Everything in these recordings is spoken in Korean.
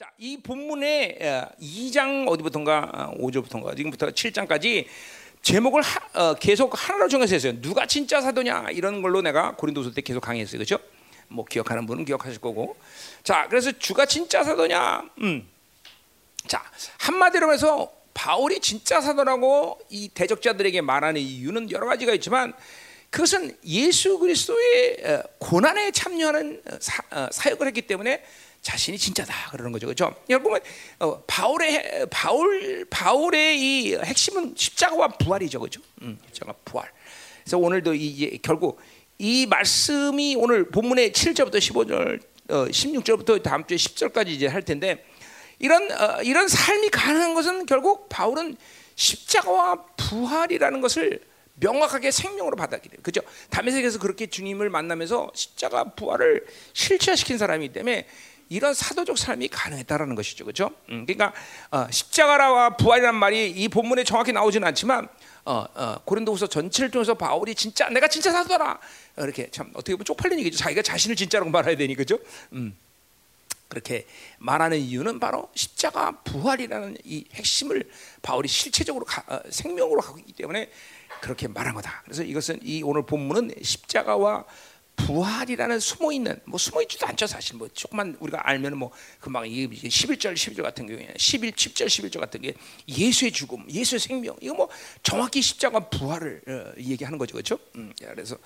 자, 이 본문의 2장 어디부터인가 5절부터인가 지금부터 7장까지 제목을 하, 어, 계속 하나로 정해서 했어요. 누가 진짜 사도냐 이런 걸로 내가 고린도서 때 계속 강의했어요. 그렇죠? 뭐 기억하는 분은 기억하실 거고. 자, 그래서 주가 진짜 사도냐? 음. 자, 한마디로 해서 바울이 진짜 사도라고 이 대적자들에게 말하는 이유는 여러 가지가 있지만 그것은 예수 그리스도의 어, 고난에 참여하는 어, 사, 사역을 했기 때문에 자신이 진짜다 그러는 거죠, 그렇죠? 여러분 어, 바울의 바울 바울의 이 핵심은 십자가와 부활이죠, 그렇죠? 음, 십자가 부활. 그래서 오늘도 이제 결국 이 말씀이 오늘 본문의 7절부터 15절, 어, 16절부터 다음 주에 10절까지 이제 할 텐데 이런 어, 이런 삶이 가능한 것은 결국 바울은 십자가와 부활이라는 것을 명확하게 생명으로 때문에 그죠? 담에색에서 그렇게 주님을 만나면서 십자가 부활을 실체화시킨 사람이기 때문에 이런 사도적 삶이 가능했다라는 것이죠, 그렇죠? 음, 그러니까 어, 십자가와 부활이란 말이 이 본문에 정확히 나오지는 않지만 어, 어, 고린도후서 전체를 통해서 바울이 진짜 내가 진짜 사도다 이렇게 참 어떻게 보면 쪽팔린 얘기죠. 자기가 자신을 진짜라고 말해야 되니 그죠? 음, 그렇게 말하는 이유는 바로 십자가 부활이라는 이 핵심을 바울이 실체적으로 가, 어, 생명으로 갖고 있기 때문에 그렇게 말한 거다. 그래서 이것은 이 오늘 본문은 십자가와 부활이라는 숨어 있는 뭐 숨어 있지도 않죠 사실 뭐 조금만 우리가 알면은 뭐 금방 이 11절 11절 같은 경우에 11 10절 11절 같은 게 예수의 죽음, 예수의 생명 이거 뭐 정확히 십자가 부활을 어, 얘기하는 거죠 그렇죠? 음, 그래서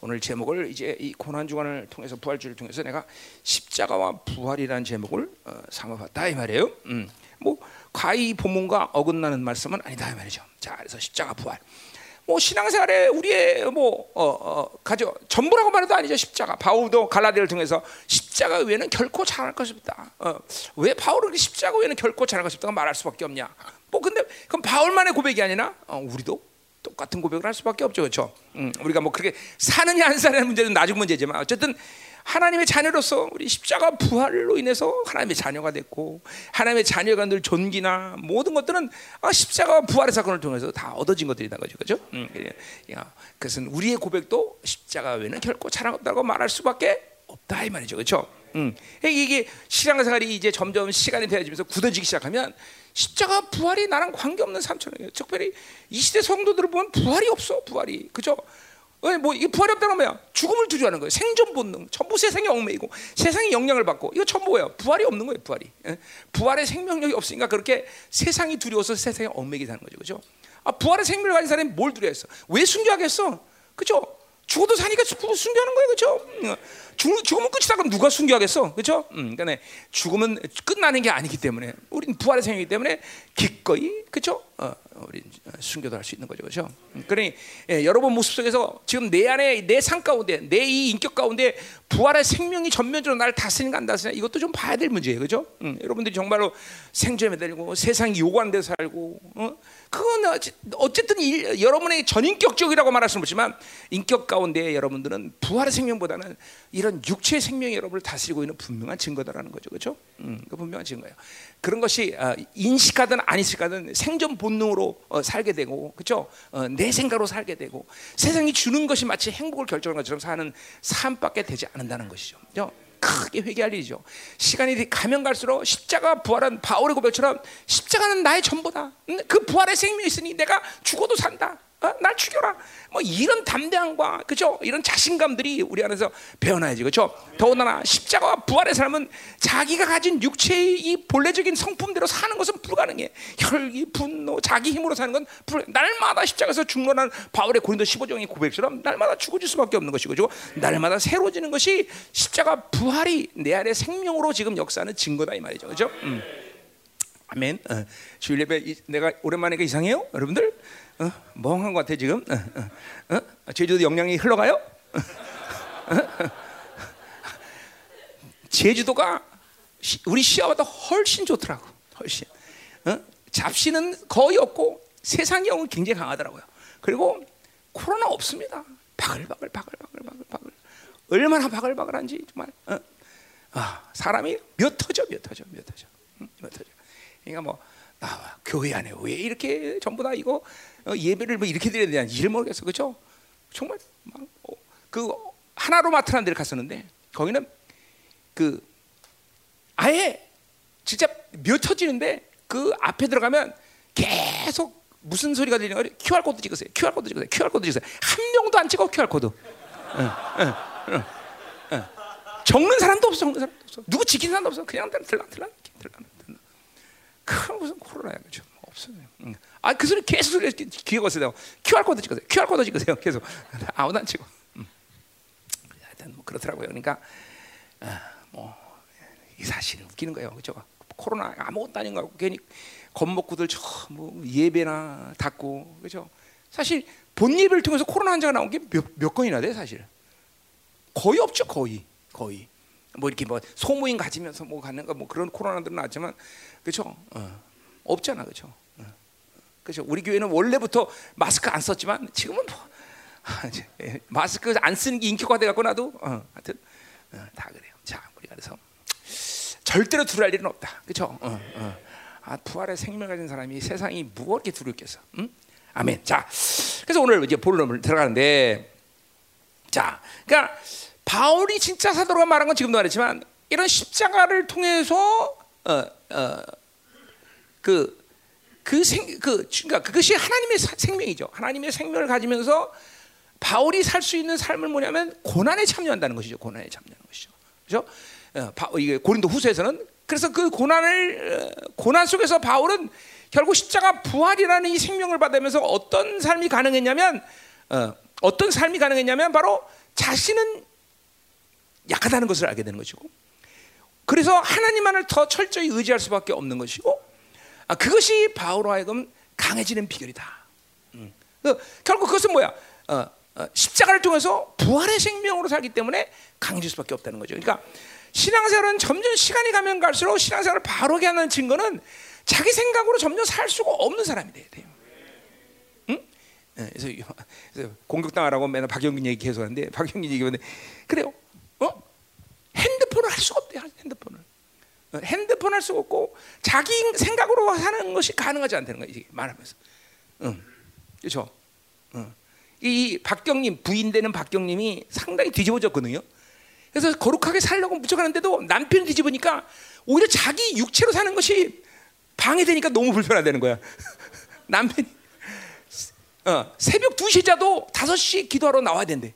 오늘 제목을 이제 이 고난 주간을 통해서 부활주를 통해서 내가 십자가와 부활이라는 제목을 어, 삼아봤다 이 말이에요. 음, 뭐 과히 본문과 어긋나는 말씀은 아니다 이 말이죠. 자 그래서 십자가 부활. 뭐 신앙생활에 우리의 뭐 어, 어, 가져 전부라고 말해도 아니죠 십자가 바울도 갈라디아를 통해서 십자가 외에는 결코 잘할 것이 없다. 어, 왜 바울은 십자가 외에는 결코 잘할 것이 없다고 말할 수밖에 없냐? 뭐 근데 그럼 바울만의 고백이 아니라 어, 우리도 똑같은 고백을 할 수밖에 없죠, 그렇죠? 음, 우리가 뭐 그렇게 사느냐 안 사느냐 문제는 나중 문제지만 어쨌든 하나님의 자녀로서 우리 십자가 부활로 인해서 하나님의 자녀가 됐고 하나님의 자녀가 늘 존귀나 모든 것들은 아, 십자가 부활의 사건을 통해서 다 얻어진 것들이다 거죠, 그렇죠? 음, 그것은 우리의 고백도 십자가 외에는 결코 자랑 없다고 말할 수밖에 없다 이 말이죠, 그렇죠? 음, 이게 신앙생활이 이제 점점 시간이 되어지면서 굳어지기 시작하면 십자가 부활이 나랑 관계없는 삶처럼 특별히 이 시대 성도들을 보면 부활이 없어, 부활이 그죠? 뭐 이게 부활이 없다는 뭐야? 죽음을 두려워하는 거예요. 생존 본능. 전부 세상에 얽매이고 세상의 영향을 받고 이거 전부 뭐예요? 부활이 없는 거예요. 부활이. 예? 부활의 생명력이 없으니까 그렇게 세상이 두려워서 세상에 얽매이게 되는 거죠. 그죠? 아, 부활의 생명을 가진 사람이 뭘 두려워했어? 왜 순교하겠어? 그죠? 죽어도 사니까 순교하는 거예요. 그죠? 죽, 죽으면 끝이다 그럼 누가 순교하겠어? 그죠 음, 그러니까 죽음은 끝나는 게 아니기 때문에 우리는 부활의 생이기 때문에 기꺼이 그죠 어, 우리 순교도 할 수 있는 거죠, 그렇죠? 그러니 예, 여러분 모습 속에서 지금 내 안에 내삶 가운데 내 이 인격 가운데 부활의 생명이 전면적으로 나를 다스리는 안 다스리는 이것도 좀 봐야 될 문제예요, 그렇죠? 음, 여러분들이 정말로 생존에 매달리고 세상이 요구하는 데 살고 어? 그건 어쨌든 일, 여러분의 전인격적이라고 말할 수는 없지만 인격 가운데 여러분들은 부활의 생명보다는 이런 육체의 생명이 여러분을 다스리고 있는 분명한 증거다라는 거죠, 그렇죠? 음, 그 분명한 증거예요. 그런 것이 어, 인식하든 안 인식하든 생존 본능으로 어, 살게 되고 그렇죠? 어, 내 생각으로 살게 되고 세상이 주는 것이 마치 행복을 결정하는 것처럼 사는 삶밖에 되지 않는다는 것이죠. 그렇죠? 크게 회개할 일이죠. 시간이 가면 갈수록 십자가 부활한 바울의 고백처럼 십자가는 나의 전부다. 그 부활의 생명이 있으니 내가 죽어도 산다. 어? 날 죽여라. 뭐 이런 담대함과 그죠? 이런 자신감들이 우리 안에서 배어나야지 그죠? 더군다나 십자가와 부활의 삶은 자기가 가진 육체의 이 본래적인 성품대로 사는 것은 불가능해. 혈기, 분노, 자기 힘으로 사는 건 불. 날마다 십자가에서 죽노란 바울의 고린도 15장의 고백처럼 날마다 죽어질 수밖에 없는 것이고, 그죠? 날마다 새로지는 것이 십자가 부활이 내 안에 생명으로 지금 역사하는 증거다 이 말이죠, 그죠? 음. 아멘. 어, 주일 예배 내가 오랜만에 이상해요, 여러분들? 어? 멍한 것 같아 지금. 어? 어? 제주도 영향이 흘러가요? 제주도가 우리 시야보다 훨씬 좋더라고. 훨씬. 어? 잡시는 거의 없고 세상 영은 굉장히 강하더라고요. 그리고 코로나 없습니다. 바글바글 바글바글 바글바글. 얼마나 바글바글한지 정말. 어? 아, 사람이 몇 터져 몇 터져 몇 터져 응? 몇 터져. 그러니까 뭐 아, 교회 안에 왜 이렇게 전부 다 이거 어, 예배를 뭐 이렇게 드려야 되냐 이를 모르겠어 그죠? 정말 막, 어, 그 하나로 마트라는 데를 갔었는데 거기는 그 아예 진짜 미어터지는데 그 앞에 들어가면 계속 무슨 소리가 거예요? QR 코드 찍으세요. QR 코드 찍으세요. QR 코드 찍으세요. 한 명도 안 찍어 QR 코드. 적는 사람도 없어. 적는 사람도 없어. 누구 지키는 사람도 없어. 그냥 들라 들라 들라 그 무슨 코로나야 그죠? 없어요. 응. 아그 소리 계속 귀에 거세요. QR 코드 찍으세요. QR 코드 찍으세요. 계속 아무도 안 찍어. 음. 하여튼 뭐 그렇더라고요. 그러니까 아, 뭐이 사실은 웃기는 거예요. 그죠? 코로나 아무것도 아닌 거 같고 괜히 겁먹고들 저뭐 예배나 닫고 그죠? 사실 본 예배를 통해서 코로나 환자가 나온 게 몇 몇 건이나 돼 사실. 거의 없죠 거의 거의. 뭐 이렇게 뭐 소모임 가지면서 뭐 가는 거뭐 그런 코로나들은 나지만 그죠? 어. 없잖아 그죠? 어. 그죠? 우리 교회는 원래부터 마스크 안 썼지만 지금은 뭐 예, 마스크 안 쓰는 게 인기가 돼갖고 나도 어, 하여튼 어, 다 그래요. 자 우리가 그래서 절대로 두려울 일은 없다. 그죠? 어, 어. 아, 부활의 생명 가진 사람이 세상이 무엇게 두렵겠어? 응? 아멘. 자, 그래서 오늘 이제 본론을 들어가는데, 자, 그러니까 바울이 진짜 사도가 말한 건 지금도 말했지만 이런 십자가를 통해서 어, 어, 그, 그 생, 그, 그러니까 그것이 하나님의 사, 생명이죠. 하나님의 생명을 가지면서 바울이 살 수 있는 삶을 뭐냐면 고난에 참여한다는 것이죠. 고난에 참여하는 것이죠. 그죠? 어, 이게 고린도 후서에서는 그래서 그 고난을 어, 고난 속에서 바울은 결국 십자가 부활이라는 이 생명을 받으면서 어떤 삶이 가능했냐면 어, 어떤 삶이 가능했냐면 바로 자신은 약하다는 것을 알게 되는 것이고 그래서 하나님만을 더 철저히 의지할 수밖에 없는 것이고 아, 그것이 바울로 하여금 강해지는 비결이다. 음. 그, 결국 그것은 뭐야? 어, 어, 십자가를 통해서 부활의 생명으로 살기 때문에 강해질 수밖에 없다는 거죠. 그러니까 신앙생활은 점점 시간이 가면 갈수록 신앙생활을 바로게 하는 증거는 자기 생각으로 점점 살 수가 없는 사람이 돼야 돼요. 응? 네, 그래서, 그래서 공격당하라고 맨날 박영균 얘기 계속 하는데 박영균 얘기하는데 그래요. 어? 핸드폰을 할 수가 없대요. 핸드폰을. 어, 핸드폰 할 수가 없고 자기 생각으로 사는 것이 가능하지 않다는 거예요. 말하면서. 응. 그렇죠? 응. 이 박경님 부인 되는 박경님이 상당히 뒤집어졌거든요. 그래서 거룩하게 살려고 무척 하는데도 남편이 뒤집으니까 오히려 자기 육체로 사는 것이 방해되니까 너무 불편하다는 거야. 남편이 어, 새벽 2시 자도 5시 기도하러 나와야 된대.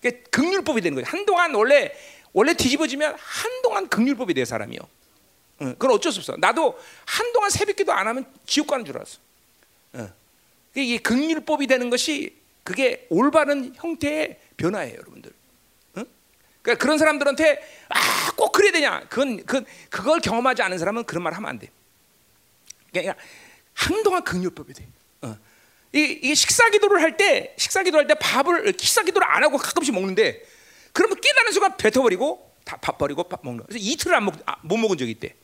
그게 극률법이 되는 거예요. 한동안 원래 원래 뒤집어지면 한동안 극률법이 돼 사람이요. 어, 그건 어쩔 수 없어. 나도 한동안 새벽 기도 안 하면 지옥 가는 줄 알았어. 어. 이게 극률법이 되는 것이 그게 올바른 형태의 변화예요, 여러분들. 그러니까 그런 사람들한테 아, 꼭 그래야 되냐? 그건 그 그걸 경험하지 않은 사람은 그런 말 하면 안 돼. 그러니까 한동안 긍휼법이 돼. 어. 이, 이 식사 기도를 할 때 식사 기도할 때 밥을 식사 기도를 안 하고 가끔씩 먹는데 그러면 깨달은 순간 뱉어버리고 다 밥 버리고 밥 먹는. 그래서 이틀을 안 먹, 아, 못 먹은 적이 있대.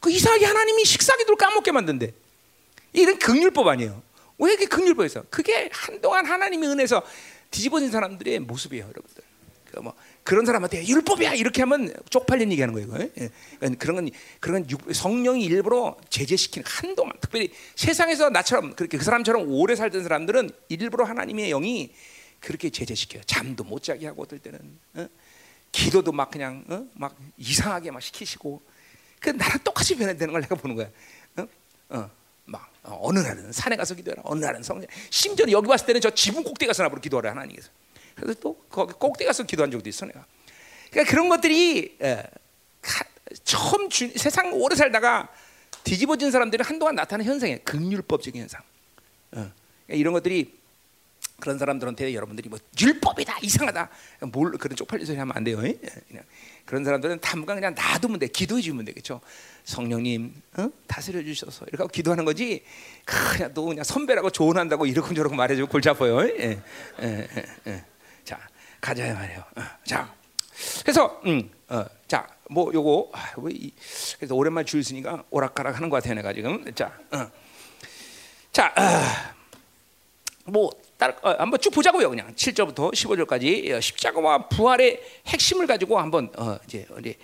그 이상하게 하나님이 식사 기도를 까먹게 만든대. 이런 긍휼법 아니에요. 왜 이게 긍휼법이었어? 그게 한동안 하나님의 은혜에서 뒤집어진 사람들의 모습이에요, 여러분들. 그뭐 그 런 사람한테 율법이야 이렇게 하면 쪽팔린 얘기하는 거예요. 예. 그런 건 그런 성령이 일부러 제재시키는 한동안 특별히 세상에서 나처럼 그렇게 그 사람처럼 오래 살던 사람들은 일부러 하나님의 영이 그렇게 제재시켜요. 잠도 못 자게 하고 어떨 때는 어? 기도도 막 그냥 어? 막 이상하게 막 시키시고 그 나랑 똑같이 변화되는 걸 내가 보는 거야. 어? 어. 막 어, 느 날은 산에 가서 기도해라. 어느 날은 성령. 심지어 여기 왔을 때는 저 지붕 꼭대기 가서 나보러 기도하라 하나님께서. 그래서 또 거기 꼭대기 가서 기도한 적도 있어 내가. 그러니까 그런 것들이 에, 가, 처음 주, 세상 오래 살다가 뒤집어진 사람들이 한동안 나타나는 현상이에요. 극률법적인 현상. 어. 그러니까 이런 것들이 그런 사람들한테 여러분들이 뭐 율법이다 이상하다 뭘 그런 쪽팔린 소리 하면 안 돼요. 예? 그냥 그런 사람들은 당분간 그냥 놔두면 돼. 기도해 주면 되겠죠. 성령님 어? 다스려 주셔서 이렇게 하고 기도하는 거지. 그냥 또 그냥 선배라고 조언한다고 이러고 저러고 말해주고 골치 아파요. 예? 예, 자 가자 말이에요. 어, 자 그래서 음, 어, 자 뭐 요거 아, 이, 그래서 오랜만에 줄 쓰니까 오락가락 하는 것 같아요 내가 지금. 자, 어. 자, 어, 뭐 따라, 어, 한번 쭉 보자고요. 그냥 7절부터 15절까지 어, 십자가와 부활의 핵심을 가지고 한번 어, 이제 이제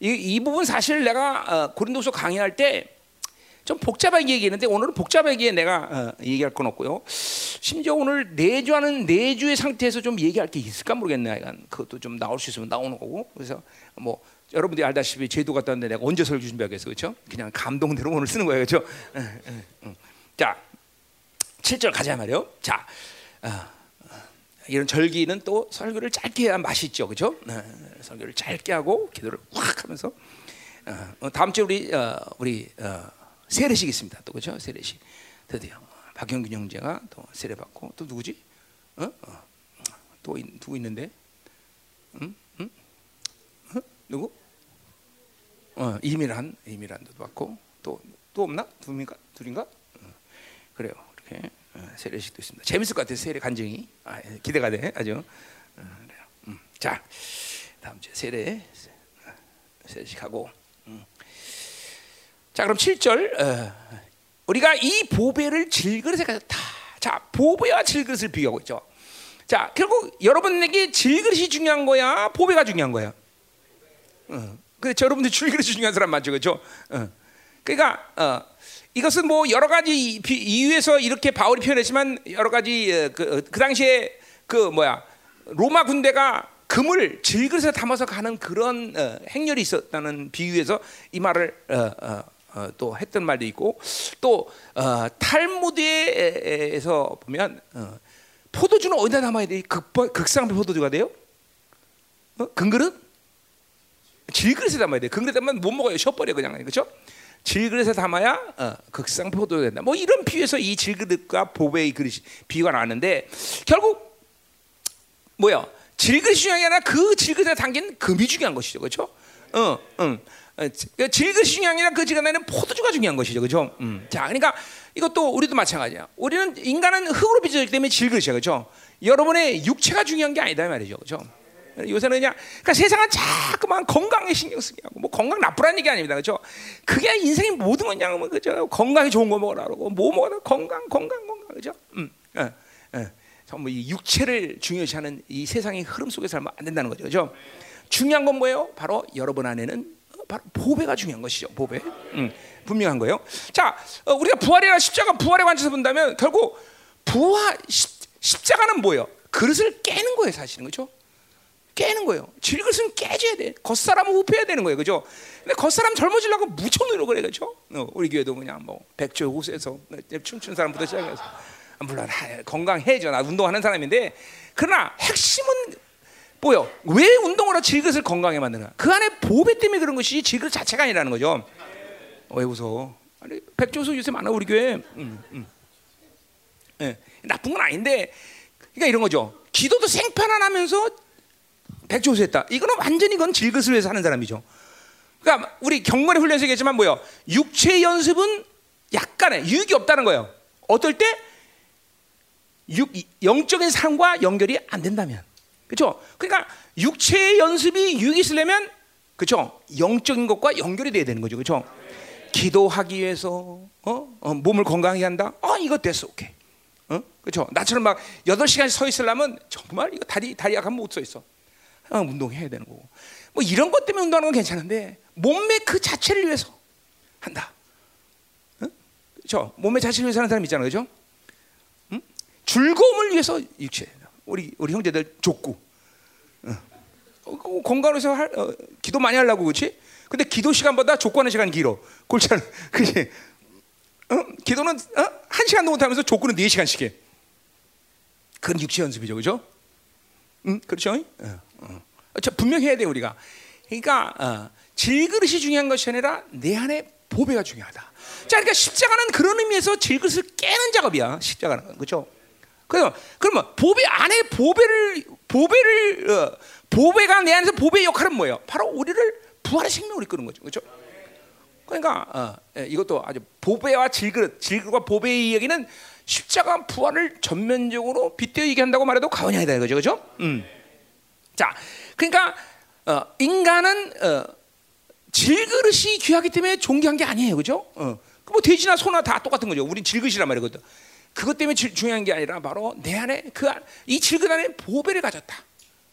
이, 이 부분 사실 내가 어, 고린도서 강의할 때 좀 복잡하게 얘기했는데 오늘은 복잡하게 내가 어, 얘기할 건 없고요. 심지어 오늘 내주하는 내주의 상태에서 좀 얘기할 게 있을까 모르겠네. 그것도 좀 나올 수 있으면 나오는 거고. 그래서 뭐 여러분들이 알다시피 제도 갔다 왔는데 내가 언제 설교 준비하겠어, 그렇죠? 그냥 감동대로 오늘 쓰는 거예요, 그렇죠? 자, 7절 가자 말이요. 자, 어, 이런 절기는 또 설교를 짧게 해야 맛있죠, 그렇죠? 어, 설교를 짧게 하고 기도를 확 하면서 어, 어, 다음 주에 우리 어, 우리 어, 세례식 있습니다, 또 그렇죠? 세례식 드디어 박영균 형제가 또 세례 받고 또 누구지? 어? 어. 또 있, 누구 있는데? 응? 응? 어? 누구? 어, 이미란 이미란도 받고 또 또 없나? 둘인가? 둘인가? 어. 그래요. 이렇게 어, 세례식도 있습니다. 재밌을 것 같아요. 세례 간증이 아, 예, 기대가 돼 아주. 어, 그래요. 음. 자 다음 주에 세례 세례식 하고. 음. 자 그럼 7절 어, 우리가 이 보배를 질그릇에 가졌다. 자 보배와 질그릇을 비교하고 있죠. 자 결국 여러분에게 질그릇이 중요한 거야, 보배가 중요한 거야. 어. 그렇죠. 여러분들 질그릇이 중요한 사람 맞죠, 그렇죠? 어. 그러니까 어, 이것은 뭐 여러 가지 이유에서 이렇게 바울이 표현했지만 여러 가지 어, 그, 어, 그 당시에 그 뭐야 로마 군대가 금을 질그릇에 담아서 가는 그런 어, 행렬이 있었다는 비유에서 이 말을 어, 어, 어또 했던 말도 있고 또 어, 탈무드에서 보면 어, 포도주는 어디다 담아야 돼? 극, 극상배 포도주가 돼요? 금그릇? 질그릇에 담아야 돼. 금그릇에 담으면 못 먹어요. 쉬어버려 그냥 그렇죠? 질그릇에 담아야 어, 극상 포도가 된다. 뭐 이런 비유에서 이 질그릇과 보배의 그릇이 비유가 나는데 결국 뭐야? 질그릇이 중요한 게 아니라 그 질그릇에 담긴 금이 중요한 것이죠, 그렇죠? 어, 응. 질그릇이 중요한 게 아니라 그 질그릇에는 포도주가 중요한 것이죠, 그렇죠? 음. 자, 그러니까 이것도 우리도 마찬가지야. 우리는 인간은 흙으로 빚어졌기 때문에 질그릇이야, 그렇죠? 여러분의 육체가 중요한 게 아니다 말이죠, 그렇죠? 요새는 그냥 그러니까 세상은 자꾸만 건강에 신경 쓰게 하고 뭐 건강 나쁘라는 얘기 아닙니다. 그렇죠? 그게 인생의 모든 건 그냥 뭐 그죠? 건강에 좋은 거 먹으라 그러고 뭐 먹어라 건강 건강 건강 그죠? 음. 예. 예. 전부 이 육체를 중요시하는 이 세상의 흐름 속에 살면 안 된다는 거죠. 그죠? 중요한 건 뭐예요? 바로 여러분 안에는 바로 보배가 중요한 것이죠. 보배. 음. 분명한 거예요. 자, 어, 우리가 부활이나 십자가 부활에 관해서 본다면 결국 부활 십, 십자가는 뭐예요? 그릇을 깨는 거예요, 사실은. 그렇죠? 깨는 거예요. 질것은 깨져야 돼. 겉사람은 후패야 되는 거예요. 그죠? 근데 겉사람 젊어지려고 무척 노력을 해. 그죠? 어, 우리 교회도 그냥 뭐 백조 호수에서 춤추는 사람부터 시작해서 물론 건강해져. 나 운동하는 사람인데 그러나 핵심은 뭐요? 왜 운동을 하고 질것을 건강하게 만드나? 그 안에 보배 때문에 그런 것이 질것 자체가 아니라는 거죠. 왜 웃어? 아니 백조수 요새 많아 우리 교회. 음, 음. 네, 나쁜 건 아닌데 그러니까 이런 거죠. 기도도 생판안하면서 백조수 했다. 이거는 완전히 그건 질것을 위해서 하는 사람이죠. 그러니까 우리 경건의 훈련에서 얘기했지만 뭐요? 육체 연습은 약간의 유익이 없다는 거예요. 어떨 때 육, 영적인 삶과 연결이 안 된다면. 그렇죠? 그러니까 육체의 연습이 유익이 있으려면 그렇죠? 영적인 것과 연결이 돼야 되는 거죠. 그렇죠? 기도하기 위해서 어? 어, 몸을 건강하게 한다. 아, 이거 됐어. 오케이. 어? 그렇죠? 나처럼 막 8시간 서 있으려면 정말 이거 다리 다리 약하면 못 서 있어. 어, 운동해야 되는 거고. 뭐 이런 것 때문에 운동하는 건 괜찮은데 몸매 그 자체를 위해서 한다. 어? 그렇죠? 몸매 자체를 위해서 하는 사람 있잖아요. 그렇죠? 응? 즐거움을 위해서 육체. 우리 우리 형제들 족구. 어. 어 위해서 할, 어, 기도 많이 하려고 그렇지? 근데 기도 시간보다 족구하는 시간이 길어. 골치는 그지? 어? 기도는 어? 한 시간도 못 하면서 족구는 네 시간씩 해. 그건 육체 연습이죠, 그렇죠? 응, 그렇죠? 어. 어. 저 분명 해야 돼 우리가. 그러니까 어, 질그릇이 중요한 것이 아니라 내 안에 보배가 중요하다. 자, 그러니까 십자가는 그런 의미에서 질그릇을 깨는 작업이야. 십자가는 그렇죠. 그럼 그러면 보배 안에 보배를 보배를 어, 보배가 내 안에서 보배의 역할은 뭐예요? 바로 우리를 부활의 생명으로 이끄는 거죠. 그렇죠? 그러니까 어, 예, 이것도 아주 보배와 질그릇, 질그릇과 보배의 이야기는 십자가 부활을 전면적으로 빗대어 얘기한다고 말해도 과언이 아니다 이거죠. 그렇죠? 음. 자, 그러니까 어, 인간은 어, 질그릇이 귀하기 때문에 존귀한 게 아니에요, 그죠? 어. 그뭐 돼지나 소나 다 똑같은 거죠. 우린 질그릇이란 말이거든. 그것 때문에 질, 중요한 게 아니라 바로 내 안에 그이 질그릇 안에 보배를 가졌다.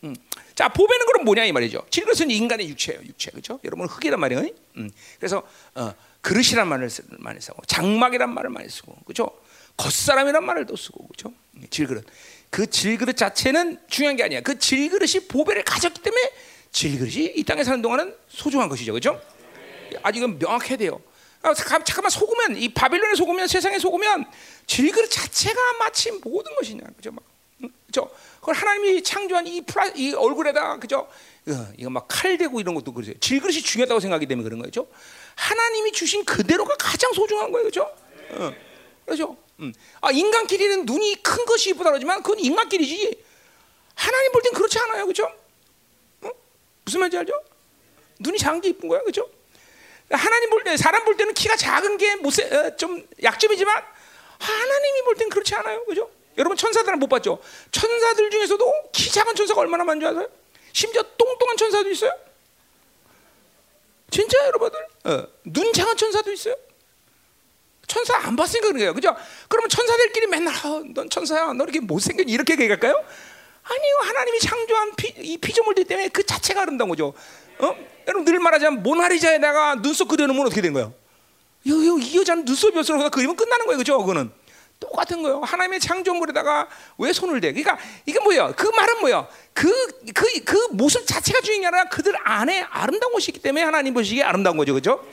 음. 자, 보배는 그럼 뭐냐 이 말이죠. 질그릇은 인간의 육체예요, 육체, 그죠? 여러분 흙이란 말이에요. 음. 그래서 어, 그릇이란 말을 많이 쓰고 장막이란 말을 많이 쓰고, 그죠? 겉사람이란 말을 또 쓰고, 그죠? 질그릇. 그 질그릇 자체는 중요한 게 아니야. 그 질그릇이 보배를 가졌기 때문에 질그릇이 이 땅에 사는 동안은 소중한 것이죠, 그렇죠? 아직은 명확해야 돼요. 아, 잠깐- 잠깐만 속으면 이 바빌론에 속으면 세상에 속으면 질그릇 자체가 마치 모든 것이냐, 그죠? 막, 응? 그죠? 그걸 하나님이 창조한 이 플라 이 얼굴에다 그죠? 어, 이거 막 칼 대고 이런 것도 그러세요. 질그릇이 중요하다고 생각이 되면 그런 거죠. 하나님이 주신 그대로가 가장 소중한 거예요, 그죠? 어, 그렇죠? 음. 아 인간끼리는 눈이 큰 것이 이쁘다 그러지만 그건 인간끼리지. 하나님 볼 땐 그렇지 않아요, 그죠? 어? 무슨 말인지 알죠? 눈이 작은 게 이쁜 거야, 그죠? 하나님 볼 때, 사람 볼 때는 키가 작은 게 못세, 어, 좀 약점이지만 하나님이 볼 땐 그렇지 않아요, 그죠? 여러분 천사들은 못 봤죠? 천사들 중에서도 키 작은 천사가 얼마나 많은 줄 아세요? 심지어 똥똥한 천사도 있어요. 진짜 여러분들, 어, 눈 작은 천사도 있어요. 천사 안 봤으니까 그런 거예요, 그죠? 그러면 천사들끼리 맨날 아, 넌 천사야, 너 이렇게 못생겼니 이렇게 얘기할까요? 아니요, 하나님이 창조한 피, 이 피조물들 때문에 그 자체가 아름다운 거죠. 어? 여러분 늘 말하자면 모나리자에다가 눈썹 그려놓으면 어떻게 된 거예요? 요, 요, 이 여자는 눈썹이 없어서 그리면 끝나는 거예요, 그죠? 그거는 똑같은 거예요. 하나님의 창조물에다가 왜 손을 대? 그러니까 이게 뭐예요? 그 말은 뭐예요? 그, 그, 그 모습 자체가 중요한 게 아니라 그들 안에 아름다운 것이 있기 때문에 하나님 보시기에 아름다운 거죠, 그죠?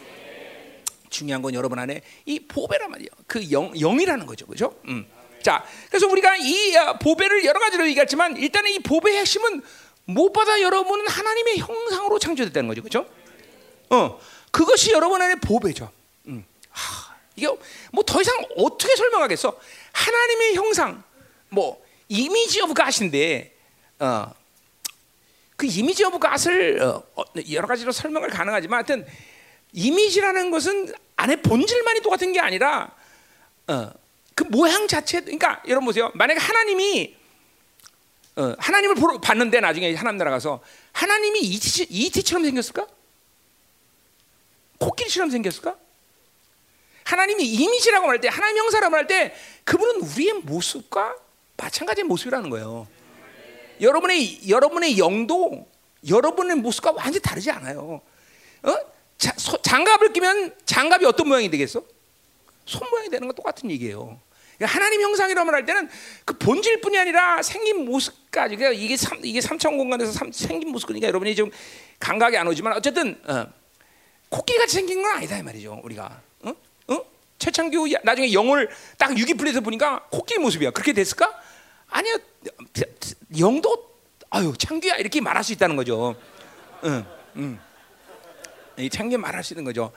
중요한 건 여러분 안에 이 보배란 말이에요. 그 영, 영이라는 거죠, 그죠? 음. 자, 그래서 우리가 이 어, 보배를 여러 가지로 얘기했지만 일단은 이 보배의 핵심은 무엇보다 여러분은 하나님의 형상으로 창조됐다는 거죠, 그죠? 어, 그것이 여러분 안에 보배죠. 음. 하, 이게 뭐 더 이상 어떻게 설명하겠어? 하나님의 형상, 뭐 image of God인데, 어, 그 image of God을 어, 어, 여러 가지로 설명을 가능하지만 하여튼 이미지라는 것은 안에 본질만이 똑같은 게 아니라 어, 그 모양 자체 그러니까 여러분 보세요. 만약에 하나님이 어, 하나님을 보러 봤는데 나중에 하나님 나라 가서 하나님이 ET, ET처럼 생겼을까? 코끼리처럼 생겼을까? 하나님이 이미지라고 말할 때 하나님 형사라고 말할 때 그분은 우리의 모습과 마찬가지의 모습이라는 거예요. 여러분의 여러분의 영도 여러분의 모습과 완전히 다르지 않아요. 어? 자, 소, 장갑을 끼면 장갑이 어떤 모양이 되겠어? 손 모양이 되는 건 똑같은 얘기예요. 그러니까 하나님 형상이라고 할 때는 그 본질뿐이 아니라 생긴 모습까지 그러니까 이게 삼, 이게 삼천 공간에서 삼, 생긴 모습 그러니까 여러분이 좀 감각이 안 오지만 어쨌든 어, 코끼리 같이 생긴 건 아니다 이 말이죠 우리가. 어? 어? 최창규 야- 나중에 영을 딱 유기 플레이에서 보니까 코끼리 모습이야. 그렇게 됐을까? 아니요. 영도 아유 창규야 이렇게 말할 수 있다는 거죠. 응, 응. 이 창규 말할 수 있는 거죠.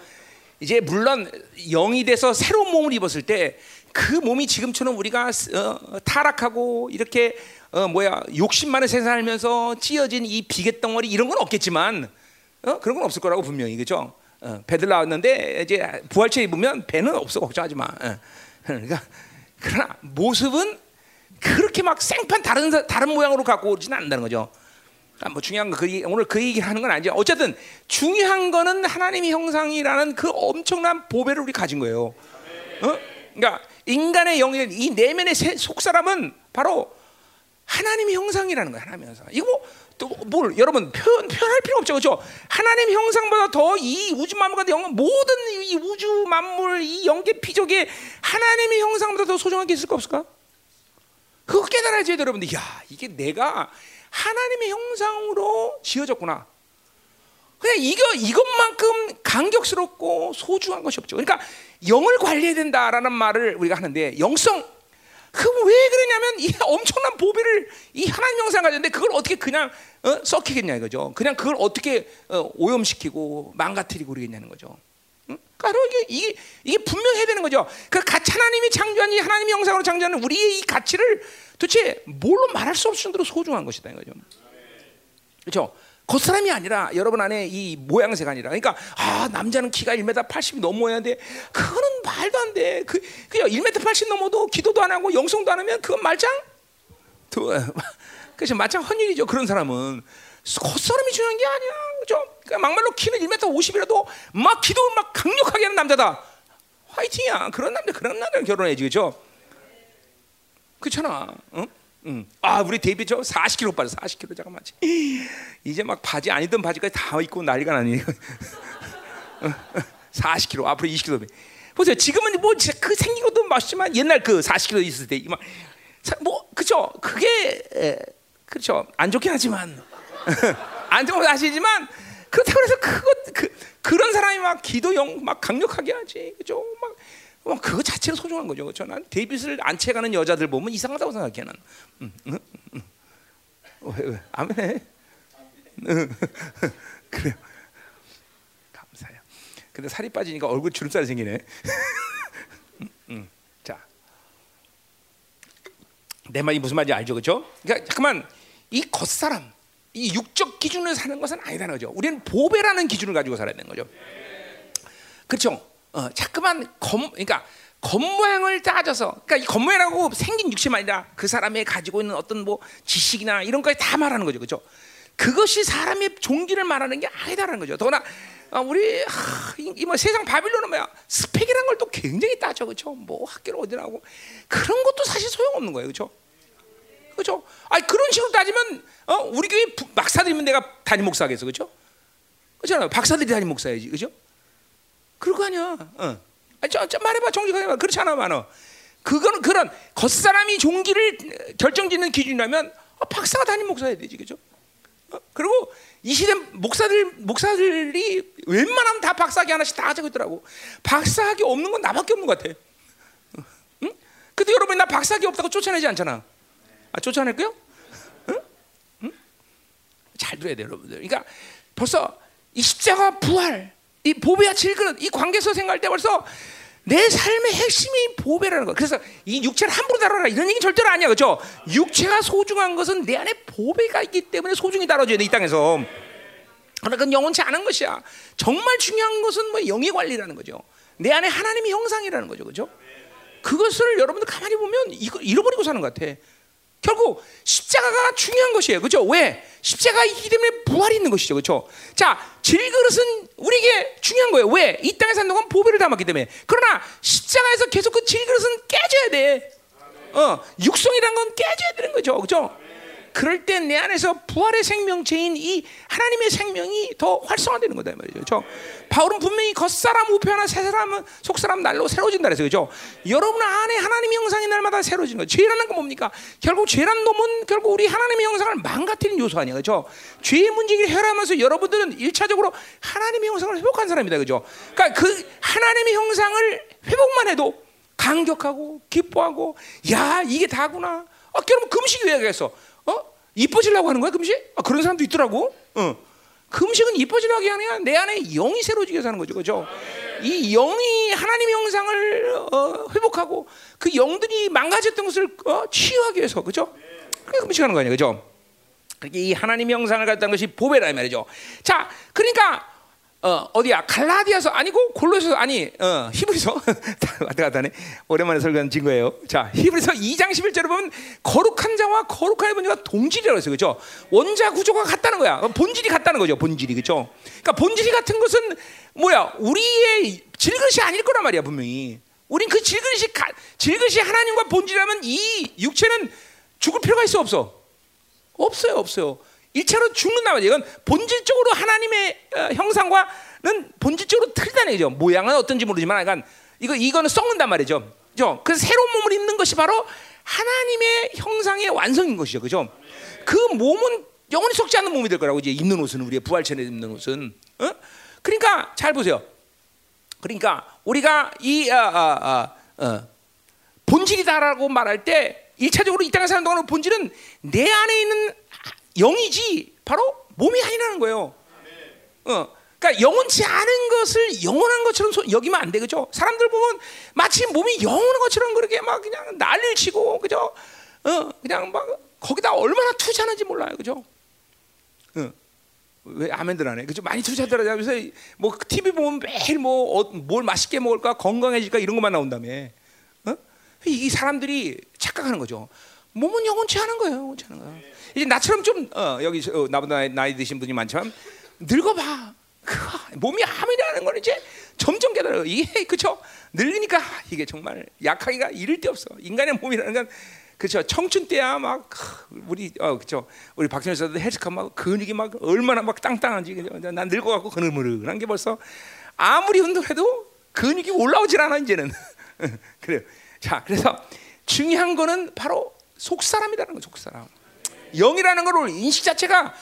이제 물론 영이 돼서 새로운 몸을 입었을 때 그 몸이 지금처럼 우리가 어, 타락하고 이렇게 어, 뭐야 욕심만에 세상 살면서 찢어진 이 비계 덩어리 이런 건 없겠지만 어? 그런 건 없을 거라고 분명히 그죠? 어, 배들 나왔는데 이제 부활체 입으면 배는 없어 걱정하지 마. 어. 그러니까 그러나 모습은 그렇게 막 생판 다른 사- 다른 모양으로 갖고 오지는 않는다는 거죠. 아, 뭐 중요한 거 그, 오늘 그 얘기를 하는 건 아니죠. 어쨌든 중요한 거는 하나님의 형상이라는 그 엄청난 보배를 우리 가진 거예요. 어? 그러니까 인간의 영이 이 내면의 새- 속사람은 바로 하나님의 형상이라는 거예요. 하나님의 형상. 이거 뭐, 또뭘 여러분 표현 표현할 필요 없죠, 그렇죠? 하나님의 형상보다 더 이 우주 만물과 영 모든 이 우주 만물 이 영계 피조계 하나님의 형상보다 더 소중한 게 있을까 없을까? 그거 깨달아야지 여러분들. 야 이게 내가 하나님의 형상으로 지어졌구나. 그냥 이거 이것만큼 감격스럽고 소중한 것이 없죠. 그러니까 영을 관리해야 된다라는 말을 우리가 하는데 영성 그럼 왜 그러냐면 이 엄청난 보배를 이 하나님 형상 가졌는데 그걸 어떻게 그냥 어? 썩히겠냐 이거죠. 그냥 그걸 어떻게 어, 오염시키고 망가뜨리고 그러겠냐는 거죠. 응? 그러니까 이게, 이게 분명해야 되는 거죠. 그 가치 하나님이 창조한 이 하나님의 형상으로 창조하는 우리의 이 가치를 도대체 뭘로 말할 수 없을 정도로 소중한 것이다 이거죠. 그렇죠? 겉사람이 아니라 여러분 안에 이 모양새가 아니라 그러니까 아 남자는 키가 1m 80이 넘어야 돼 그거는 말도 안 돼. 그 그냥 1m 80 넘어도 기도도 안 하고 영성도 안 하면 그건 말짱 또 그래서 마찬 헌일이죠. 그런 사람은 겉사람이 중요한 게 아니야. 그죠? 그러니까 막말로 키는 1m 50이라도 막 기도 막 강력하게 하는 남자다. 화이팅이야. 그런 남자 그런 남자랑 결혼해야지. 그죠? 그렇잖아. 응? 응. 아, 우리 데이비 저 40kg 빠져. 40kg 잠깐만. 이제 막 바지 아니던 바지까지 다 입고 난리가 나니. 40kg 앞으로 20kg. 보세요. 지금은 뭐 그 생긴 것도 맛있지만 옛날 그 40kg 있을 때 막 뭐 그죠? 그게 에, 그렇죠. 안 좋긴 하지만 안 좋은 거 아시지만 그렇다고 해서 그거 그 그런 사람이 막 기도용 막 강력하게 하지 그죠? 막, 막 그거 자체가 소중한 거죠. 그렇죠? 난 데이빗을 안 채가는 여자들 보면 이상하다고 생각해 난. 음, 음, 음. 왜, 왜? 아멘. 그래요. 감사해요. 근데 살이 빠지니까 얼굴 주름살이 생기네. 음, 음. 자, 내 말이 무슨 말인지 알죠, 그렇죠? 그러니까 잠깐만 이 겉사람, 이 육적 기준을 사는 것은 아니다는 거죠. 우리는 보배라는 기준을 가지고 살아야 되는 거죠. 그렇죠? 어, 자꾸만 검, 그러니까 겉모양을 따져서, 그러니까 이 겉모양하고 생긴 육체만 아니라 그 사람이 가지고 있는 어떤 뭐 지식이나 이런 것까지 다 말하는 거죠, 그렇죠? 그것이 사람의 종기를 말하는 게 아니다라는 거죠. 더구나 어, 우리 하, 이, 이, 뭐 세상 바빌론은 뭐야 스펙이라는 걸또 굉장히 따져, 그렇죠? 뭐 학교를 어디 나고 그런 것도 사실 소용없는 거예요, 그렇죠? 그렇죠? 아 그런 식으로 따지면 어, 우리 교회 막사들이면 내가 담임 목사겠어, 그렇죠? 그렇잖아요. 박사들이 담임 목사야지, 그렇죠? 그럴 거 아니야. 어. 아, 저, 저 말해봐, 정직하게 말. 그렇지 않아, 많어. 그거는 그런 겉사람이 종기를 결정짓는 기준이라면 어, 박사가 담임 목사야 되지, 그렇죠? 어? 그리고 이 시대 목사들 목사들이 웬만하면 다 박사학위 하나씩 다 가지고 있더라고. 박사학위 없는 건 나밖에 없는 것 같아. 응? 근데 여러분 나 박사학위 없다고 쫓아내지 않잖아. 아, 쫓아낼게요? 응? 응? 잘 들어야 돼, 여러분들. 그러니까 벌써 이 십자가 부활, 이 보배와 질그릇, 이 관계에서 생각할 때 벌써 내 삶의 핵심이 보배라는 거. 그래서 이 육체를 함부로 다뤄라 이런 얘기 절대로 아니야, 그렇죠? 육체가 소중한 것은 내 안에 보배가 있기 때문에 소중히 다뤄져야 돼, 이 땅에서. 그러나 그건 영원치 않은 것이야. 정말 중요한 것은 뭐 영의 관리라는 거죠. 내 안에 하나님의 형상이라는 거죠, 그렇죠? 그것을 여러분들 가만히 보면 이거 잃어버리고 사는 것 같아. 결국 십자가가 중요한 것이에요. 그렇죠? 왜? 십자가 있기 때문에 부활이 있는 것이죠. 그렇죠? 자, 질그릇은 우리에게 중요한 거예요. 왜? 이 땅에 사는 동안 보배를 담았기 때문에. 그러나 십자가에서 계속 그 질그릇은 깨져야 돼. 어, 육성이란 건 깨져야 되는 거죠. 그렇죠? 그럴 때 내 안에서 부활의 생명체인 이 하나님의 생명이 더 활성화되는 거다 말이죠. 그렇죠? 바울은 분명히 겉사람 우편하나 새사람은 속사람 날로 새로워진다 그래서 그죠? 여러분 안에 하나님의 형상이 날마다 새로워지는 거예요. 죄라는 건 뭡니까? 결국 죄란 놈은 결국 우리 하나님의 형상을 망가뜨리는 요소 아니야. 그죠? 죄의 문제를 해결하면서 여러분들은 일차적으로 하나님의 형상을 회복한 사람이다. 그죠? 그러니까 그 하나님의 형상을 회복만 해도 감격하고 기뻐하고 야 이게 다구나. 아, 여러분 금식이 왜 그랬어? 어? 이뻐지려고 하는 거야 금식? 아, 그런 사람도 있더라고. 어. 금식은 이뻐지려고 아니라 내 안에 영이 새로지게 사는 거죠, 그렇죠? 이 영이 하나님의 형상을 어, 회복하고 그 영들이 망가졌던 것을 어, 치유하기 위해서, 그렇죠? 그게 금식하는 거 아니에요, 그렇죠? 이 하나님의 형상을 갖다는 것이 보배라 말이죠. 자, 그러니까 어, 어디야? 갈라디아서 아니고 골로에서 아니 어, 히브리서 왔다 갔다 하네. 오랜만에 설교한 증거예요. 자, 히브리서 2장 11절에 보면 거룩한 자와 거룩한 분자가 동질이라고 했어요. 그죠? 원자 구조가 같다는 거야. 본질이 같다는 거죠. 본질이. 그죠? 그러니까 본질이 같은 것은 뭐야? 우리의 질그릇이 아닐 거란 말이야, 분명히. 우린 그 질그릇이 가, 질그릇이 하나님과 본질이라면 이 육체는 죽을 필요가 있어 없어? 없어요, 없어요. 일차로 죽는다 말이야. 이건 본질적으로 하나님의 어, 형상과는 본질적으로 틀리다는 얘기죠. 모양은 어떤지 모르지만, 그러니까 이거 이거는 썩는단 말이죠. 그죠? 그래서 새로운 몸을 입는 것이 바로 하나님의 형상의 완성인 것이죠. 그죠? 그 몸은 영원히 속지 않는 몸이 될 거라고 이제 입는 옷은 우리의 부활체에 입는 옷은. 어? 그러니까 잘 보세요. 그러니까 우리가 이 아, 아, 아, 어, 본질이다라고 말할 때 일차적으로 이 땅에 사는 동안 본질은 내 안에 있는 영이지 바로 몸이 아니라는 거예요. 어, 그러니까 영원치 않은 것을 영원한 것처럼 여기면 안 되겠죠. 사람들 보면 마치 몸이 영원한 것처럼 그렇게 막 그냥 난리를 치고 그죠? 어, 그냥 막 거기다 얼마나 투자하는지 몰라요, 그죠? 어. 왜 아멘들 안 해? 그죠? 많이 투자하더라. 그래서 뭐 TV 보면 매일 뭐뭘 어, 맛있게 먹을까, 건강해질까 이런 것만 나온다며. 어? 이 사람들이 착각하는 거죠. 몸은 영원치 않은 거예요. 영원치 않은 거예요. 이제 나처럼 좀 어, 여기 어, 나보다 나이 드신 분이 많지만 늙어봐. 그 몸이 아무리하는 건 이제 점점 깨달아. 이게 그쵸? 늙으니까 이게 정말 약하기가 이를 데 없어. 인간의 몸이라는 건 그렇죠. 청춘 때야 막 우리 어 그렇죠. 우리 박정희 선도 헬스카 막 근육이 막 얼마나 막 땅땅한지 난 늙어갖고 그늘무르한 게 벌써 아무리 운동해도 근육이 올라오질 않아 이제는 그래요. 자 그래서 중요한 거는 바로 속 사람이라는 거, 속 사람. 영이라는 걸 인식 자체가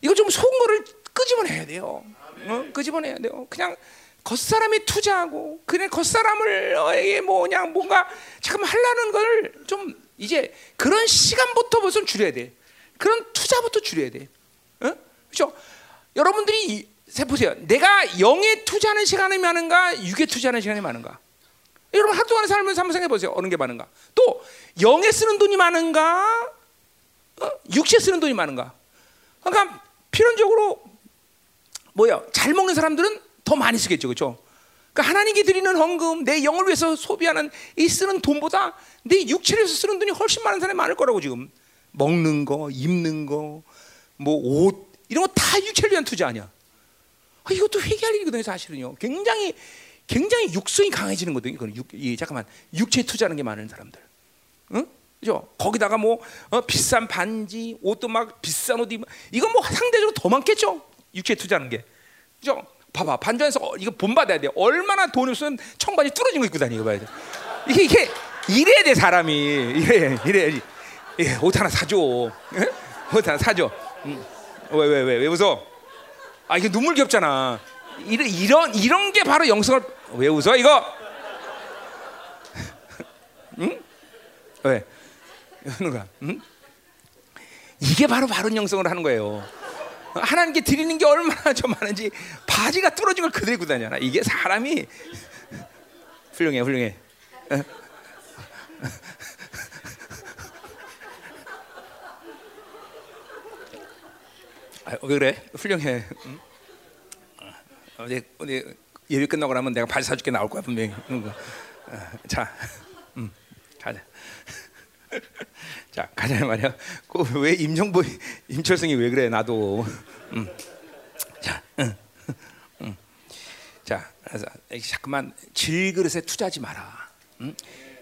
이거 좀 속은 거를 끄집어내야 돼요. 어? 끄집어내야 돼요. 그냥 겉사람이 투자하고 그냥 겉사람을 뭐 그냥 뭔가 잠깐만 하려는 걸 좀 이제 그런 시간부터 벌써 줄여야 돼. 그런 투자부터 줄여야 돼. 어? 그렇죠? 여러분들이 세 보세요. 내가 영에 투자하는 시간이 많은가, 육에 투자하는 시간이 많은가? 여러분 동안 살면서 한번 생각해 보세요. 어느 게 많은가? 또 영에 쓰는 돈이 많은가, 어? 육체 쓰는 돈이 많은가? 그러니까 필연적으로 뭐야? 잘 먹는 사람들은 더 많이 쓰겠죠, 그렇죠? 그러니까 하나님께 드리는 헌금, 내 영을 위해서 소비하는 이 쓰는 돈보다 내 육체를 위해서 쓰는 돈이 훨씬 많은 사람이 많을 거라고 지금 먹는 거, 입는 거, 뭐 옷 이런 거 다 육체를 위한 투자 아니야? 아, 이것도 회개할 일이거든요, 사실은요. 굉장히 굉장히 육성이 강해지는 거거든요. 이거는 육, 이, 잠깐만 육체 투자하는 게 많은 사람들, 응? 그죠? 거기다가 뭐 어, 비싼 반지, 옷도 막 비싼 옷 입, 이건 뭐 상대적으로 더 많겠죠. 육체 투자하는 게, 그죠? 봐봐 반전에서 어, 이거 본받아야 돼. 얼마나 돈이 없으면 청바지 뚫어진 거 입고 다니고 봐야 돼. 이게 이게 이래야 돼 사람이 이래 이래야지. 예, 옷 하나 사줘. 예? 옷 하나 사줘. 응. 왜왜 왜 왜 웃어? 아 이게 눈물 겹잖아. 이런 이런 이런 게 바로 영성을 왜 웃어 이거? 응? 왜? 누가? 응? 이게 바로 바른 영성을 하는 거예요. 하나님께 드리는 게 얼마나 좀 많은지 바지가 뚫어진 걸 그대로 입고 다녀 이게 사람이 훌륭해, 훌륭해. 아, 왜 그래? 훌륭해. 응? 어디 어디 예배 끝나고 나면 내가 바지 사줄게 나올 거야 분명히. 응. 자, 음, 가자. 자 가자 말이야. 그왜 임정보 임철승이 왜 그래 나도. 음. 자, 응. 응. 자, 그래서 잠깐만 질그릇에 투자하지 마라. 응?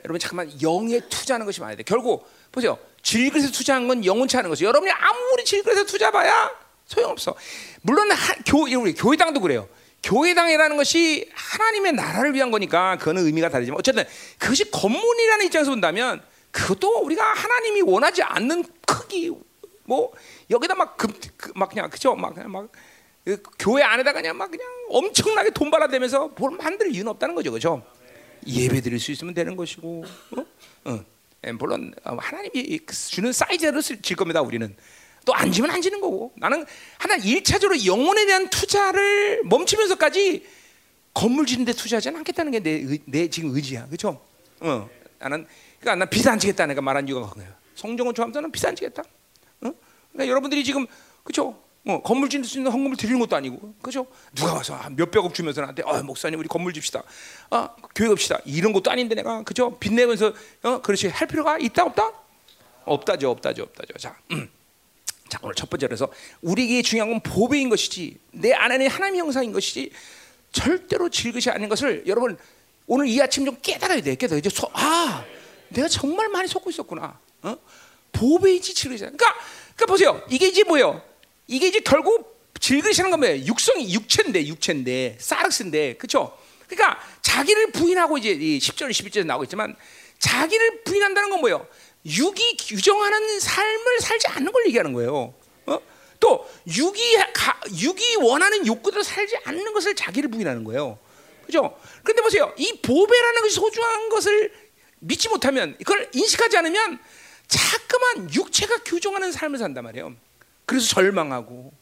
여러분 잠깐만 영에 투자하는 것이 많아야 돼. 결국 보세요. 질그릇에 투자한 건 영혼치 않은 것이. 여러분이 아무리 질그릇에 투자봐야 소용없어. 물론 하, 교, 우리 교회당도 그래요. 교회당이라는 것이 하나님의 나라를 위한 거니까 그거는 의미가 다르지만 어쨌든 그것이 건물이라는 입장에서 본다면 그것도 우리가 하나님이 원하지 않는 크기 뭐 여기다 막, 금, 그, 막 그냥 그죠 막 그냥 막그 교회 안에다가 그냥 막 그냥 엄청나게 돈 받아대면서 뭘 만들 이유는 없다는 거죠, 그죠? 예배 드릴 수 있으면 되는 것이고, 어? 어. 예, 물론 어, 하나님이 주는 사이즈를 질 겁니다. 우리는 또안 지는 거고. 나는 하나 일차적으로 영혼에 대한 투자를 멈추면서까지 건물 짓는데 투자하지 않겠다는 게 내 내 지금 의지야, 그죠? 어, 나는 그러니까 난 비싼 지겠다 내가 말한 이유가 그거예요. 성경은 좋아하면서 는 비싼 지겠다. 어? 그러니까 여러분들이 지금 그죠? 어, 건물 짓는 수 있는 헌금을 드리는 것도 아니고, 그죠? 누가 와서 몇 백억 주면서 나한테, 어, 목사님 우리 건물 집시다, 어, 교회 갑시다 이런 것도 아닌데 내가 그죠? 빚내면서 어, 그렇지 할 필요가 있다 없다? 없다죠, 없다죠, 없다죠. 자, 음. 자 오늘 첫 번째로 해서 우리에게 중요한 건 보배인 것이지 내 안에는 하나님의 형상인 것이지 절대로 질것이 아닌 것을 여러분 오늘 이 아침 좀 깨달아야 돼. 깨달아 이제 소, 아 내가 정말 많이 속고 있었구나. 어? 보배이지 질것이. 그러니까, 그러니까 보세요. 이게 이제 뭐예요? 이게 이제 결국 질그릇이라는 건 뭐예요? 육성이 육체인데 육체인데 사르스인데 그렇죠? 그러니까 자기를 부인하고 이제 이 10절 11절에 나오고 있지만 자기를 부인한다는 건 뭐예요? 육이 규정하는 삶을 살지 않는 걸 얘기하는 거예요. 어? 또 육이 가, 육이 원하는 욕구대로 살지 않는 것을 자기를 부인하는 거예요. 그죠? 그런데 보세요. 이 보배라는 것이 소중한 것을 믿지 못하면 그걸 인식하지 않으면 자꾸만 육체가 규정하는 삶을 산단 말이에요. 그래서 절망하고,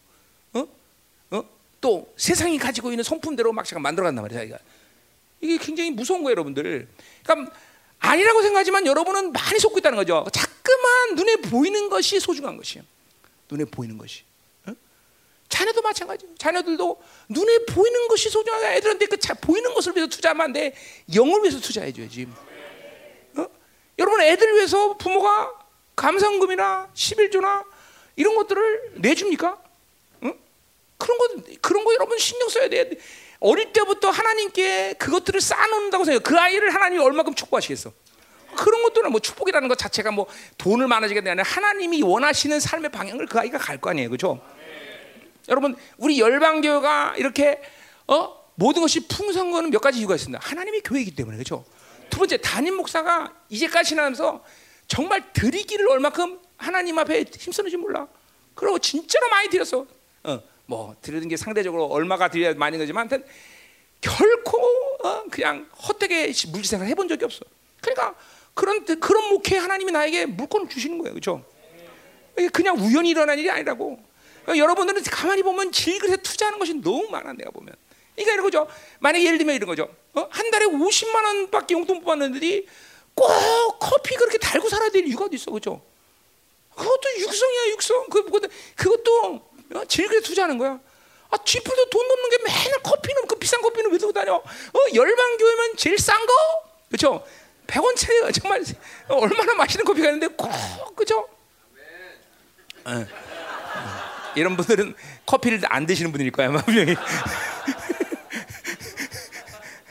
어? 어? 또 세상이 가지고 있는 성품대로 막 잠깐 만들어간단 말이에요. 이게 굉장히 무서운 거예요, 여러분들. 그러니까 아니라고 생각하지만 여러분은 많이 속고 있다는 거죠. 자꾸만 눈에 보이는 것이 소중한 것이에요. 눈에 보이는 것이. 어? 자녀도 마찬가지예요. 자녀들도 눈에 보이는 것이 소중하다. 애들한테 그 자, 보이는 것을 위해서 투자하면 안 돼. 영을 위해서 투자해줘야지. 어? 여러분 애들 위해서 부모가 감상금이나 11조나 이런 것들을 내줍니까? 응? 그런 거 그런 거 여러분 신경 써야 돼. 어릴 때부터 하나님께 그것들을 쌓아놓는다고 생각해. 그 아이를 하나님이 얼마큼 축복하시겠어? 그런 것들은 뭐 축복이라는 것 자체가 뭐 돈을 많아지게 되는 하나님이 원하시는 삶의 방향을 그 아이가 갈 거 아니에요, 그렇죠? 여러분 우리 열방교가 이렇게 어 모든 것이 풍성한 거는 몇 가지 이유가 있습니다. 하나님의 교회이기 때문에 그렇죠. 두 번째 담임 목사가 이제까지 하면서 정말 드리기를 얼마큼 하나님 앞에 힘쓰는지 몰라. 그리고 진짜로 많이 드렸어. 어, 뭐 드리는 게 상대적으로 얼마가 드려야 많이 거지만 하여튼 결코 어, 그냥 헛되게 물질 생활 해본 적이 없어. 그러니까 그런 그런 목회 하나님이 나에게 물건을 주시는 거예요, 그렇죠? 그냥 우연히 일어난 일이 아니라고. 그러니까 여러분들은 가만히 보면 질그릇에 투자하는 것이 너무 많아 내가 보면. 그러니까 이런 거죠. 만약 예를 들면 이런 거죠. 어? 한 달에 50만 원밖에 용돈 못 받는들이 꼭 커피 그렇게 달고 살아야 될 이유가 어디 있어, 그렇죠? 그것도 육성이야, 육성. 그 그것도 어? 질그릇에 투자하는 거야. 아, 쥐뿔도 돈 넘는 게 맨날 커피는 그 비싼 커피는 왜 들고 다녀? 어, 열방교회면 제일 싼 거, 그렇죠? 100원짜리 정말 얼마나 맛있는 커피가 있는데 꼭 그죠? 어. 이런 분들은 커피를 안 드시는 분일 거야 분명히.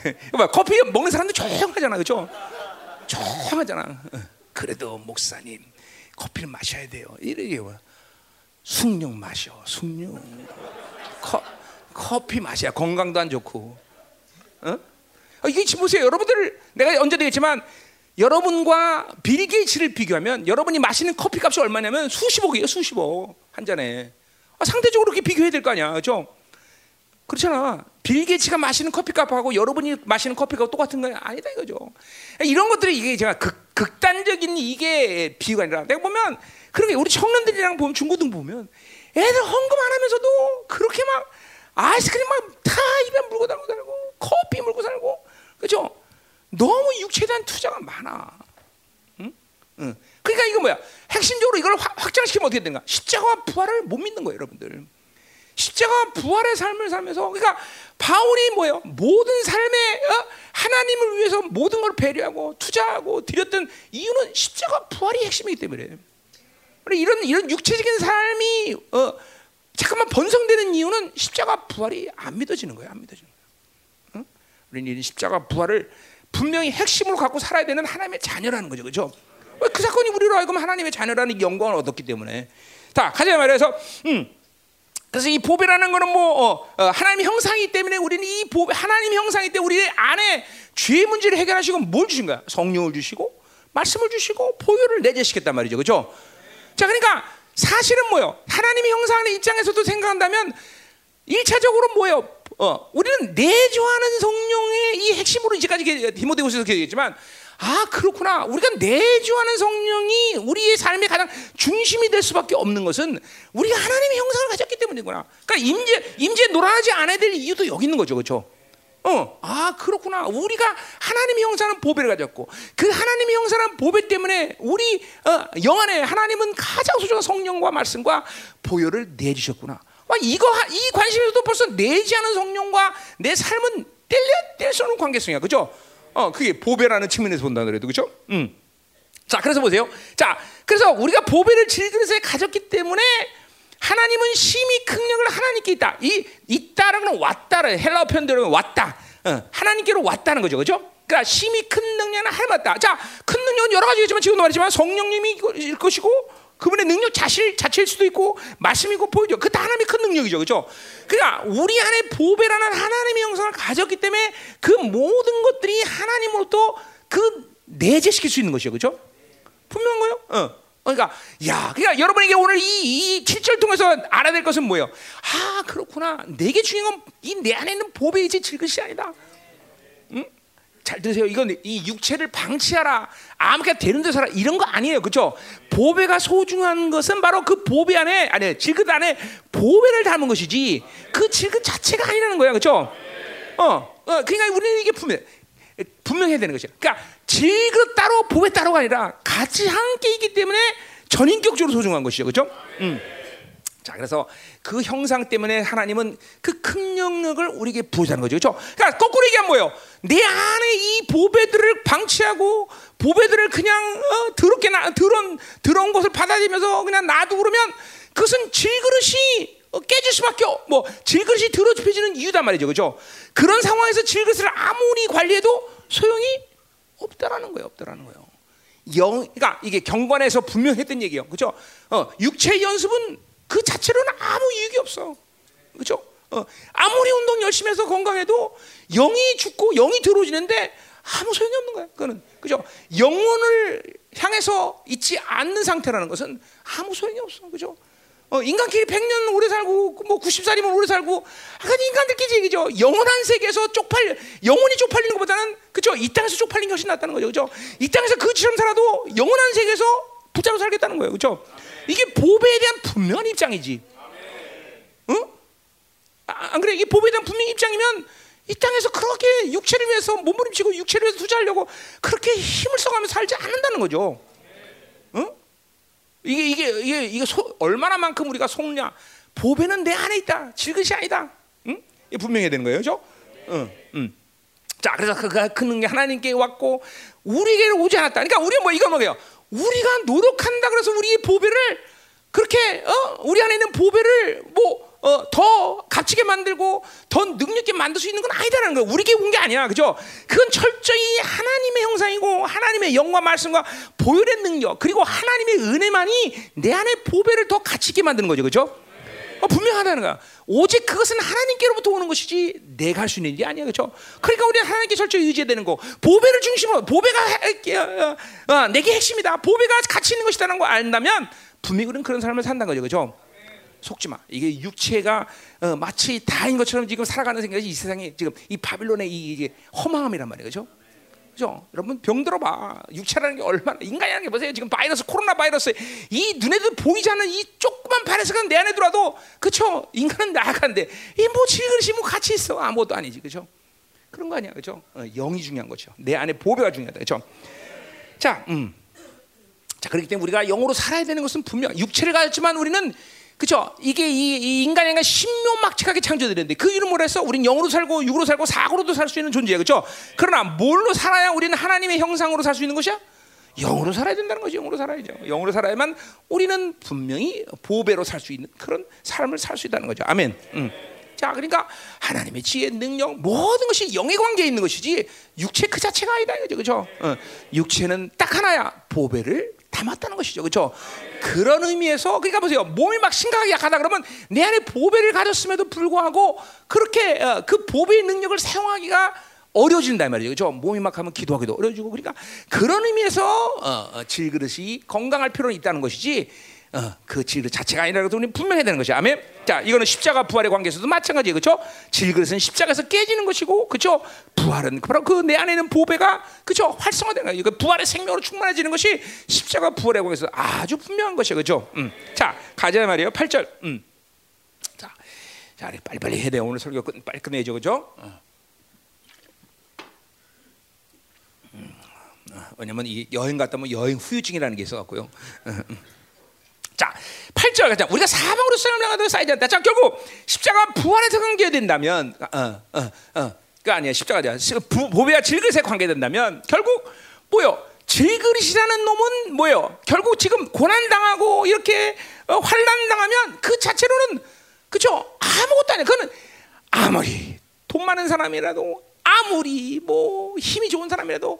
봐, 커피 먹는 사람들 조용하잖아, 그렇죠? 조용하잖아. 어. 그래도 목사님 커피를 마셔야 돼요. 이래 뭐 숭늉 마셔, 숭늉. 커, 커피 마셔야 건강도 안 좋고. 어? 아, 이게 지금 보세요. 여러분들 내가 언제도 얘기했지만 여러분과 빌 게이츠를 비교하면 여러분이 마시는 커피 값이 얼마냐면 수십억이에요. 수십억 한 잔에. 아, 상대적으로 그렇게 비교해야 될 거 아니야. 그렇죠? 그렇잖아. 빌 게이츠가 마시는 커피 값하고 여러분이 마시는 커피 값 똑같은 거 아니다 이거죠. 이런 것들이 이게 제가 극, 극단적인 이게 비유가 아니라 내가 보면 그러게 우리 청년들이랑 보면 중고등 보면 애들 헌금 안 하면서도 그렇게 막 아이스크림 막 다 입에 물고 다니고 살고 커피 물고 살고 그죠? 너무 육체에 대한 투자가 많아. 응? 응. 그러니까 이거 뭐야? 핵심적으로 이걸 확 장시키면 어떻게 되는가? 십자가와 부활을 못 믿는 거예요, 여러분들. 십자가와 부활의 삶을 살면서 그러니까 바울이 뭐예요? 모든 삶에 어? 하나님을 위해서 모든 걸 배려하고 투자하고 드렸던 이유는 십자가 부활이 핵심이기 때문에. 이런 이런 육체적인 삶이 어, 잠깐만 번성되는 이유는 십자가 부활이 안 믿어지는 거예요. 안 믿어지는 거예요. 응? 우리는 십자가 부활을 분명히 핵심으로 갖고 살아야 되는 하나님의 자녀라는 거죠, 그렇죠? 그 사건이 우리로 하여금 하나님의 자녀라는 영광을 얻었기 때문에. 자, 가자 말해서, 음. 그래서 이 보배라는 거는 뭐 어, 어, 하나님 형상이기 때문에 우리는 이 보배 하나님 형상이기 때문에 우리 안에 죄 문제를 해결하시고 뭘 주신 거야? 성령을 주시고 말씀을 주시고 보혈을 내재시켰단 말이죠, 그렇죠? 자, 그러니까 사실은 뭐요? 하나님의 형상의 입장에서도 생각한다면 일차적으로 뭐요? 어, 우리는 내주하는 성령의 이 핵심으로 이제까지 디모데후서에서 얘기했지만 아 그렇구나 우리가 내주하는 성령이 우리의 삶의 가장 중심이 될 수밖에 없는 것은 우리가 하나님의 형상을 가졌기 때문이구나. 그러니까 임재 임재 놀아나지 않아야 될 이유도 여기 있는 거죠, 그렇죠? 어, 아 그렇구나. 우리가 하나님의 형상은 보배를 가졌고 그 하나님의 형상은 보배 때문에 우리 어, 영 안에 하나님은 가장 소중한 성령과 말씀과 보혈을 내주셨구나. 와 이거 이 관심에서도 벌써 내지 않은 성령과 내 삶은 뗄려 뗄수 없는 관계성이야, 그죠? 어, 그게 보배라는 측면에서 본다 그래도 그죠? 음. 자, 그래서 보세요. 자, 그래서 우리가 보배를 질그릇에 가졌기 때문에 하나님은 심히 능력을 하나님께 있다. 이 있다라는 건 왔다를 헬라어 표현대로 왔다. 어, 하나님께로 왔다는 거죠, 그렇죠? 그러니까 심히 큰 능력은 하나님다. 자, 큰 능력은 여러 가지겠지만 지금도 말했지만 성령님이 일 것이고 그분의 능력 자실 자체일 수도 있고 말씀이고 보이죠. 그다 하나님의 큰 능력이죠, 그렇죠? 그러니까 우리 안에 보배라는 하나님의 형상을 가졌기 때문에 그 모든 것들이 하나님으로부터 그 내재시킬 수 있는 것이죠, 그렇죠? 분명한 거예요. 어. 그러니까 야, 그러니까 여러분에게 오늘 이, 이 7절 통해서 알아야 될 것은 뭐예요? 아, 그렇구나. 내게 중요한 건 이 내 안에 있는 보배이지 질것이 아니다. 응? 잘 드세요. 이건 이 육체를 방치하라. 아무렇게나 되는 데 살아. 이런 거 아니에요. 그렇죠? 보배가 소중한 것은 바로 그 보배 안에 아니, 질것 안에 보배를 담은 것이지. 그 질것 자체가 아니라는 거야. 그렇죠? 어. 어, 그러니까 우리는 이게 분명 분명해야 되는 것이야. 그러니까 질것 따로 보배 따로가 아니라 같이 함께 있기 때문에 전인격적으로 소중한 것이죠. 그렇죠? 음. 자, 그래서 그 형상 때문에 하나님은 그 큰 영역을 우리에게 부여하는 거죠. 그렇죠? 그러니까 거꾸로 얘기하면 뭐예요? 내 안에 이 보배들을 방치하고 보배들을 그냥 어, 더럽게 나, 더러운 더러운 것을 받아들이면서 그냥 놔두고 그러면 그것은 질그릇이 어, 깨질 수밖에 없, 뭐 질그릇이 더러워지는 이유단 말이죠. 그렇죠? 그런 상황에서 질그릇을 아무리 관리해도 소용이 없다라는 거예요. 없다라는 거예요. 영, 그러니까 이게 경관에서 분명했던 얘기예요. 그렇죠? 어, 육체 연습은 그 자체로는 아무 이익이 없어. 그렇죠? 어, 아무리 운동 열심히 해서 건강해도 영이 죽고 영이 들어오지는데 아무 소용이 없는 거야. 그거는 그죠? 영혼을 향해서 있지 않는 상태라는 것은 아무 소용이 없어. 그죠? 어, 인간끼리 100년 오래 살고 뭐 90살이면 오래 살고 아까 인간들끼리 얘기죠. 영원한 세계에서 쪽팔 영원히 쪽팔리는 것보다는 그죠? 이 땅에서 쪽팔리는 게 훨씬 낫다는 거죠. 그죠? 이 땅에서 그처럼 살아도 영원한 세계에서 붙잡고 살겠다는 거예요. 그죠? 이게 보배에 대한 분명한 입장이지. 응? 아, 안 그래? 이게 보배에 대한 분명한 입장이면 이 땅에서 그렇게 육체를 위해서 몸부림치고 육체를 위해서 투자하려고 그렇게 힘을 써가면서 살지 않는다는 거죠. 응? 이게 이게 이게 이게 소, 얼마나만큼 우리가 속냐? 보배는 내 안에 있다. 질것이 아니다. 응? 이 분명해야 되는 거예요, 그렇죠? 응, 응. 자, 그래서 그가 그 능력 하나님께 왔고 우리에게 오지 않았다. 그러니까 우리 뭐 이거 뭐예요? 우리가 노력한다 그래서 우리의 보배를 그렇게 어? 우리 안에 있는 보배를 뭐 어, 더 값지게 만들고 더 능력 있게 만들 수 있는 건 아니다라는 거예요. 우리에게 온 게 아니야. 그죠? 그건 철저히 하나님의 형상이고 하나님의 영과 말씀과 보혈의 능력 그리고 하나님의 은혜만이 내 안에 보배를 더 가치 있게 만드는 거죠. 그죠? 어, 분명하다는 거야. 오직 그것은 하나님께로부터 오는 것이지 내가 할 수 있는 일이 아니야. 그죠? 그러니까 우리는 하나님께 철저히 의지해야 되는 거. 보배를 중심으로 보배가 해, 어, 어, 내게 핵심이다. 보배가 가치 있는 것이다라는 거 안다면 분명히 우리는 그런 삶을 산다는 거죠. 그죠? 속지 마. 이게 육체가 어, 마치 다인 것처럼 지금 살아가는 생각이 이 세상에 지금 이 바빌론의 이, 이게 허망함이란 말이에요. 그죠? 그죠? 여러분 병 들어 봐. 육체라는 게 얼마나 인간이라는 게 보세요. 지금 바이러스 코로나 바이러스 이 눈에도 보이지 않는 이 조그만 바이러스가 내 안에 들어와도 그쵸? 인간은 나약한데 이뭐 질그릇이 뭐 같이 있어 아무것도 아니지. 그죠? 그런 거 아니야. 그죠? 어, 영이 중요한 거죠. 내 안에 보배가 중요하다. 그죠? 자, 음. 자, 그렇기 때문에 우리가 영으로 살아야 되는 것은 분명 육체를 가졌지만 우리는 그죠? 이게 이, 이 인간이 신묘막측하게 창조되는데 그 이름 뭐라 했어? 우린 영으로 살고 육으로 살고 사고로도 살 수 있는 존재야, 그죠? 그러나 뭘로 살아야 우리는 하나님의 형상으로 살 수 있는 것이야? 영으로 살아야 된다는 거죠. 영으로 살아야죠. 영으로 살아야만 우리는 분명히 보배로 살 수 있는 그런 삶을 살 수 있다는 거죠. 아멘. 음. 자, 그러니까 하나님의 지혜, 능력 모든 것이 영의 관계에 있는 것이지 육체 그 자체가 아니다 이거죠, 그렇죠? 어. 육체는 딱 하나야, 보배를 담았다는 것이죠, 그렇죠? 그런 의미에서 그러니까 보세요, 몸이 막 심각하게 약하다 그러면 내 안에 보배를 가졌음에도 불구하고 그렇게 어, 그 보배의 능력을 사용하기가 어려진다 말이죠. 그렇죠? 몸이 막 하면 기도하기도 어려지고 그러니까 그런 의미에서 어, 어, 질그릇이 건강할 필요는 있다는 것이지 어, 그 질그릇 자체가 아니라고 우리는 분명해야 되는 것이 아멘. 자, 이거는 십자가 부활의 관계에서도 마찬가지예요. 그렇죠? 질그릇은 십자가에서 깨지는 것이고 그렇죠? 부활은 바로 그 내 안에 있는 보배가 그렇죠? 활성화되는 거예요. 그 부활의 생명으로 충만해지는 것이 십자가 부활의 관계에서 아주 분명한 것이에요. 그렇죠? 음. 자, 가자 말이에요. 8절. 음. 자. 자, 빨리빨리 해야 돼. 오늘 설교 끝, 빨리 끝내죠. 그렇죠? 어. 왜냐면 이 여행 갔다 오면 여행 후유증이라는 게 있어 갖고요. 자, 8절 가자. 우리가 사방으로 쓰임을 쌓이지 않다. 자, 결국 십자가 부활에서 관계된다면, 어, 어, 어, 그 아니야 십자가야. 보배와 질그릇에 관계된다면 결국 뭐요? 질그릇이라는 놈은 뭐요? 결국 지금 고난 당하고 이렇게 어, 환란 당하면 그 자체로는 그죠? 아무것도 아니야. 그거는 아무리 돈 많은 사람이라도 아무리 뭐 힘이 좋은 사람이라도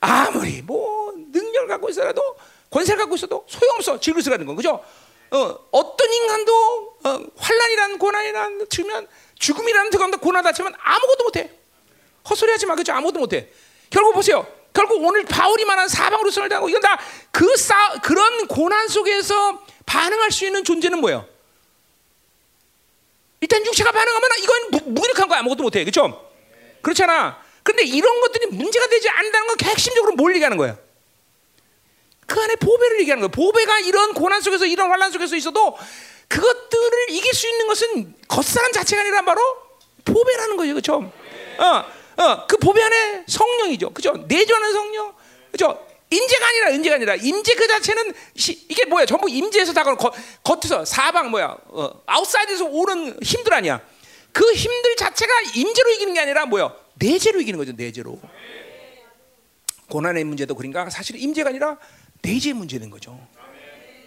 아무리 뭐 능력을 갖고 있어라도 권세를 갖고 있어도 소용없어 질그릇이라는 건 그죠? 어, 어떤 인간도 어, 환란이란 고난이란 치면 죽음이라는 특감도 고난다 치면 아무것도 못해 헛소리하지 마 그죠? 아무것도 못해 결국 보세요 결국 오늘 바울이 말한 사방으로 대고 이건 다 그 싸 그런 고난 속에서 반응할 수 있는 존재는 뭐예요? 일단 육체가 반응하면 이건 무, 무력한 거야 아무것도 못해 그죠? 그렇잖아. 근데 이런 것들이 문제가 되지 않는다는 건 핵심적으로 뭘 얘기하는 거야? 그 안에 보배를 얘기하는 거야. 보배가 이런 고난 속에서 이런 환란 속에서 있어도 그것들을 이길 수 있는 것은 겉사람 자체가 아니라 바로 보배라는 거죠. 그렇죠? 어, 어, 그 보배 안에 성령이죠. 그죠? 내주하는 성령. 그죠? 임재가 아니라 임재가 아니라 임재 그 자체는 시, 이게 뭐야? 전부 임재에서 다가오는 겉, 겉에서 사방 뭐야? 어, outside에서 오는 힘들 아니야. 그 힘들 자체가 임재로 이기는 게 아니라 뭐요? 내재로 이기는 거죠. 내재로. 고난의 문제도 그러니까 사실 임재가 아니라 내재 문제는 거죠.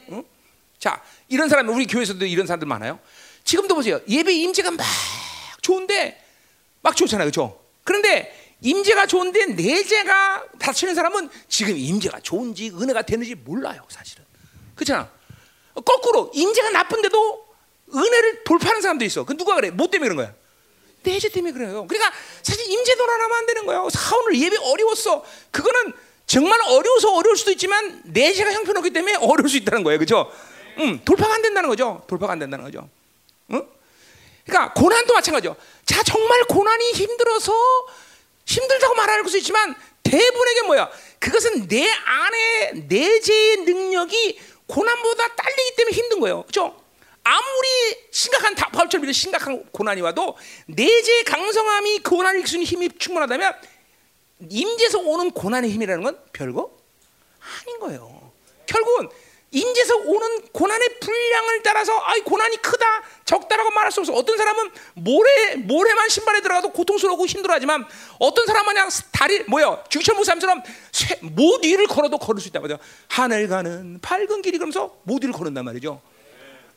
응? 자, 이런 사람 우리 교회에서도 이런 사람들 많아요. 지금도 보세요. 예배 임재가 막 좋은데 막 좋잖아요. 그렇죠? 그런데 임재가 좋은데 내재가 다치는 사람은 지금 임재가 좋은지 은혜가 되는지 몰라요, 사실은. 그렇잖아. 거꾸로 임재가 나쁜데도 은혜를 돌파하는 사람도 있어. 그 누가 그래? 뭐 때문에 그런 거야? 내재 때문에 그래요. 그러니까 사실 임재도 하나면 안 되는 거예요. 오늘 예배 어려웠어. 그거는 정말 어려워서 어려울 수도 있지만 내재가 형편없기 때문에 어려울 수 있다는 거예요. 그죠? 음, 돌파가 안 된다는 거죠. 돌파가 안 된다는 거죠. 응? 그러니까 고난도 마찬가지죠. 자 정말 고난이 힘들어서 힘들다고 말할 수 있지만 대부분에게 뭐야? 그것은 내 안에 내재의 능력이 고난보다 딸리기 때문에 힘든 거예요. 그렇죠? 아무리 심각한 다파처럼 심각한 고난이 와도 내재 강성함이 그 고난을 이기는 힘이 충분하다면 임재에서 오는 고난의 힘이라는 건 별거 아닌 거예요. 결국은 임재에서 오는 고난의 분량을 따라서 아이 고난이 크다 적다라고 말할 수 없어. 어떤 사람은 모래 모래만 신발에 들어가도 고통스러우고 힘들어하지만 어떤 사람은 그냥 다리 뭐야 주기철 목사님처럼 못 위를 걸어도 걸을 수 있단 말이죠. 하늘 가는 밝은 길이 그러면서 못 위를 걸는단 말이죠.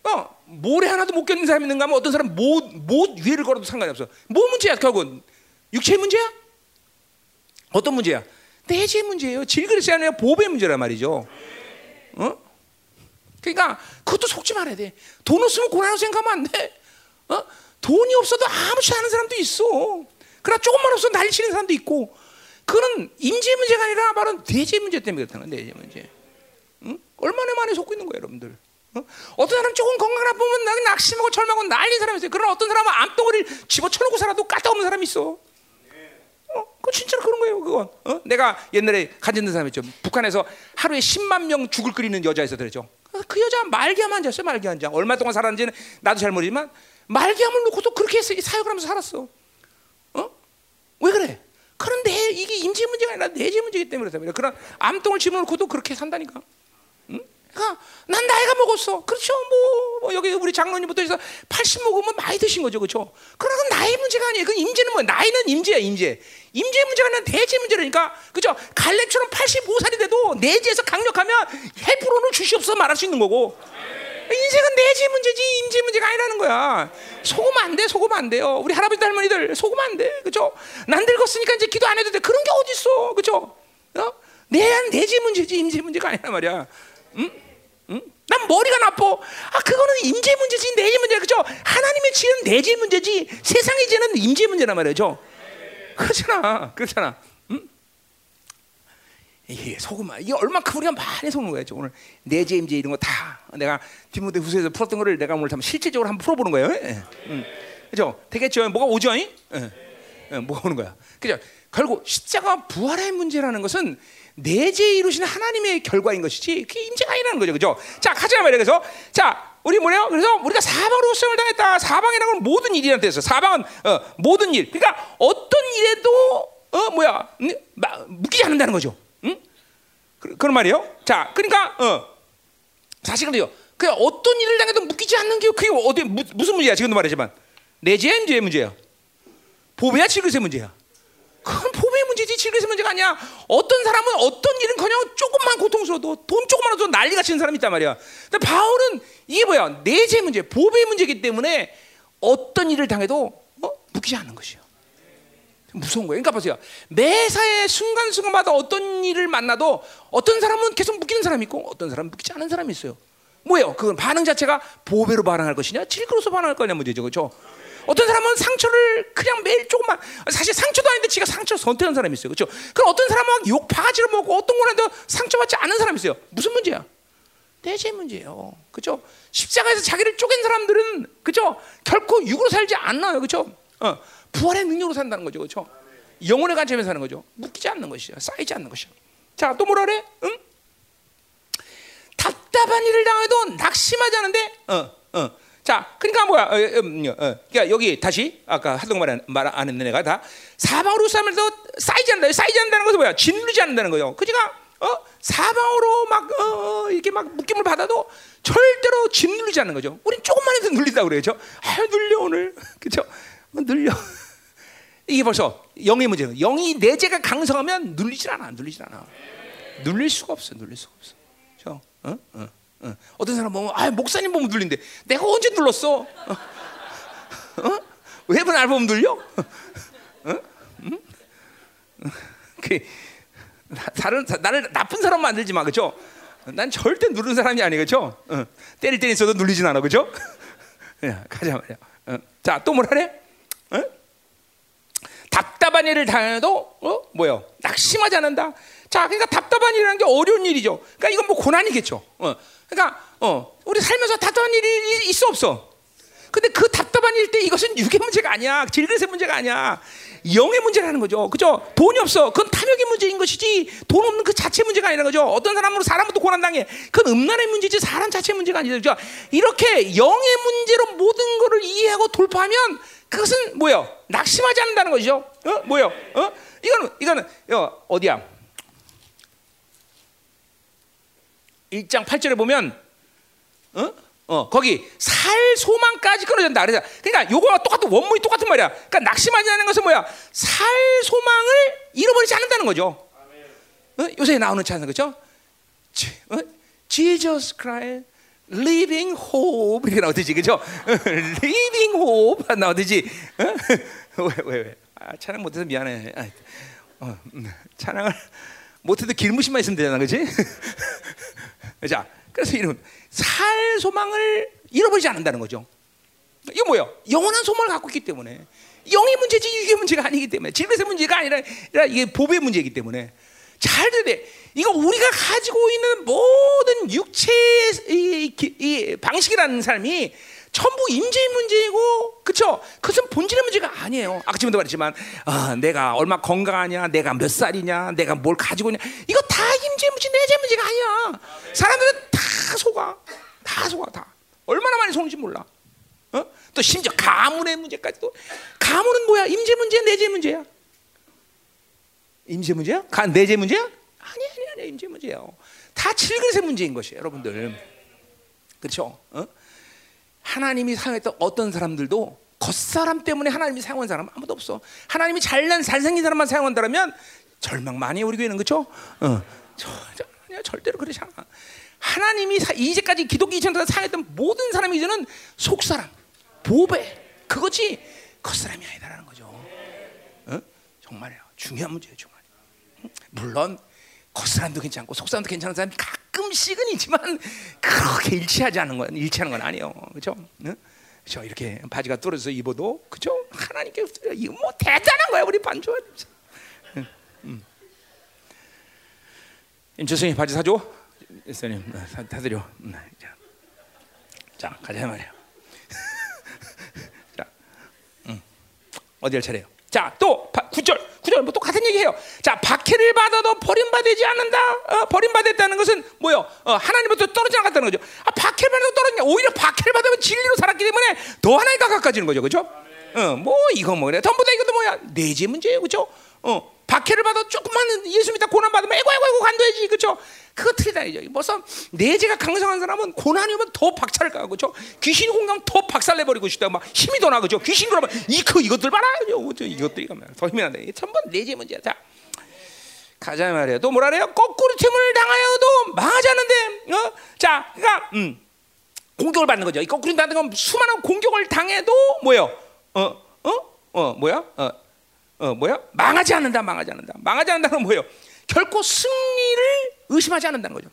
어 모래 하나도 못 견는 사람이 있는가 하면 어떤 사람 못못 위를 걸어도 상관이 없어. 뭐 문제야 결국은 육체 문제야? 어떤 문제야? 내재 문제예요. 질그릇이 아니라 보배 문제란 말이죠. 어? 그러니까 그것도 속지 말아야 돼. 돈 없으면 고난으로 생각하면 안 돼. 어? 돈이 없어도 아무렇지 않은 사람도 있어. 그러나 조금만 없어도 난리치는 사람도 있고. 그거는 임재 문제가 아니라 바로 내재 문제 때문에 그렇다는 거야. 내재 문제. 응? 얼마나 많이 속고 있는 거예요, 여러분들. 어? 떤 사람 조금 건강하다 보면 나 낙심하고 절망하고 난리 사람이 있어요. 그러나 어떤 사람은 암덩어리를 집어쳐놓고 살아도 까딱없는 사람이 있어. 어, 그 진짜로 그런 거예요, 그건. 어? 내가 옛날에 가진 사람 있죠. 북한에서 하루에 10만 명 죽을 끓이는 여자 있었더랬죠. 그 여자 말기암 환자였어요, 말기암 환자. 얼마 동안 살았는지는 나도 잘 모르지만 말기암을 놓고도 그렇게 사역을 하면서 살았어. 어? 왜 그래? 그런데 이게 임지 문제가 아니라 내재 문제이기 때문에 그렇다. 그런 암동을 집어넣고도 그렇게 산다니까. 그 러니까 난 나이가 먹었어. 그렇죠. 뭐, 뭐 여기 우리 장로님부터 해서 80 먹으면 많이 드신 거죠. 그렇죠. 그러나 그 나이 문제가 아니에요. 그 임재는 뭐 나이는 임재야, 임재. 임재 문제가 아니라 대재 문제라니까. 그렇죠. 갈렙처럼 85살이 돼도 내재에서 강력하면 헤프론을 주시옵소서 말할 수 있는 거고. 인생은 내재 문제지 임재 문제가 아니라는 거야. 속으면 안 돼, 속으면 안 돼요. 우리 할아버지 할머니들 속으면 안 돼, 그렇죠? 난 늙었으니까 이제 기도 안 해도 돼. 그런 게 어디 있어, 그렇죠? 어? 내 내재 문제지 임재 문제가 아니란 말이야. 응? 응? 난 머리가 나빠. 아 그거는 임재 문제지 내재 문제 그죠? 하나님의 지은 내재 문제지 세상의 지은 임재 문제란 말이죠. 그렇잖아, 그렇잖아. 응? 이게 소금 이게 얼마큼 우리가 많이 속는 거예요. 오늘 내재 임재 이런 거 다 내가 디모데 후서에서 풀었던 거를 내가 오늘 한번 실질적으로 한번 풀어보는 거예요. 예. 응. 그죠? 되겠죠? 뭐가 오죠? 예. 예. 뭐가 오는 거야? 그죠? 결국 십자가 부활의 문제라는 것은 내재 이루신 하나님의 결과인 것이지 그게 임재가 아니라는 거죠, 그죠? 자, 가자 말이야. 그래서 자, 우리 뭐래요? 그래서 우리가 사방으로 수을 당했다. 사방이라는 건 모든 일이란 뜻이어 사방은 어, 모든 일. 그러니까 어떤 일에도 어 뭐야 음, 묶이지 않는다는 거죠. 응? 그, 런 말이에요. 자, 그러니까 어 사실 그래요. 그 어떤 일을 당해도 묶이지 않는 게 그게 어디 무, 무슨 문제야? 지금도 말했지만 내재 임재의 문제야. 보배야 질그릇의 문제야. 그건 문제지 질그릇의 문제가 아니야. 어떤 사람은 어떤 일은커녕 조금만 고통스러워도 돈 조금만 얻어도 난리가 치는 사람이 있단 말이야. 근데 바울은 이게 뭐야? 내재 문제, 보배 문제이기 때문에 어떤 일을 당해도 어? 묶이지 않는 것이요. 무서운 거예요. 그러니까 보세요. 매사의 순간순간마다 어떤 일을 만나도 어떤 사람은 계속 묶이는 사람이 있고 어떤 사람은 묶이지 않은 사람이 있어요. 뭐예요? 그건 반응 자체가 보배로 반응할 것이냐, 질그로서 반응할 거냐 문제죠, 그렇죠? 어떤 사람은 상처를 그냥 매일 조금만 사실 상처도 아닌데 지가 상처 선택한 사람이 있어요. 그렇죠? 그럼 어떤 사람은 욕 바가지를 먹고 어떤 거라도 상처받지 않은 사람이 있어요. 무슨 문제야? 내재 문제예요. 그렇죠? 십자가에서 자기를 쪼갠 사람들은 그렇죠? 결코 육으로 살지 않나요. 그렇죠? 어, 부활의 능력으로 산다는 거죠. 그렇죠? 영혼의 관점에서 사는 거죠. 묶이지 않는 것이야. 쌓이지 않는 것이야. 자, 또 뭐라 그래? 응? 답답한 일을 당해도 낙심하지 않은데 어, 어. 자, 그러니까 뭐야? 어, 음, 어, 그러니까 여기 다시 아까 하던 말, 말안 했는 내가 다 사방으로 싸면서 쌓이지 않는다. 쌓이지 않는다는 것은 뭐야? 짓누르지 않는다는 거죠. 그지가 어? 사방으로 막 어, 어, 이렇게 막 묶임을 받아도 절대로 짓누르지 않는 거죠. 우린 조금만 해도 눌린다 그래죠. 아, 눌려 오늘. 그죠? 눌려. 이게 벌써 영의 문제예요. 영이 내재가 강성하면 눌리질 않아. 눌리질 않아. 눌릴 수가 없어. 눌릴 수가 없어. 그죠? 어? 어. 어. 떤 사람 보면 아 목사님 보면 눌린데 내가 언제 눌렀어? 어? 어? 왜날 보면 눌려? 어? 응? 그 다른 나를 나쁜 사람 만들지 마, 그죠? 난 절대 누르는 사람이 아니, 그죠? 어. 때릴 때 있어도 눌리진 않아, 그죠? 야, 가자 말이야. 어. 자, 또 뭐라 그래? 어? 답답한 일을 당해도 어 뭐요? 낙심하지 않는다. 자, 그러니까 답답한 일이라는 게 어려운 일이죠. 그러니까 이건 뭐 고난이겠죠. 어, 그러니까 어, 우리 살면서 답답한 일이 있어 없어. 근데 그 답답한 일 때 이것은 육의 문제가 아니야. 질그릇의 문제가 아니야. 영의 문제라는 거죠. 그죠? 돈이 없어. 그건 탐욕의 문제인 것이지 돈 없는 그 자체 문제가 아니라 거죠. 어떤 사람으로 사람부터 고난당해. 그건 음란의 문제지 사람 자체 문제가 아니죠. 그죠? 이렇게 영의 문제로 모든 것을 이해하고 돌파하면 그것은 뭐요? 낙심하지 않는다는 거죠. 어? 뭐요? 어? 이거는 이거는 어, 어디야? 1장 8절에 보면 어? 어, 거기 살 소망까지 끊어진다. 그래서 그러니까 요거와 똑같은 원문이 똑같은 말이야. 그러니까 낙심하지 않는 것은 뭐야? 살 소망을 잃어버리지 않는다는 거죠. 어? 요새 나오는 찬양 그죠? 어? Jesus Christ, living hope 이렇게 나오듯이 그죠? living hope 나오듯이 어? 왜 왜 왜? 아, 찬양 못해서 미안해. 아, 어, 음, 찬양을 못해도 길무심만 있으면 되잖아, 그렇지? 자, 그래서 이런 살 소망을 잃어버리지 않는다는 거죠. 이거 뭐요? 영원한 소망을 갖고 있기 때문에 영의 문제지 육의 문제가 아니기 때문에 질병의 문제가 아니라 이게 보배 문제이기 때문에 잘 들래. 이거 우리가 가지고 있는 모든 육체의 방식이라는 삶이 전부 임재의 문제이고, 그렇죠? 그것은 본질의 문제가 아니에요. 아까 지금도 말했지만, 아, 내가 얼마 건강하냐, 내가 몇 살이냐, 내가 뭘 가지고 있냐, 이거 다 임재 문제, 내재 문제가 아니야. 사람들은 다 속아, 다 속아, 다. 얼마나 많이 속는지 몰라. 어? 또 심지어 가문의 문제까지도. 가문은 뭐야? 임재 문제, 내재 문제야. 임재 문제야? 가 내재 문제야? 아니 아니 아니 임재 문제예요. 다 칠그릇의 문제인 것이에요, 여러분들. 그렇죠? 어? 하나님이 사용했던 어떤 사람들도 겉사람 때문에 하나님이 사용한 사람 아무도 없어. 하나님이 잘난 잘생긴 사람만 사용한다면 절망 많이 우리 교회는 그렇죠? 어. 저, 절대로 그렇지 않아. 하나님이 사, 이제까지 기독교 2000년 사용했던 모든 사람이 이제는 속사람, 보배 그것이 겉사람이 아니다라는 거죠. 어? 정말이야. 중요한 문제예요, 정말. 물론 겉사람도 괜찮고 속사람도 괜찮은 사람이 가끔씩은 있지만 그렇게 일치하지 않은 건 일치하는 건 아니에요, 그렇죠? 응? 이렇게 바지가 떨어져서 입어도 그렇죠? 하나님께 이거 뭐 대단한 거야, 우리 반주가. 응. 응. 임철성이 바지 사줘, 선생님 사드려. 자, 자 가자 말이야. 자, 응. 어디 할 차례요? 자, 또 9절. 9절 뭐 똑같은 얘기해요. 자, 박해를 받아도 버림받지 않는다. 어, 버림받았다는 것은 뭐요? 어, 하나님부터 떨어지 않았다는 거죠. 아, 박해를 받아도 떨어지냐? 오히려 박해를 받으면 진리로 살았기 때문에 더 하나님과 가까워지는 거죠. 그렇죠? 어, 뭐 이거 뭐 그래. 전부 다 이것도 뭐야? 내재 문제예요. 그렇죠? 어, 박해를 받아 조금만 예수 믿다 고난 받으면 에고 에고 에고 간도해지 그렇죠? 그거 틀리다이죠. 벌써 내재가 강성한 사람은 고난이 오면 더 박차를 가고 그렇죠? 귀신이 공감 더 박살내 버리고 싶다. 막 힘이 더 나. 그렇죠? 귀신 그러면 이그 이것들 봐라. 이것들 이거 더 힘이 나네. 전부 내재 문제야. 자. 가자 말이야. 또 뭐라 그래요? 거꾸로 틈을 당하여도 않는데. 어? 자, 그러니까 음. 공격을 받는 거죠. 이 거꾸로 당하는 건 수많은 공격을 당해도 뭐요? 어? 어? 어, 뭐야? 어. 어 뭐야? 망하지 않는다, 망하지 않는다. 망하지 않는다는 뭐예요? 결코 승리를 의심하지 않는다는 거죠.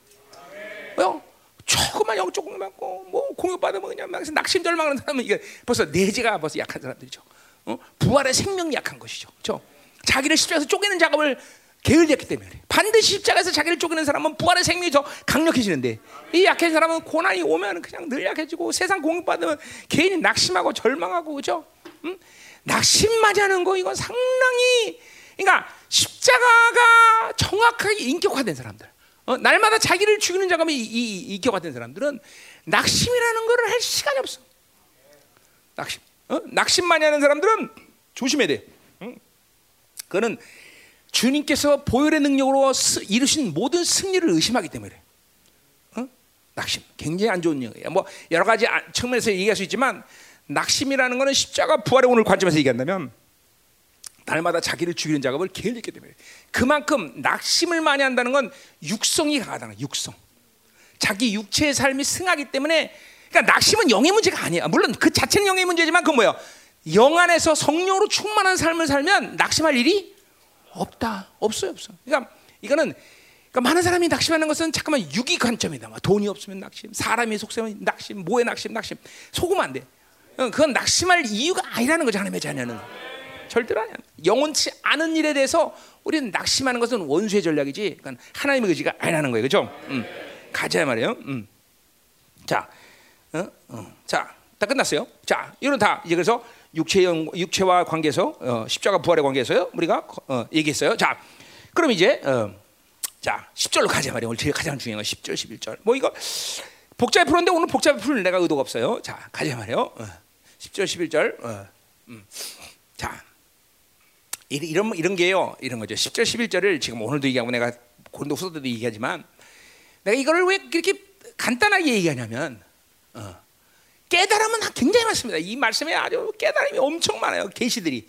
뭐요? 조금만 영적공 맞고 뭐 공격 받으면 그냥 막 낙심절망하는 사람은 이게 벌써 내재가 벌써 약한 사람들이죠. 어? 부활의 생명이 약한 것이죠. 그렇죠? 자기를 십자가에서 쪼개는 작업을 게을리했기 때문에 반드시 십자가에서 자기를 쪼개는 사람은 부활의 생명이 더 강력해지는데 이 약한 사람은 고난이 오면 그냥 늘 약해지고 세상 공격 받으면 개인이 낙심하고 절망하고 그죠? 응? 낙심맞이하는 거 이건 상당히 그러니까 십자가가 정확하게 인격화된 사람들, 어, 날마다 자기를 죽이는 작업이 이, 이, 인격화된 사람들은 낙심이라는 것을 할 시간이 없어. 낙심, 어? 낙심 많이 하는 사람들은 조심해야 돼. 응? 그는 주님께서 보혈의 능력으로 스, 이루신 모든 승리를 의심하기 때문에 어? 낙심 굉장히 안 좋은 영이야. 뭐 여러 가지 측면에서 얘기할 수 있지만. 낙심이라는 것은 십자가 부활의 오늘 관점에서 얘기한다면 날마다 자기를 죽이는 작업을 게을리 있기 때문에 그만큼 낙심을 많이 한다는 건 육성이 강하다는 육성. 자기 육체의 삶이 승하기 때문에 그러니까 낙심은 영의 문제가 아니야. 물론 그 자체는 영의 문제지만 그 뭐야? 영 안에서 성령으로 충만한 삶을 살면 낙심할 일이 없다. 없어요, 없어. 그러니까 이거는 그러니까 많은 사람이 낙심하는 것은 잠깐만 육이 관점이다. 돈이 없으면 낙심, 사람이 속세면 낙심, 뭐에 낙심, 낙심. 속으면 안 돼. 어, 그건 낙심할 이유가 아니라는 거죠 하나님의 자녀는. 절대로 아니야. 영원치 않은 일에 대해서 우리는 낙심하는 것은 원수의 전략이지. 그러니까 하나님의 의지가 아니라는 거예요, 그렇죠? 음. 가자 말이에요. 음. 자, 어? 어. 자, 다 끝났어요. 자, 이런 다 이제 그래서 육체 육체와 관계에서 어, 십자가 부활의 관계에서요. 우리가 어, 얘기했어요. 자, 그럼 이제 어, 자, 10절로 가자 말이에요. 오늘 제일 가장 중요한 건 10절, 11절. 뭐 이거 복잡히 풀었는데 오늘 복잡히 풀 내가 의도가 없어요. 자, 가자 말이에요. 어, 10절, 11절. 어, 음. 자, 이런 이런 게요. 이런 거죠. 10절, 11절을 지금 오늘도 얘기하고 내가 고린도 후서도 얘기하지만 내가 이거를 왜 그렇게 간단하게 얘기하냐면 어, 깨달음은 굉장히 많습니다. 이 말씀에 아주 깨달음이 엄청 많아요. 계시들이.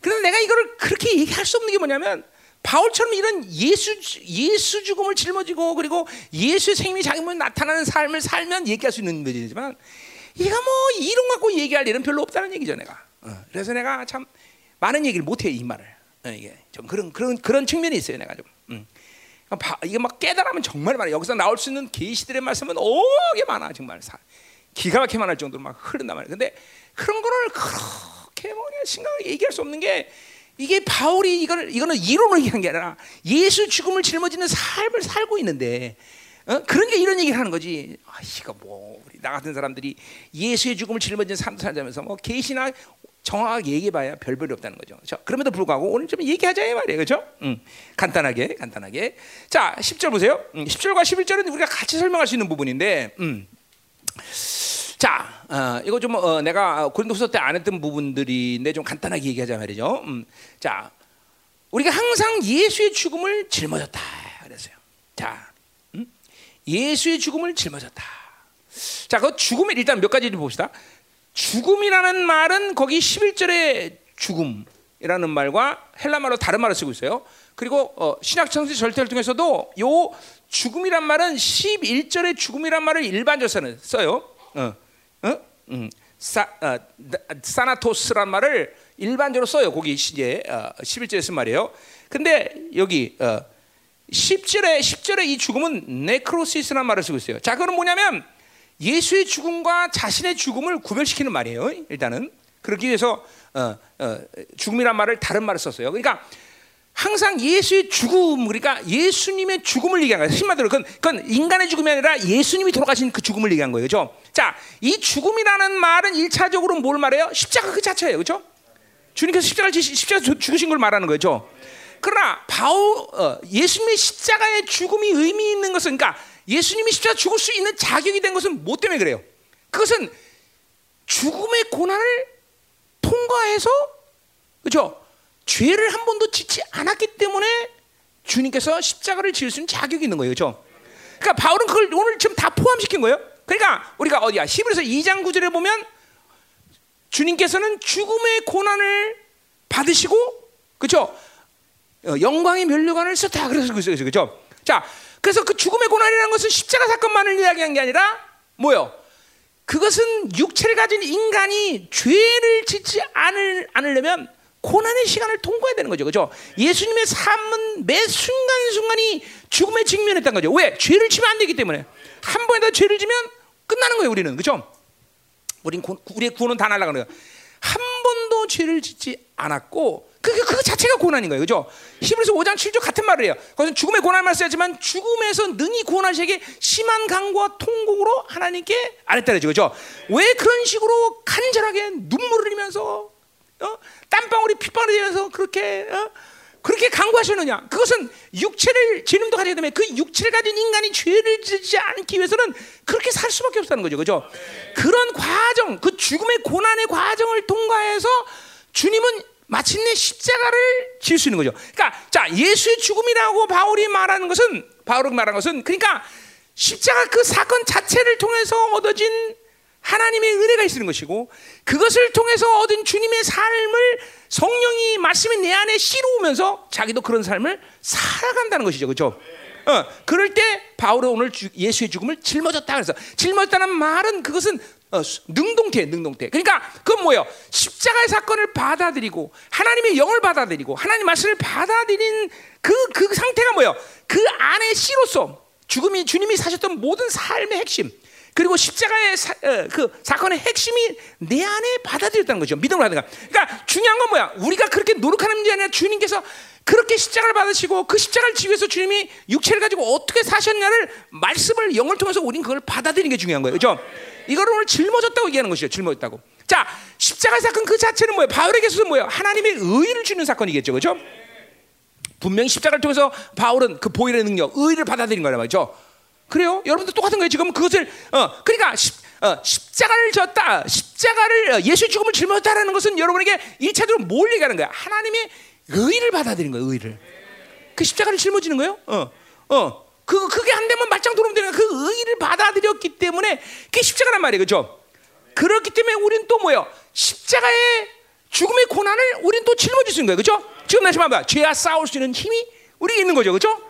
그런데 내가 이거를 그렇게 얘기할 수 없는 게 뭐냐면 바울처럼 이런 예수 예수 죽음을 짊어지고 그리고 예수의 생명이 자기만 나타나는 삶을 살면 얘기할 수 있는 문제지만 이거 뭐 이론 갖고 얘기할 일은 별로 없다는 얘기죠, 내가. 어, 그래서 내가 참 많은 얘기를 못 해요, 이 말을. 어, 이게 좀 그런 그런 그런 측면이 있어요, 내가 좀. 음. 이게 막 깨달으면 정말 많아. 여기서 나올 수 있는 계시들의 말씀은 오게 많아, 정말. 기가 막히게 많을 정도로 막 흐른단 말이야. 근데 그런 거를 그렇게 뭐냐 심각하게 얘기할 수 없는 게 이게 바울이 이거는 이거는 이론을 얘기한 게 아니라 예수 죽음을 짊어지는 삶을 살고 있는데 어? 그런 게 이런 얘기를 하는 거지. 아, 이거 뭐 우리 나 같은 사람들이 예수의 죽음을 삶을 살자면서 뭐 계시나 정확하게 얘기해봐야 별별이 없다는 거죠. 그렇죠? 그럼에도 불구하고 오늘 좀 얘기하자 이 말이에요, 그렇죠? 음, 간단하게, 간단하게. 자, 10절 보세요. 음, 10절과 11절은 우리가 같이 설명할 수 있는 부분인데, 음. 자, 어, 이거 좀 어, 내가 고린도서 때 안 했던 부분들인데 좀 간단하게 얘기하자 말이죠. 음, 자, 우리가 항상 예수의 죽음을 짊어졌다 그랬어요. 자, 음? 예수의 죽음을 짊어졌다. 자, 그 죽음을 일단 몇 가지를 봅시다. 죽음이라는 말은 거기 11절의 죽음이라는 말과 헬라말로 다른 말을 쓰고 있어요. 그리고 어, 신약 성지 절대를 통해서도 요 죽음이란 말은 11절의 죽음이란 말을 일반적으로 써요. 어. 어? 음, 사, 어, 사나토스란 말을 일반적으로 써요. 거기 이제 어, 11절에 쓴 말이에요. 근데 여기 어, 10절에 10절에 이 죽음은 네크로시스라는 말을 쓰고 있어요. 자, 그건 뭐냐면 예수의 죽음과 자신의 죽음을 구별시키는 말이에요. 일단은 그렇기 위해서 어, 어, 죽음이란 말을 다른 말을 썼어요. 그러니까 항상 예수의 죽음, 그러니까 예수님의 죽음을 얘기한 거예요. 한마디로 그건, 그건 인간의 죽음이 아니라 예수님이 돌아가신 그 죽음을 얘기한 거예요. 그죠? 자, 이 죽음이라는 말은 일차적으로 뭘 말해요? 십자가 그 자체예요. 그죠? 주님께서 십자가를 십자가 죽으신 걸 말하는 거죠. 그러나 바울 어, 예수님의 십자가의 죽음이 의미 있는 것은 그러니까 예수님이 십자가 죽을 수 있는 자격이 된 것은 뭐 때문에 그래요? 그것은 죽음의 고난을 통과해서 그죠? 죄를 한 번도 짓지 않았기 때문에 주님께서 십자가를 지을 수 있는 자격이 있는 거예요. 그렇죠? 그러니까 바울은 그걸 오늘 지금 다 포함시킨 거예요. 그러니까 우리가 어디야? 히브리서 2장 9절에 보면 주님께서는 죽음의 고난을 받으시고 그렇죠? 영광의 면류관을 썼다 그래서 그렇죠? 자, 그래서 그 죽음의 고난이라는 것은 십자가 사건만을 이야기한 게 아니라 뭐요? 그것은 육체를 가진 인간이 죄를 짓지 않을, 않으려면 고난의 시간을 통과해야 되는 거죠. 그죠? 예수님의 삶은 매 순간순간이 죽음에 직면했던 거죠. 왜? 죄를 지면 안 되기 때문에. 한 번에 다 죄를 지면 끝나는 거예요, 우리는. 그죠? 우린 고, 우리의 구원은 다 날아가는 거예요. 한 번도 죄를 짓지 않았고 그, 그, 그 자체가 고난인 거예요. 그죠? 히브리서 5장 7절 같은 말을 해요. 거기서 죽음의 고난을 말씀하지만 죽음에서 능히 구원하시게 심한 강과 통곡으로 하나님께 아랬다 그죠? 왜 그런 식으로 간절하게 눈물을 흘리면서 어? 땀방울이 핏방울이 되면서 그렇게 어? 그렇게 강구하셨느냐? 그것은 육체를 지름도 가지게 되면 그 육체를 가진 인간이 죄를 짓지 않기 위해서는 그렇게 살 수밖에 없다는 거죠, 그죠? 그런 과정, 그 죽음의 고난의 과정을 통과해서 주님은 마침내 십자가를 질수 있는 거죠. 그러니까 자 예수의 죽음이라고 바울이 말하는 것은 바울이 말하는 것은 그러니까 십자가 그 사건 자체를 통해서 얻어진 하나님의 은혜가 있는 것이고 그것을 통해서 얻은 주님의 삶을 성령이 말씀이 내 안에 씨로오면서 자기도 그런 삶을 살아간다는 것이죠. 그렇죠? 어, 그럴 때 바울은 오늘 주, 예수의 죽음을 짊어졌다 그래서 짊어졌다는 말은 그것은 어, 능동태, 능동태. 그러니까 그건 뭐예요? 십자가의 사건을 받아들이고 하나님의 영을 받아들이고 하나님 말씀을 받아들인 그, 그 상태가 뭐예요? 그 안에 씨로서 죽음이 주님이 사셨던 모든 삶의 핵심. 그리고 십자가의 사, 어, 그 사건의 핵심이 내 안에 받아들였다는 거죠. 하는 거. 그러니까 중요한 건 뭐야? 우리가 그렇게 노력하는 문제 아니라 주님께서 그렇게 십자가를 받으시고 그 십자가를 지기 위해서 주님이 육체를 가지고 어떻게 사셨냐를 말씀을 영을 통해서 우린 그걸 받아들이는 게 중요한 거예요. 그죠? 이거를 오늘 짊어졌다고 얘기하는 것이죠. 짊어졌다고. 자, 십자가 사건 그 자체는 뭐예요? 바울에게서는 뭐예요? 하나님의 의를 주는 사건이겠죠. 그죠? 분명히 십자가를 통해서 바울은 그 보일의 능력, 의를 받아들인 거란 말이죠. 그래요? 여러분도 똑같은 거예요. 지금 그것을 어 그러니까 십, 어, 십자가를 졌다, 십자가를 어, 예수 죽음을 짊어졌다라는 것은 여러분에게 일차적으로 뭘 얘기하는 거야? 하나님의 의를 받아들인 거예요. 의를. 그 십자가를 짊어지는 거예요. 어, 어. 그 그게 안 되면 말짱 도움 되는. 그 의를 받아들였기 때문에 그게 십자가란 말이에요. 그렇죠? 그렇기 때문에 우리는 또 뭐요? 십자가의 죽음의 고난을 우리는 또 짊어질 수 있는 거예요. 그렇죠? 지금 다시 말해봐. 죄와 싸울 수 있는 힘이 우리에 있는 거죠. 그렇죠?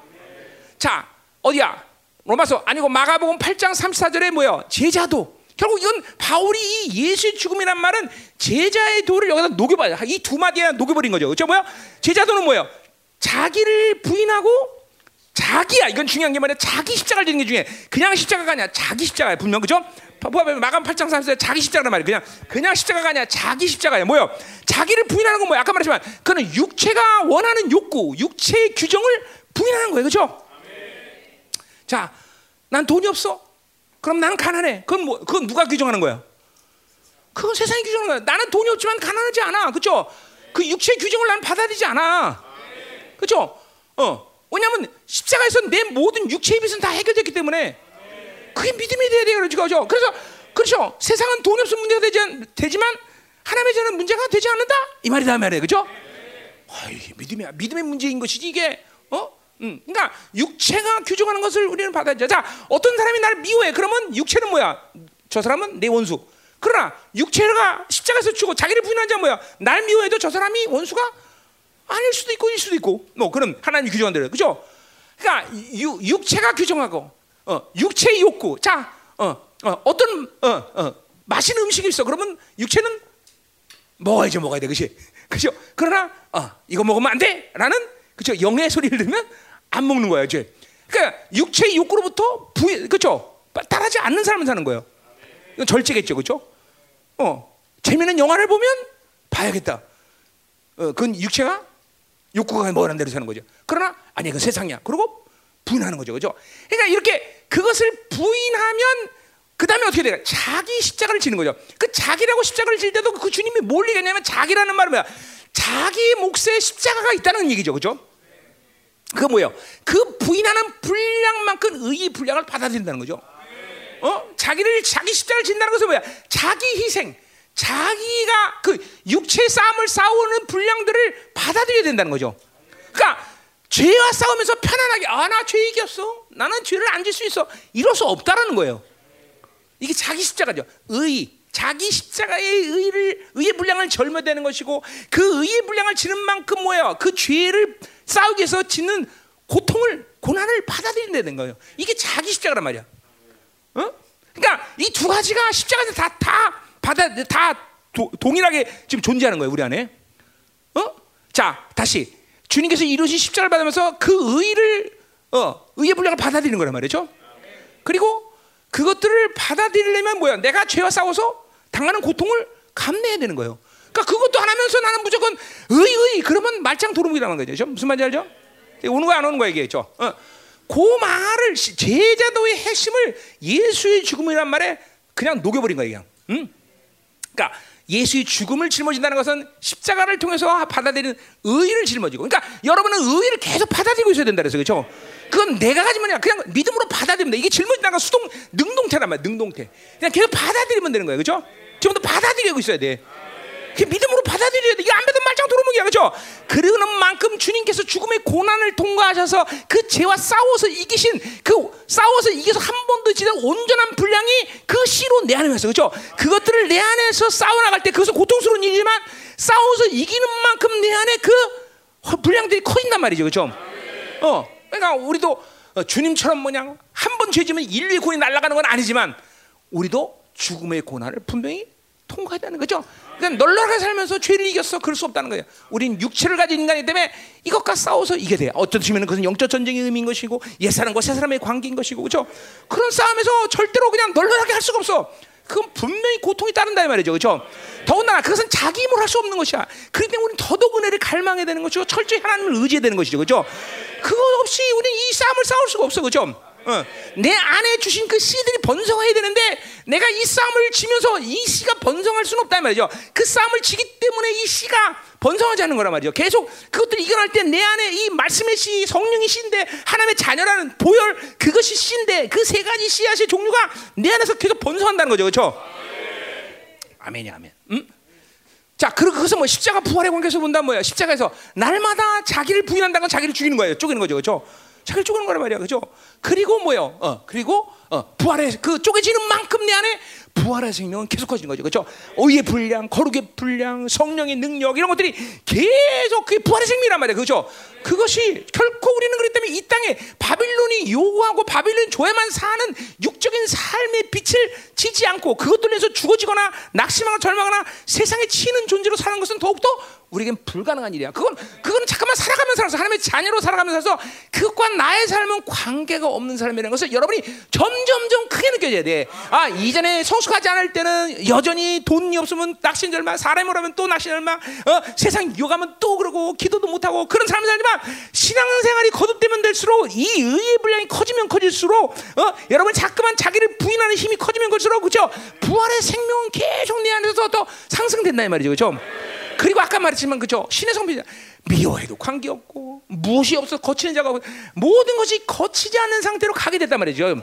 자, 어디야? 로마서 아니고 마가복음 8장 34절에 뭐야? 제자도 결국 이건 바울이 이 예수의 죽음이란 말은 제자의 도를 여기다 녹여봐요. 이 두 마디에 녹여버린 거죠. 그렇죠? 뭐야? 제자도는 뭐예요? 자기를 부인하고 자기야. 이건 중요한 게 뭐냐? 자기 십자가를 지는 게 중요해. 그냥 십자가가 아니야. 자기 십자가야. 분명 그죠? 마감 8장 34절 자기 십자가란 말이야. 그냥 그냥 십자가가 아니야. 자기 십자가야. 뭐요? 자기를 부인하는 건 뭐야? 아까 말했지만 그는 육체가 원하는 욕구, 육체의 규정을 부인하는 거예요. 그죠? 자, 난 돈이 없어. 그럼 나는 가난해. 그건 뭐, 그건 누가 규정하는 거야? 그건 세상이 규정하는 거야. 나는 돈이 없지만 가난하지 않아. 그죠? 그 육체 규정을 나는 받아들이지 않아. 그죠? 어. 왜냐면 십자가에서 내 모든 육체의 빚은 다 해결됐기 때문에 그게 믿음이 돼야 돼요. 그렇죠? 그래서 그렇죠. 세상은 돈이 없으면 문제가 되지, 되지만 하나님의 자는 문제가 되지 않는다. 이 말이다 말이에요. 그죠? 어이, 믿음이야. 믿음의 문제인 것이지 이게 어? 음, 그러니까 육체가 규정하는 것을 우리는 받아야죠. 자, 어떤 사람이 나를 미워해. 그러면 육체는 뭐야? 저 사람은 내 원수. 그러나 육체가 십자가에서 죽고 자기를 부인하지 뭐야? 날 미워해도 저 사람이 원수가 아닐 수도 있고 일 수도 있고. 뭐 그럼 하나님 규정한 대로 그죠? 그러니까 유, 육체가 규정하고 어, 육체의 욕구. 자, 어, 어, 떤 어, 어, 맛있는 음식이 있어. 그러면 육체는 먹어야지 먹어야 돼, 그렇지? 그죠? 그러나 어, 이거 먹으면 안 돼. 라는 그죠? 영의 소리를 들으면 안 먹는 거예요, 이제. 그러니까 육체의 욕구로부터 부 그렇죠? 따라지 않는 사람은 사는 거예요. 이건 절제겠죠, 그렇죠? 어, 재미있는 영화를 보면 봐야겠다. 어, 그건 육체가 욕구가 뭐라는 대로 사는 거죠. 그러나 아니, 그 세상이야. 그리고 부인하는 거죠, 그렇죠? 그러니까 이렇게 그것을 부인하면 그 다음에 어떻게 돼요? 자기 십자가를 지는 거죠. 그 자기라고 십자가를 질 때도 그 주님이 뭘 얘기했냐면 자기라는 말은 뭐야? 자기 몫에 십자가가 있다는 얘기죠, 그렇죠? 그 뭐예요? 그 부인하는 분량만큼 의의 분량을 받아들인다는 거죠. 어? 자기를 자기 십자가를 진다는 것은 뭐야? 자기 희생, 자기가 그 육체 싸움을 싸우는 분량들을 받아들여야 된다는 거죠. 그러니까 죄와 싸우면서 편안하게 아 나 죄 이겼어, 나는 죄를 안 질 수 있어 이럴 수 없다라는 거예요. 이게 자기 십자가죠. 의, 자기 십자가의 의를 의의 분량을 절묘되는 것이고 그 의의 분량을 지는 만큼 뭐예요? 그 죄를 싸우기 위해서 짓는 고통을 고난을 받아들인다는 거예요. 이게 자기 십자가란 말이야. 어? 그러니까 이 두 가지가 십자가에서 다, 다 받아 다 도, 동일하게 지금 존재하는 거예요 우리 안에. 어? 자 다시 주님께서 이루신 십자가를 받으면서 그 의를 어, 의의 분량을 받아들이는 거란 말이죠. 그리고 그것들을 받아들이려면 뭐야? 내가 죄와 싸워서 당하는 고통을 감내해야 되는 거예요. 그러니까 그것도 안 하면서 나는 무조건 의의 그러면 말짱 도루묵이라는 거죠. 무슨 말인지 알죠? 오는 거야 안 오는 거야 이게 죠 어. 그 말을 제자도의 핵심을 예수의 죽음이란 말에 그냥 녹여버린 거예요. 그냥. 응? 그러니까 예수의 죽음을 짊어진다는 것은 십자가를 통해서 받아들이는 의를 짊어지고, 그러니까 여러분은 의를 계속 받아들이고 있어야 된다 그래서 그렇죠? 그건 내가 가지면 아니라 그냥 믿음으로 받아들이면 돼. 이게 짊어진다는 건 수동 능동태란 말이야, 능동태. 그냥 계속 받아들이면 되는 거예요, 그렇죠? 지금도 받아들이고 있어야 돼. 그 믿음으로 받아들여야 돼. 이거 안 믿으면 말짱 도루묵이야, 그렇죠? 그러는 만큼 주님께서 죽음의 고난을 통과하셔서 그 죄와 싸워서 이기신 그 싸워서 이겨서 한 번도 지난 온전한 분량이 그 씨로 내 안에 있어, 그렇죠? 그것들을 내 안에서 싸워 나갈 때 그것은 고통스러운 일이지만 싸워서 이기는 만큼 내 안에 그 분량들이 커진단 말이죠, 그렇죠? 어, 그러니까 우리도 어, 주님처럼 뭐냐 한 번 죄지면 인류의 고이 날아가는 건 아니지만 우리도 죽음의 고난을 분명히 통과해야 되는 거죠. 그러니까 널널하게 살면서 죄를 이겼어. 그럴 수 없다는 거예요. 우린 육체를 가진 인간이기 때문에 이것과 싸워서 이게 돼. 어떤 측면은 그것은 영적 전쟁의 의미인 것이고 옛사람과 새사람의 관계인 것이고 그렇죠? 그런 싸움에서 절대로 그냥 널널하게 할 수가 없어. 그건 분명히 고통이 따른다 이 말이죠. 그렇죠? 더군다나 그것은 자기 힘으로 할 수 없는 것이야. 그렇기 때문에 우리는 더더욱 은혜를 갈망해야 되는 것이고 철저히 하나님을 의지해야 되는 것이죠. 그렇죠? 그거 없이 우리는 이 싸움을 싸울 수가 없어. 그렇죠? 어, 내 안에 주신 그 씨들이 번성해야 되는데 내가 이 싸움을 지면서 이 씨가 번성할 수는 없단 말이죠. 그 싸움을 지기 때문에 이 씨가 번성하지 않는 거란 말이죠. 계속 그것들을 이겨낼 때 내 안에 이 말씀의 씨, 성령이 씨인데 하나님의 자녀라는 보혈 그것이 씨인데 그 세 가지 씨앗의 종류가 내 안에서 계속 번성한다는 거죠. 그렇죠? 아멘이 아멘. 음? 자, 그리고 그것은 뭐 십자가 부활의 관계에서 본다 뭐야? 십자가에서 날마다 자기를 부인한다는 건 자기를 죽이는 거예요. 쪼개는 거죠. 그렇죠? 자기를 쪼개는 거란 말이야. 그죠? 그리고 뭐요? 어, 그리고 어, 부활의 그 쪼개지는 만큼 내 안에 부활의 생명은 계속 커지는 거죠. 그렇죠? 의의 분량, 거룩의 분량, 성령의 능력 이런 것들이 계속 그 부활의 생명이란 말이야. 그렇죠? 그것이 결코 우리는 때문에 이 땅에 바빌론이 요구하고 바빌론 조에만 사는 육적인 삶의 빛을 지지 않고 그것들로 해서 죽어지거나 낙심하거나 절망하거나 세상에 치는 존재로 사는 것은 더욱더 우리에겐 불가능한 일이야. 그건 그거는 잠깐만 살아가면서 하나님의 자녀로 살아가면서 그것과 나의 삶은 관계가 없는 삶이라는 것을 여러분이 점점점 크게 느껴져야 돼. 아 이전에 성숙하지 않을 때는 여전히 돈이 없으면 낙신 절망, 사람이 오라면 또 낙신 절망, 어, 세상 유혹하면 또 그러고 기도도 못 하고 그런 삶을 살지만 신앙생활이 거듭되면 될수록 이 의의 분량이 커지면 커질수록 어, 여러분 자꾸만 자기를 부인하는 힘이 커지면 커질수록 그죠? 부활의 생명은 계속 내 안에서 더 상승된다 이 말이죠, 그죠? 그리고 아까 말했지만 그죠? 신의 성비 미워해도 관계 없고 무엇이 없어 거치는 자가 없고 모든 것이 거치지 않는 상태로 가게 됐단 말이죠.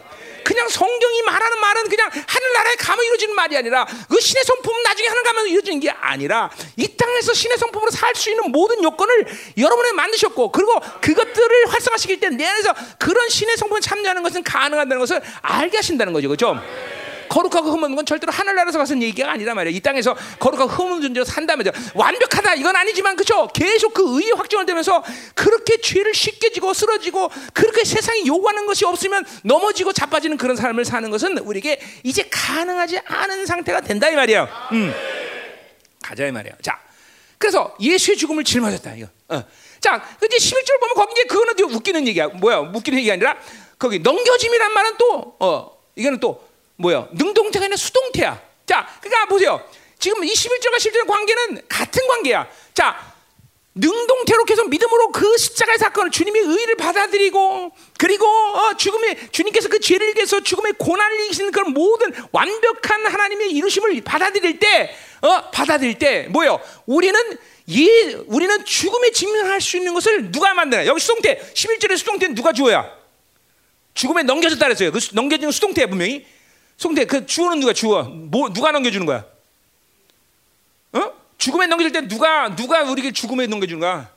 그냥 성경이 말하는 말은 그냥 하늘나라에 가면 이루어지는 말이 아니라 그 신의 성품은 나중에 하늘 가면 이루어지는 게 아니라 이 땅에서 신의 성품으로 살 수 있는 모든 요건을 여러분이 만드셨고 그리고 그것들을 활성화시킬 때 내 안에서 그런 신의 성품에 참여하는 것은 가능하다는 것을 알게 하신다는 거죠. 그렇죠? 거룩하고 흠없는 건 절대로 하늘나라에서 가서 얘기가 아니란 말이에요. 이 땅에서 거룩하고 흠없는 존재로 산다면서 완벽하다 이건 아니지만 그죠? 계속 그 의의 확정을 되면서 그렇게 죄를 쉽게 지고 쓰러지고 그렇게 세상이 요구하는 것이 없으면 넘어지고 자빠지는 그런 삶을 사는 것은 우리에게 이제 가능하지 않은 상태가 된다 이 말이에요. 음. 가자 이 말이에요. 자, 그래서 예수의 죽음을 짊어졌다 이거. 어. 자, 이제 11절 보면 거기 이제 그거는 좀 웃기는 얘기야. 뭐야? 웃기는 얘기 아니라 거기 넘겨짐이란 말은 또 어, 이거는 또 뭐야? 능동태가 아니라 수동태야. 자, 그러니까 보세요. 지금 이 11절과 10절의 관계는 같은 관계야. 자, 능동태로 계속 믿음으로 그 십자가의 사건을 주님의 의를 받아들이고 그리고 어, 죽음의 주님께서 그 죄를 위해서 죽음의 고난을 이기시는 그런 모든 완벽한 하나님의 이루심을 받아들일 때 어, 받아들일 때 뭐요? 우리는 이 우리는 죽음에 직면할 수 있는 것을 누가 만드나? 여기 수동태 11절의 수동태는 누가 주어야? 죽음에 넘겨졌다 그랬어요. 그 넘겨지는 수동태야 분명히. 송태 그 주어는 누가 주어? 뭐 누가 넘겨주는 거야? 어? 죽음에 넘겨줄 때 누가 누가 우리에게 죽음에 넘겨주는 거야?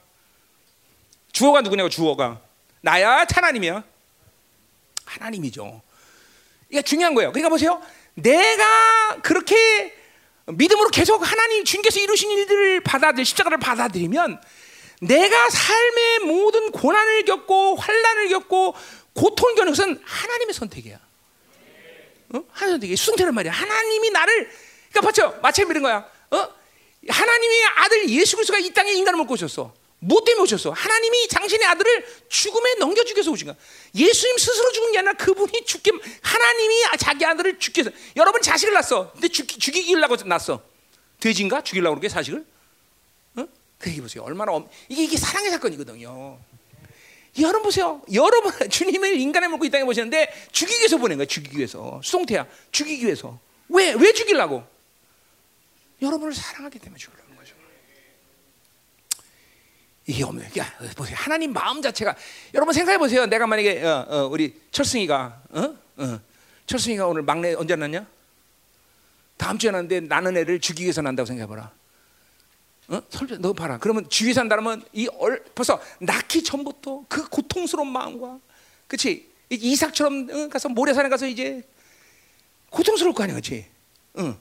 주어가 누구냐고 주어가 나야 하나님이야. 하나님이죠. 이게 중요한 거예요. 그러니까 보세요. 내가 그렇게 믿음으로 계속 하나님 주님께서 이루신 일들을 받아들 십자가를 받아들이면 내가 삶의 모든 고난을 겪고 환란을 겪고 고통을 겪는 것은 하나님의 선택이야. 어? 하나님 되게 수동태란 말이야. 하나님이 나를 그러니까 봤죠? 마침 이런 거야. 어? 하나님의 아들 예수 그리스도가 이 땅에 인간을 먹고 오셨어. 뭐 때문에 오셨어? 하나님이 당신의 아들을 죽음에 넘겨주기 위해서 오신 거야. 예수님 스스로 죽은 게 아니라 그분이 죽게 하나님이 자기 아들을 죽게 해서 여러분 자식을 낳았어. 근데 죽, 죽이려고 낳았어. 돼지인가? 죽이려고 그러게 자식을? 어? 그 얘기 보세요. 얼마나 엄... 이게 이게 사랑의 사건이거든요. 여러분 보세요. 여러분 주님을 인간에 먹고 이 땅에 보시는데 죽이기 위해서 보낸 거야. 죽이기 위해서. 수동태야. 죽이기 위해서. 왜? 왜 죽이려고? 여러분을 사랑하기 때문에 죽이려는 거죠. 이게 없네. 야, 보세요. 하나님 마음 자체가 여러분 생각해 보세요. 내가 만약에 어, 어, 우리 철승이가 어? 어. 철승이가 오늘 막내 언제 났냐? 다음 주에 났는데 나는 애를 죽이기 위해서 난다고 생각해 봐라. 어? 설교 너 봐라. 그러면 주위 산다면 이 얼, 벌써 낳기 전부터 그 고통스러운 마음과 그렇지 이삭처럼 어? 가서 모래산에 가서 이제 고통스러울 거 아니야, 그렇지? 응.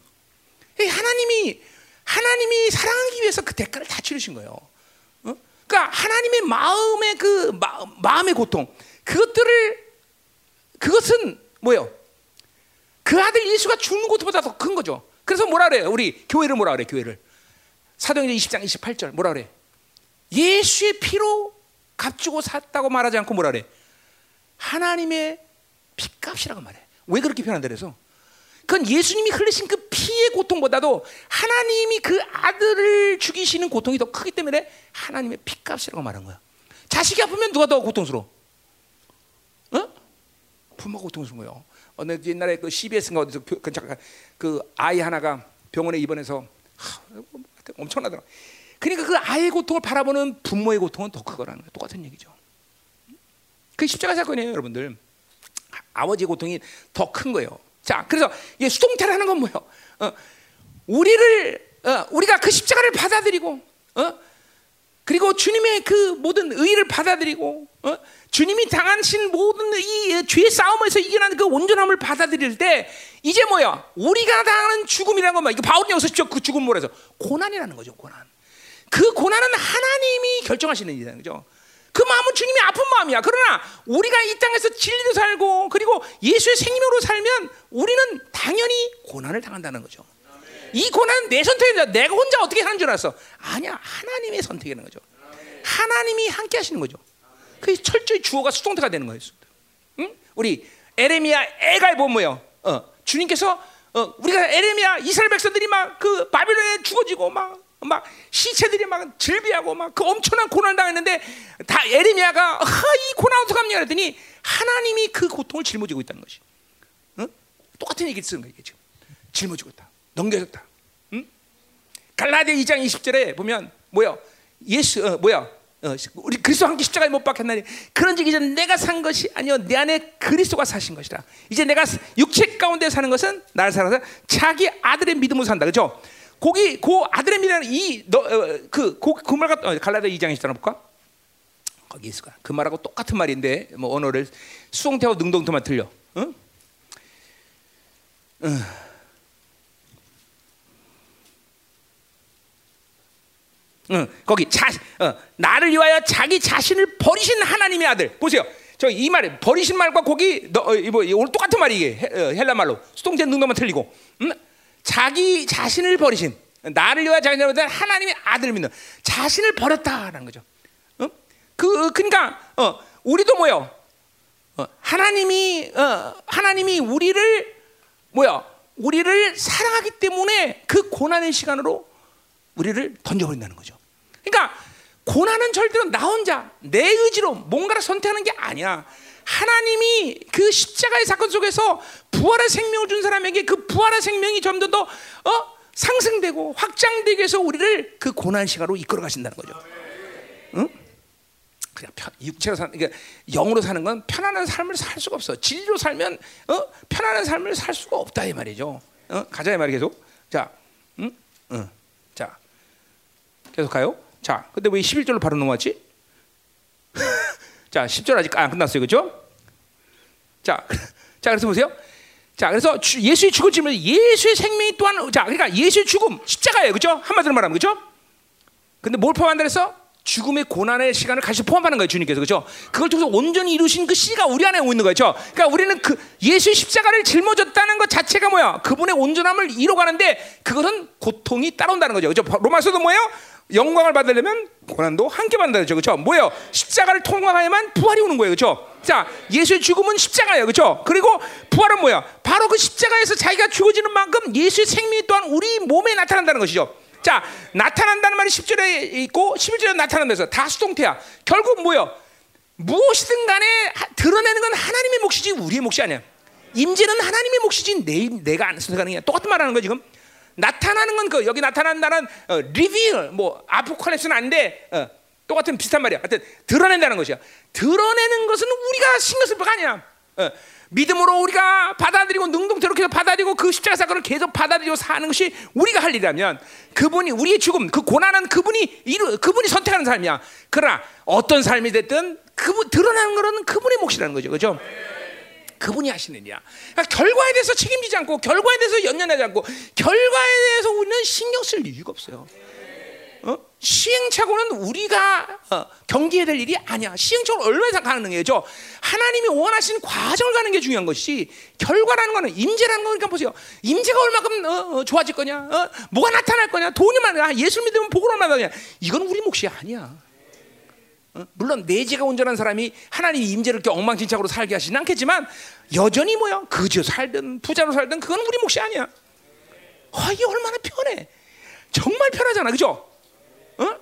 하나님이 하나님이 사랑하기 위해서 그 대가를 다 치르신 거예요. 어? 그러니까 하나님의 마음의 그 마, 마음의 고통 그것들을 그것은 뭐요? 그 아들 예수가 죽는 것보다 더 큰 거죠. 그래서 뭐라 그래요? 우리 교회를 뭐라 그래? 교회를 사도행전 20장 28절 뭐라 그래? 예수의 피로 값주고 샀다고 말하지 않고 뭐라 그래? 하나님의 피값이라고 말해. 왜 그렇게 표현한다 그래서? 그건 예수님이 흘리신 그 피의 고통보다도 하나님이 그 아들을 죽이시는 고통이 더 크기 때문에 하나님의 피값이라고 말한 거야. 자식이 아프면 누가 더 고통스러워? 어? 부모가 고통스러운 거예요. 어느 옛날에 그 CBS인가 어디서 그, 잠깐 그 아이 하나가 병원에 입원해서 하, 엄청나더라. 그러니까 그 아이의 고통을 바라보는 부모의 고통은 더 크거라는 거예요. 똑같은 얘기죠. 그 십자가 사건이에요, 여러분들. 아버지의 고통이 더 큰 거예요. 자, 그래서 이 수동태라는 건 뭐예요? 어, 우리를 어, 우리가 그 십자가를 받아들이고, 어? 그리고 주님의 그 모든 의를 받아들이고, 어? 주님이 당하신 모든 이 죄의 싸움에서 이겨낸 그 온전함을 받아들일 때 이제 뭐야? 우리가 당하는 죽음이라는 것만 이거 바울이 여기서 그 죽음 뭐라서 고난이라는 거죠, 고난. 그 고난은 하나님이 결정하시는 일이라는 거죠. 그 마음은 주님이 아픈 마음이야. 그러나 우리가 이 땅에서 진리로 살고 그리고 예수의 생명으로 살면 우리는 당연히 고난을 당한다는 거죠. 이 고난은 내 선택이다. 내가 혼자 어떻게 하는 줄 알았어? 아니야. 하나님의 선택이라는 거죠. 하나님이 함께 하시는 거죠. 그 철저히 주어가 수동태가 되는 거예요. 응? 우리 에레미야 애가 보면? 어, 주님께서 어, 우리가 에레미야 이스라엘 백성들이 막 그 바빌론에 죽어지고 막 막 시체들이 막 즐비하고 막 그 엄청난 고난을 당했는데 다 에레미야가 아, 이 고난 어떡합니까 그랬더니 하나님이 그 고통을 짊어지고 있다는 것이. 응? 똑같은 얘기를 쓰는 거예요, 지금. 짊어지고 있다. 넘겨졌다. 응? 갈라디아 2장 20절에 보면 뭐야? 예수 어, 뭐야? 어, 우리 그리스도 함께 십자가에 못 박혔나니 그런 적이 이제 내가 산 것이 아니요 내 안에 그리스도가 사신 것이다. 이제 내가 육체 가운데 사는 것은 나를 살아서 자기 아들의 믿음으로 산다. 그죠? 거기 그 아들의 믿음 이너그그 그 말과 어, 갈라디아 2장에 있잖아 볼까? 거기 있을 거야. 그 말하고 똑같은 말인데 뭐 언어를 수동태하고 능동태만 틀려. 응? 응. 응, 거기 자, 어, 나를 위하여 자기 자신을 버리신 하나님의 아들. 보세요. 저 이 말에 버리신 말과 거기 너, 어, 뭐, 오늘 똑같은 말이 이게 어, 헬라 말로 수동태 능동만 틀리고, 음? 자기 자신을 버리신 나를 위하여 자기 자신을 하나님의 아들 믿는 자신을 버렸다라는 거죠. 어? 그 그러니까 어, 우리도 뭐요? 어, 하나님이 어, 하나님이 우리를 뭐야? 우리를 사랑하기 때문에 그 고난의 시간으로 우리를 던져버린다는 거죠. 그러니까 고난은 절대로 나 혼자 내 의지로 뭔가를 선택하는 게 아니야. 하나님이 그 십자가의 사건 속에서 부활의 생명을 준 사람에게 그 부활의 생명이 점점 더 어? 상승되고 확장되기 위해서 우리를 그 고난 시간으로 이끌어 가신다는 거죠. 응? 그냥 편, 육체로 사는 그러니까 영으로 사는 건 편안한 삶을 살 수가 없어. 진리로 살면 어? 편안한 삶을 살 수가 없다 이 말이죠. 어? 가자 이 말이 계속. 자, 응? 응. 자, 계속 가요. 자, 근데 왜 11절로 바로 넘어왔지? 자, 10절 아직 안 끝났어요. 그죠? 자, 자, 그래서 보세요. 자, 그래서 주, 예수의 죽음 지면 예수의 생명이 또한 자, 그러니까 예수의 죽음 십자가예요. 그죠? 한마디로 말하면 그죠? 근데 뭘 포함한다 그래서 죽음의 고난의 시간을 같이 포함하는 거예요, 주님께서. 그죠? 그걸 통해서 온전히 이루신 그 씨가 우리 안에 있는 거죠. 그러니까 우리는 그 예수의 십자가를 짊어졌다는 것 자체가 뭐야? 그분의 온전함을 이뤄가는데 그것은 고통이 따라온다는 거죠. 그죠? 로마서도 뭐예요? 영광을 받으려면 고난도 함께 받는다 그죠? 그렇죠? 뭐예요? 십자가를 통과해야만 부활이 오는 거예요. 그렇죠? 자, 예수의 죽음은 십자가예요. 그렇죠? 그리고 부활은 뭐야? 바로 그 십자가에서 자기가 죽어지는 만큼 예수의 생명이 또한 우리 몸에 나타난다는 것이죠. 자, 나타난다는 말이 10절에 있고 11절에 나타나면서 다 수동태야. 결국 뭐야? 무엇이든 간에 드러내는 건 하나님의 몫이지 우리의 몫이 아니야. 임재는 하나님의 몫이지 내, 내가 안 선택하는 게 똑같은 말 하는 거 지금. 나타나는 건 그 여기 나타난다는 어, 리빌 뭐 아포칼립스는 아닌데 어, 똑같은 비슷한 말이야. 하여튼 드러낸다는 것이야. 드러내는 것은 우리가 신경 쓸 바가 아니야. 어, 믿음으로 우리가 받아들이고 능동태로 계속 받아들이고 그 십자가 사건을 계속 받아들이고 사는 것이 우리가 할 일이라면 그분이 우리의 죽음, 그 고난은 그분이 이루, 그분이 선택하는 삶이야. 그러나 어떤 삶이 됐든 그분 드러나는 거는 그분의 몫이라는 거죠, 그렇죠? 그분이 일이야. 그러니까 결과에 대해서 책임지지 않고 결과에 대해서 연연하지 않고 결과에 대해서 우리는 신경 쓸 이유가 없어요. 어? 시행착오는 우리가 어, 경계해야 될 일이 아니야. 시행착오는 얼마나 거죠. 하나님이 원하신 과정을 가는 게 중요한 것이 결과라는 거는 임재라는 거니까 보세요. 임재가 얼마큼 어, 어, 좋아질 거냐, 어, 뭐가 나타날 거냐, 돈이 많아, 예수 믿으면 얼마나 받냐. 이건 우리 몫이 아니야. 어? 물론 내재가 온전한 사람이 하나님이 임재를 이렇게 엉망진창으로 살게 하시는 않겠지만 여전히 뭐야 그저 살든 부자로 살든 그건 우리 몫이 아니야. 와 이게 얼마나 편해. 정말 편하잖아, 그죠? 어?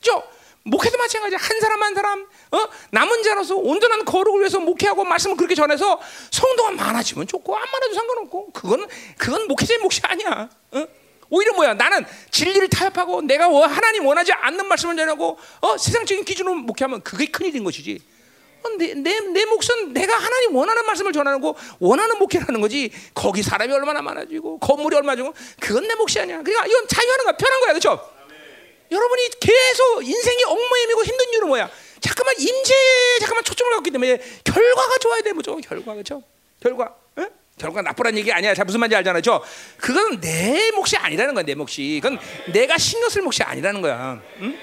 저 목회도 마찬가지야. 한 사람 한 사람 어? 남은 자로서 온전한 거룩을 위해서 목회하고 말씀을 그렇게 전해서 성도가 많아지면 좋고 안 많아도 상관없고 그건 그건 목회자의 몫이 아니야. 어? 오히려 뭐야? 나는 진리를 타협하고 내가 하나님 원하지 않는 말씀을 전하고 어? 세상적인 기준으로 목회하면 그게 큰일인 것이지. 어, 내, 내, 내 몫은 내가 하나님 원하는 말씀을 전하고 원하는 목회라는 거지. 거기 사람이 얼마나 많아지고 건물이 얼마 지고 그건 내 몫이 아니야. 그러니까 이건 자유하는 거야. 편한 거야. 그렇죠? 여러분이 계속 인생이 엉망이고 힘든 이유는 뭐야? 잠깐만 임재 잠깐만 초점을 갖기 때문에 결과가 좋아야 돼 무조건 결과 그렇죠? 결과. 응? 결과 나쁘란 얘기 아니야. 자 무슨 말인지 알잖아요. 저 그건 내 몫이 아니라는 거야. 내 몫이. 그건 내가 신경 쓸 몫이 아니라는 거야. 응?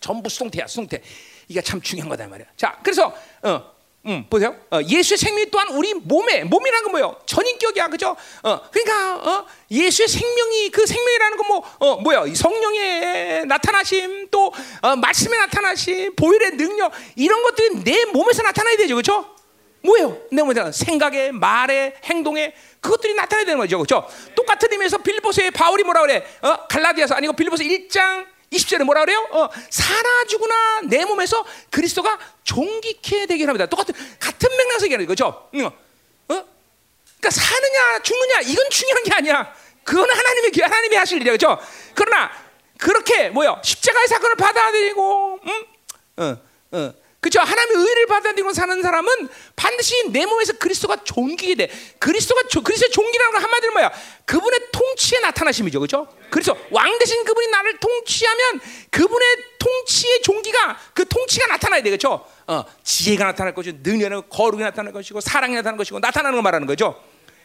전부 수동태야. 수동태. 이게 참 중요한 거다 말이야. 자, 그래서 어, 음, 보세요. 어, 예수의 생명이 또한 우리 몸에 몸이라는 건 뭐예요? 전인격이야, 그죠? 어, 그러니까 어, 예수의 생명이 그 생명이라는 건 뭐, 어, 뭐야? 성령의 나타나심, 또 어, 말씀의 나타나심, 보혈의 능력 이런 것들이 내 몸에서 나타나야 되죠, 그렇죠? 뭐예요? 내 몸에 생각에, 말에, 행동에 그것들이 나타나야 되는 거죠, 그렇죠? 똑같은 의미에서 빌보스의 바울이 뭐라 그래? 어, 갈라디아서 아니고 빌보스 1장 20절에 뭐라 그래요? 어, 살아 죽으나 내 몸에서 그리스도가 종기케 되게 합니다. 똑같은 같은 맥락에서 얘기하는 거죠. 어? 어? 그러니까 사느냐 죽느냐 이건 중요한 게 아니야. 그건 하나님의 하나님이 하실 일이야, 그렇죠? 그러나 그렇게 뭐요? 십자가의 사건을 받아들이고, 음? 어, 어. 그렇죠? 하나님의 의를 받아들이고 사는 사람은 반드시 내 몸에서 그리스도가 종기게 돼. 그리스도가 그리스도의 종기라는 건 한마디로 뭐야? 그분의 통치에 나타나심이죠, 그렇죠? 그래서 왕 대신 그분이 나를 통치하면 그분의 통치의 종기가 그 통치가 나타나야 돼, 그렇죠? 어, 지혜가 나타날 것이고, 능력은 거룩이 나타날 것이고, 사랑이 나타날 것이고, 나타나는 거 말하는 거죠.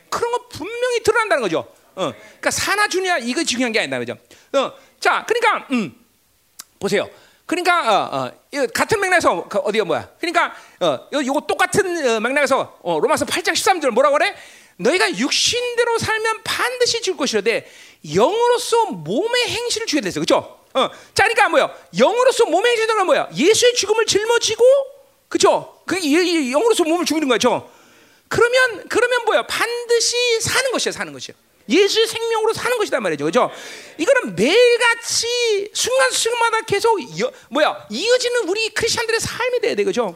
그런 거 분명히 드러난다는 거죠. 어, 그러니까 사나 주냐 이거 중요한 게 아니다, 그죠? 어, 자, 그러니까 음, 보세요. 그러니까 어, 어, 같은 맥락에서 그 어디가 뭐야? 그러니까 어, 이거 똑같은 어, 맥락에서 어, 로마서 8장 13절 뭐라고 그래? 너희가 육신대로 살면 반드시 줄 것이라되 영으로서 몸의 행실을 주게 됐어, 그렇죠? 어, 자, 그러니까 뭐야? 영으로서 몸의 행실은 뭐야? 예수의 죽음을 짊어지고, 그렇죠? 그게 영으로서 몸을 죽이는 거죠. 그러면 그러면 뭐야? 반드시 사는 것이야, 사는 것이야. 예수의 생명으로 사는 것이단 말이죠. 그죠? 이거는 매일같이 순간순간마다 계속 여, 뭐야? 이어지는 우리 크리스천들의 삶이 돼야 돼. 그죠?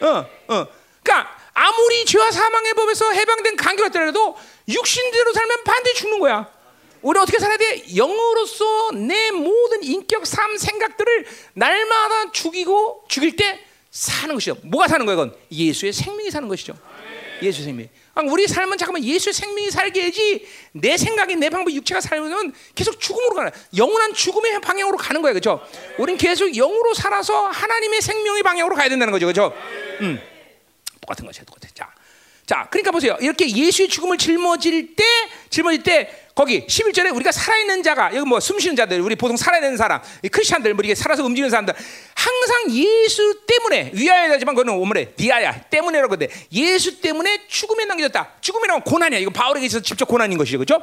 어, 어. 그러니까 아무리 죄와 사망의 법에서 해방된 간교가 더라도 육신대로 살면 반드시 죽는 거야. 우리 어떻게 살아야 돼? 영으로서 내 모든 인격, 삶, 생각들을 날마다 죽이고 죽일 때 사는 것이죠. 뭐가 사는 거예요? 이건 예수의 생명이 사는 것이죠. 예수 생명. 우리 삶은 잠깐만 예수의 생명이 살게 해지 내 생각이 내 방법 육체가 살면 계속 죽음으로 가는 영원한 죽음의 방향으로 가는 거야 그죠? 우린 계속 영으로 살아서 하나님의 생명의 방향으로 가야 된다는 거죠 그죠? 음. 똑같은 것이야 똑같아 자, 자 그러니까 보세요 이렇게 예수의 죽음을 짊어질 때 짊어질 때 거기 11절에 우리가 살아있는 자가 여기 뭐 숨쉬는 자들 우리 보통 살아있는 사람 크리스천들 뭐 이게 살아서 움직이는 사람들 항상 예수 때문에 위하여야 되지만 그거는 오므래 디아야 때문에라고 돼 예수 때문에 죽음에 남겨졌다 죽음이라는 고난이야 이거 바울에게 있어서 직접 고난인 것이죠 그렇죠?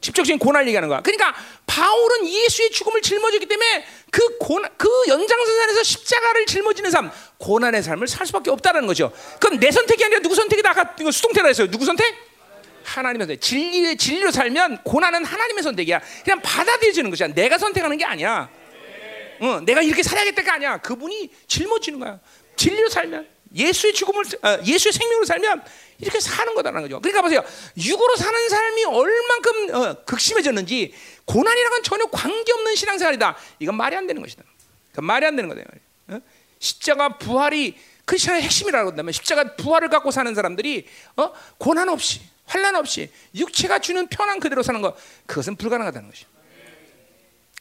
직접적인 고난을 얘기하는 거야. 그러니까 바울은 예수의 죽음을 짊어지기 때문에 그 고난, 그 연장선상에서 십자가를 짊어지는 삶, 고난의 삶을 살 수밖에 없다는 거죠. 그건 내 선택이 아니라 누구 선택이다. 아까 수동태라 했어요. 누구 선택? 하나님의 선택. 진리, 진리로 살면 고난은 하나님의 선택이야. 그냥 받아들여지는 것이야. 내가 선택하는 게 아니야. 어, 내가 이렇게 살아야겠다가 아니야. 그분이 짊어지는 거야. 진리로 살면 예수의 죽음을 어, 예수의 생명으로 살면 이렇게 사는 거다라는 거죠. 그러니까 보세요. 육으로 사는 삶이 얼만큼 어, 극심해졌는지 고난이랑은 전혀 관계없는 신앙생활이다. 이건 말이 안 되는 것이다. 그건 말이 안 되는 거다. 어? 십자가 부활이 크리스천의 핵심이라고 한다면 십자가 부활을 갖고 사는 사람들이 어? 고난 없이 환란 없이 육체가 주는 편안 그대로 사는 것 그것은 불가능하다는 것이.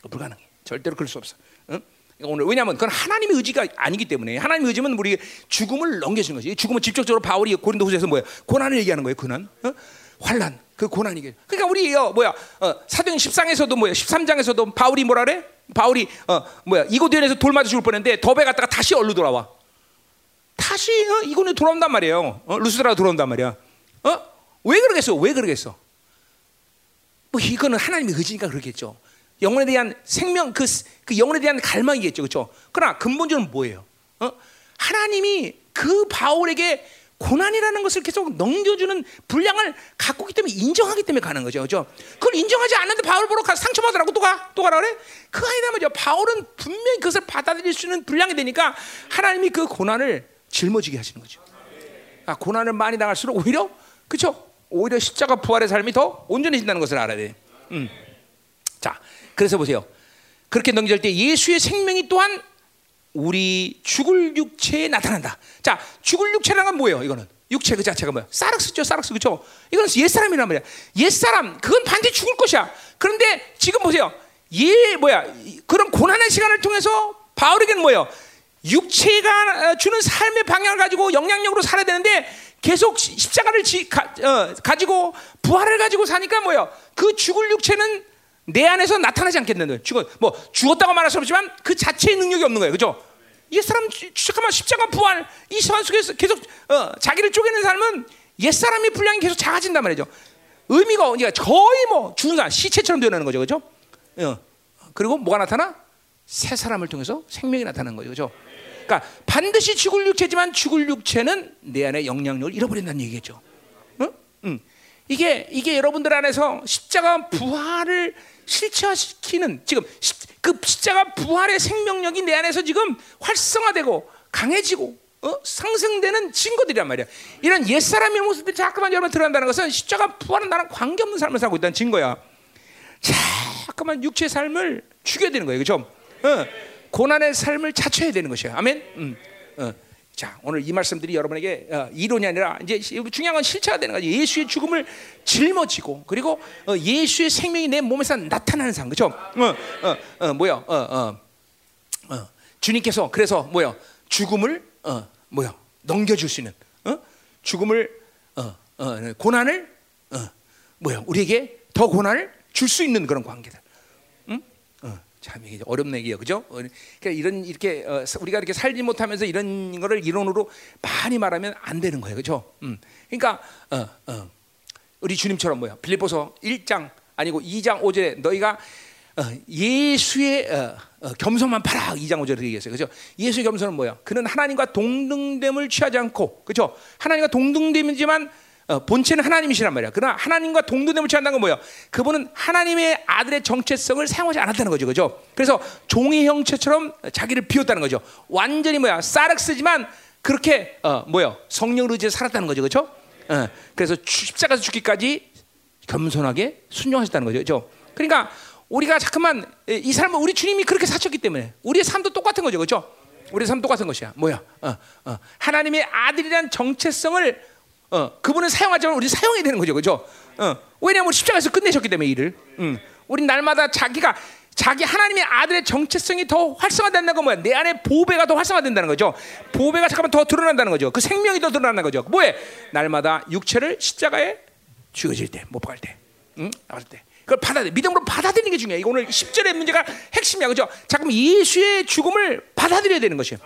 불가능해. 절대로 그럴 수 없어. 응? 오늘 왜냐하면 그건 하나님의 의지가 아니기 때문에 하나님의 의지면 우리 죽음을 넘겨주는 것이. 죽음은 직접적으로 바울이 고린도후서에서 뭐야? 고난을 얘기하는 거예요. 고난, 어? 환란, 그 고난이게. 그러니까 우리 어, 뭐야? 어, 사도행 10장에서도 뭐야? 13장에서도 바울이 뭐라 그래? 바울이 어 뭐야 이고디온에서 돌 맞아 죽을 뻔했는데 더베 갔다가 다시 얼루 돌아와. 다시 어, 이고디에 돌아온단 말이에요. 어, 루스드라 돌아온단 말이야. 어? 왜 그러겠어? 왜 그러겠어? 뭐 이거는 하나님의 의지니까 그러겠죠. 영혼에 대한 생명 그, 그 영혼에 대한 갈망이겠죠. 그렇죠? 그러나 근본적으로 뭐예요? 어? 하나님이 그 바울에게 고난이라는 것을 계속 넘겨주는 분량을 갖고 있기 때문에 인정하기 때문에 가는 거죠. 그죠? 그걸 인정하지 않는데 바울 보러 가 상처받으라고 또 가? 또 가라 그래? 그 아니다 말이죠. 바울은 분명히 그것을 받아들일 수 있는 분량이 되니까 하나님이 그 고난을 짊어지게 하시는 거죠. 아, 고난을 많이 당할수록 오히려 그죠? 오히려 십자가 부활의 삶이 더 온전해진다는 것을 알아야 돼. 음. 자, 그래서 보세요. 그렇게 넘겨질 때 예수의 생명이 또한 우리 죽을 육체에 나타난다. 자, 죽을 육체라는 건 뭐예요? 이거는 육체 그 자체가 뭐야? 사락스죠, 사락스 그죠? 이거는 옛 사람이란 말이야. 옛 사람 그건 반드시 죽을 것이야. 그런데 지금 보세요. 예 뭐야? 그런 고난의 시간을 통해서 바울에게는 뭐예요? 육체가 어, 주는 삶의 방향을 가지고 영향력으로 살아야 되는데 계속 십자가를 지, 가, 어, 지고 부활을 가지고 사니까 뭐예요? 그 죽을 육체는 내 안에서 나타나지 않겠는 죽어 뭐 죽었다고 말할 수 없지만 그 자체의 능력이 없는 거예요, 그렇죠? 옛 사람 잠깐만 십자가 부활 이 시간 속에서 계속 어, 자기를 쪼개는 삶은 옛 사람의 분량이 계속 작아진단 말이죠. 의미가 그러니까 거의 뭐 죽은 사람 시체처럼 되는 거죠, 그렇죠? 어. 그리고 뭐가 나타나? 새 사람을 통해서 생명이 나타나는 거죠, 그렇죠? 그러니까 반드시 죽을 육체지만 죽을 육체는 내 안에 영향력을 잃어버린다는 얘기겠죠. 응? 응. 이게 이게 여러분들 안에서 십자가 부활을 실체화시키는 지금 그 십자가 부활의 생명력이 내 안에서 지금 활성화되고 강해지고 어? 상승되는 증거들이란 말이야. 이런 옛 사람의 모습들이 자꾸만 여러분 드러난다는 것은 십자가 부활은 나랑 관계 없는 삶을 살고 있다는 증거야. 자꾸만 육체 삶을 죽여야 되는 거예요? 어. 고난의 삶을 자처해야 되는 것이에요. 아멘. 음. 어. 자, 오늘 이 말씀들이 여러분에게 어, 이론이 아니라 이제 중요한 건 실체가 되는 거죠. 예수의 죽음을 짊어지고 그리고 어, 예수의 생명이 내 몸에서 나타나는 삶, 그렇죠? 어, 어, 어, 뭐야? 어, 어, 어. 주님께서 그래서 뭐야? 죽음을 어, 뭐야? 넘겨줄 수 있는, 어? 죽음을 어, 어, 고난을 어, 뭐야? 우리에게 더 고난을 줄 수 있는 그런 관계다. 참 이게 어렵네 이게요, 그죠? 어, 그러니까 이런 이렇게 어, 우리가 이렇게 살지 못하면서 이런 거를 이론으로 많이 말하면 안 되는 거예요, 그죠? 음. 그러니까 어, 어. 우리 주님처럼 뭐야? 빌립보서 1장 아니고 2장 5절에 너희가 어, 예수의 어, 어, 겸손만 팔아 2장 5절에 얘기했어요. 그죠? 예수의 겸손은 뭐야? 그는 하나님과 동등됨을 취하지 않고 그죠? 하나님과 동등됨이지만 어, 본체는 하나님이시란 말이야. 그러나 하나님과 동등됨을 취한다는 건 뭐예요? 그분은 하나님의 아들의 정체성을 사용하지 않았다는 거죠, 그죠? 그래서 종의 형체처럼 자기를 비웠다는 거죠. 완전히 뭐야? 사륵스지만 그렇게 어, 뭐요? 성령 의지에 살았다는 거죠, 그죠? 어, 그래서 십자가에서 죽기까지 겸손하게 순종하셨다는 거죠, 그죠? 그러니까 우리가 잠깐만 이 삶은 우리 주님이 그렇게 사셨기 때문에 우리의 삶도 똑같은 거죠, 그죠? 우리의 삶 똑같은 것이야. 뭐야? 어, 어. 하나님의 아들이란 정체성을 어, 그분은 사용하지만 우리 사용해야 되는 거죠, 그죠? 어, 왜냐하면 십자가에서 끝내셨기 때문에 일을. 음. 우리 날마다 자기가 자기 하나님의 아들의 정체성이 더 활성화된다는 건 뭐야? 내 안에 보배가 더 활성화된다는 거죠. 보배가 잠깐만 더 드러난다는 거죠. 그 생명이 더 드러난다는 거죠. 뭐에? 날마다 육체를 십자가에 죽어질 때, 못 박을 때, 응? 나갈 때. 그걸 받아들 믿음으로 받아들이는 게 중요해. 이거 오늘 10절의 문제가 핵심이야. 그죠? 잠깐 예수의 죽음을 받아들여야 되는 것이에요.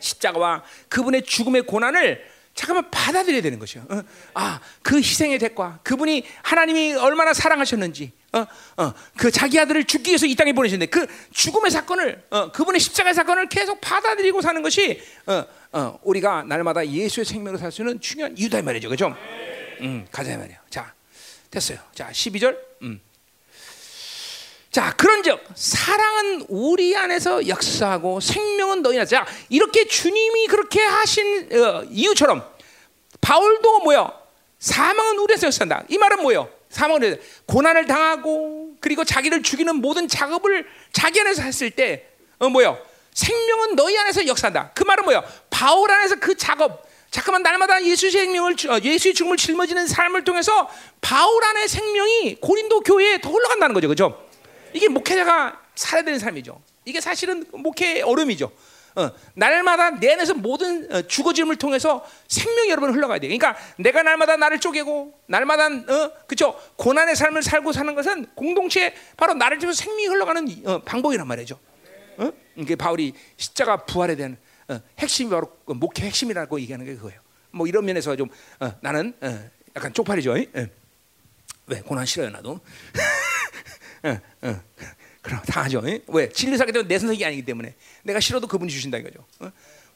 십자가와 그분의 죽음의 고난을 잠깐만 받아들여야 되는 것이요. 어? 아, 그 희생의 대가, 그분이 하나님이 얼마나 사랑하셨는지, 어, 어, 그 자기 아들을 죽기 위해서 이 땅에 보내셨는데 그 죽음의 사건을, 어, 그분의 십자가의 사건을 계속 받아들이고 사는 것이 어, 어, 우리가 날마다 예수의 생명을 살 수 있는 중요한 이유다 이 말이죠, 그죠? 음, 가자 말이야. 자, 됐어요. 자, 12절. 음. 자, 그런즉 사랑은 우리 안에서 역사하고 생명은 너희 안에서. 자, 이렇게 주님이 그렇게 하신 어, 이유처럼 바울도 뭐요? 사망은 우리 안에서 역사한다. 이 말은 뭐요? 사망은 고난을 당하고 그리고 자기를 죽이는 모든 작업을 자기 안에서 했을 때 어, 뭐요? 생명은 너희 안에서 역사한다. 그 말은 뭐요? 바울 안에서 그 작업 잠깐만 날마다 예수의 생명을 어, 예수의 죽음을 짊어지는 삶을 통해서 바울 안의 생명이 고린도 교회에 더 흘러간다는 거죠. 그렇죠? 이게 목회자가 살아야 되는 삶이죠. 이게 사실은 목회의 얼음이죠. 어, 날마다 내 안에서 모든 어, 죽어짐을 통해서 생명이 여러분 흘러가야 돼. 그러니까 내가 날마다 나를 쪼개고 날마다 어, 그죠 고난의 삶을 살고 사는 것은 공동체 바로 나를 통해서 생명이 흘러가는 어, 방법이란 말이죠. 어? 이게 바울이 십자가 부활에 대한 어, 핵심이 바로 그 목회 핵심이라고 얘기하는 게 그거예요. 뭐 이런 면에서 좀 어, 나는 어, 약간 쪽팔리죠. 예. 왜 고난 싫어요 나도. 어, 어. 그럼 당하죠. 예? 왜 진리사기 때문에 내 선택이 아니기 때문에 내가 싫어도 그분이 주신다 이거죠. 어?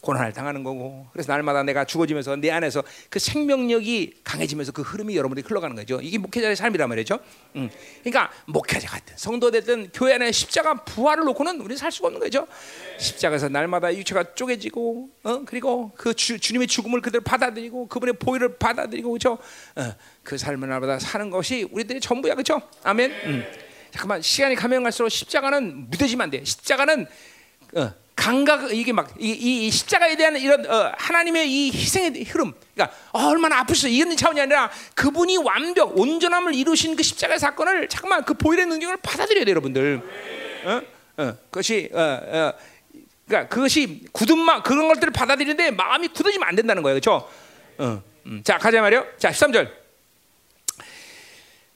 고난을 당하는 거고 그래서 날마다 내가 죽어지면서 내 안에서 그 생명력이 강해지면서 그 흐름이 여러분들이 흘러가는 거죠. 이게 목회자의 삶이란 말이죠. 음. 그러니까 목회자 같은 성도 됐든 교회 안에 십자가 부활을 놓고는 우리는 살 수가 없는 거죠. 십자가에서 날마다 육체가 쪼개지고 어? 그리고 그 주, 주님의 죽음을 그대로 받아들이고 그분의 보혈을 받아들이고 그죠. 어, 그 삶을 날마다 사는 것이 우리들의 전부야 그죠. 아멘. 음. 잠깐만 시간이 가면 갈수록 십자가는 무뎌지면 안 돼. 십자가는 어, 감각 이게 막이 십자가에 대한 이런 어, 하나님의 이 희생의 흐름, 그러니까 어, 얼마나 아프시어 이런 차원이 아니라 그분이 완벽 온전함을 이루신 그 십자가의 사건을 잠깐만 그 보일의 능력을 받아들여야 돼 여러분들. 어? 어, 그것이 어, 어, 그러니까 그것이 굳은 마 그런 것들을 받아들이는데 마음이 굳어지면 안 된다는 거예요, 그렇죠? 어, 음. 자 가자 말이요. 자 13절.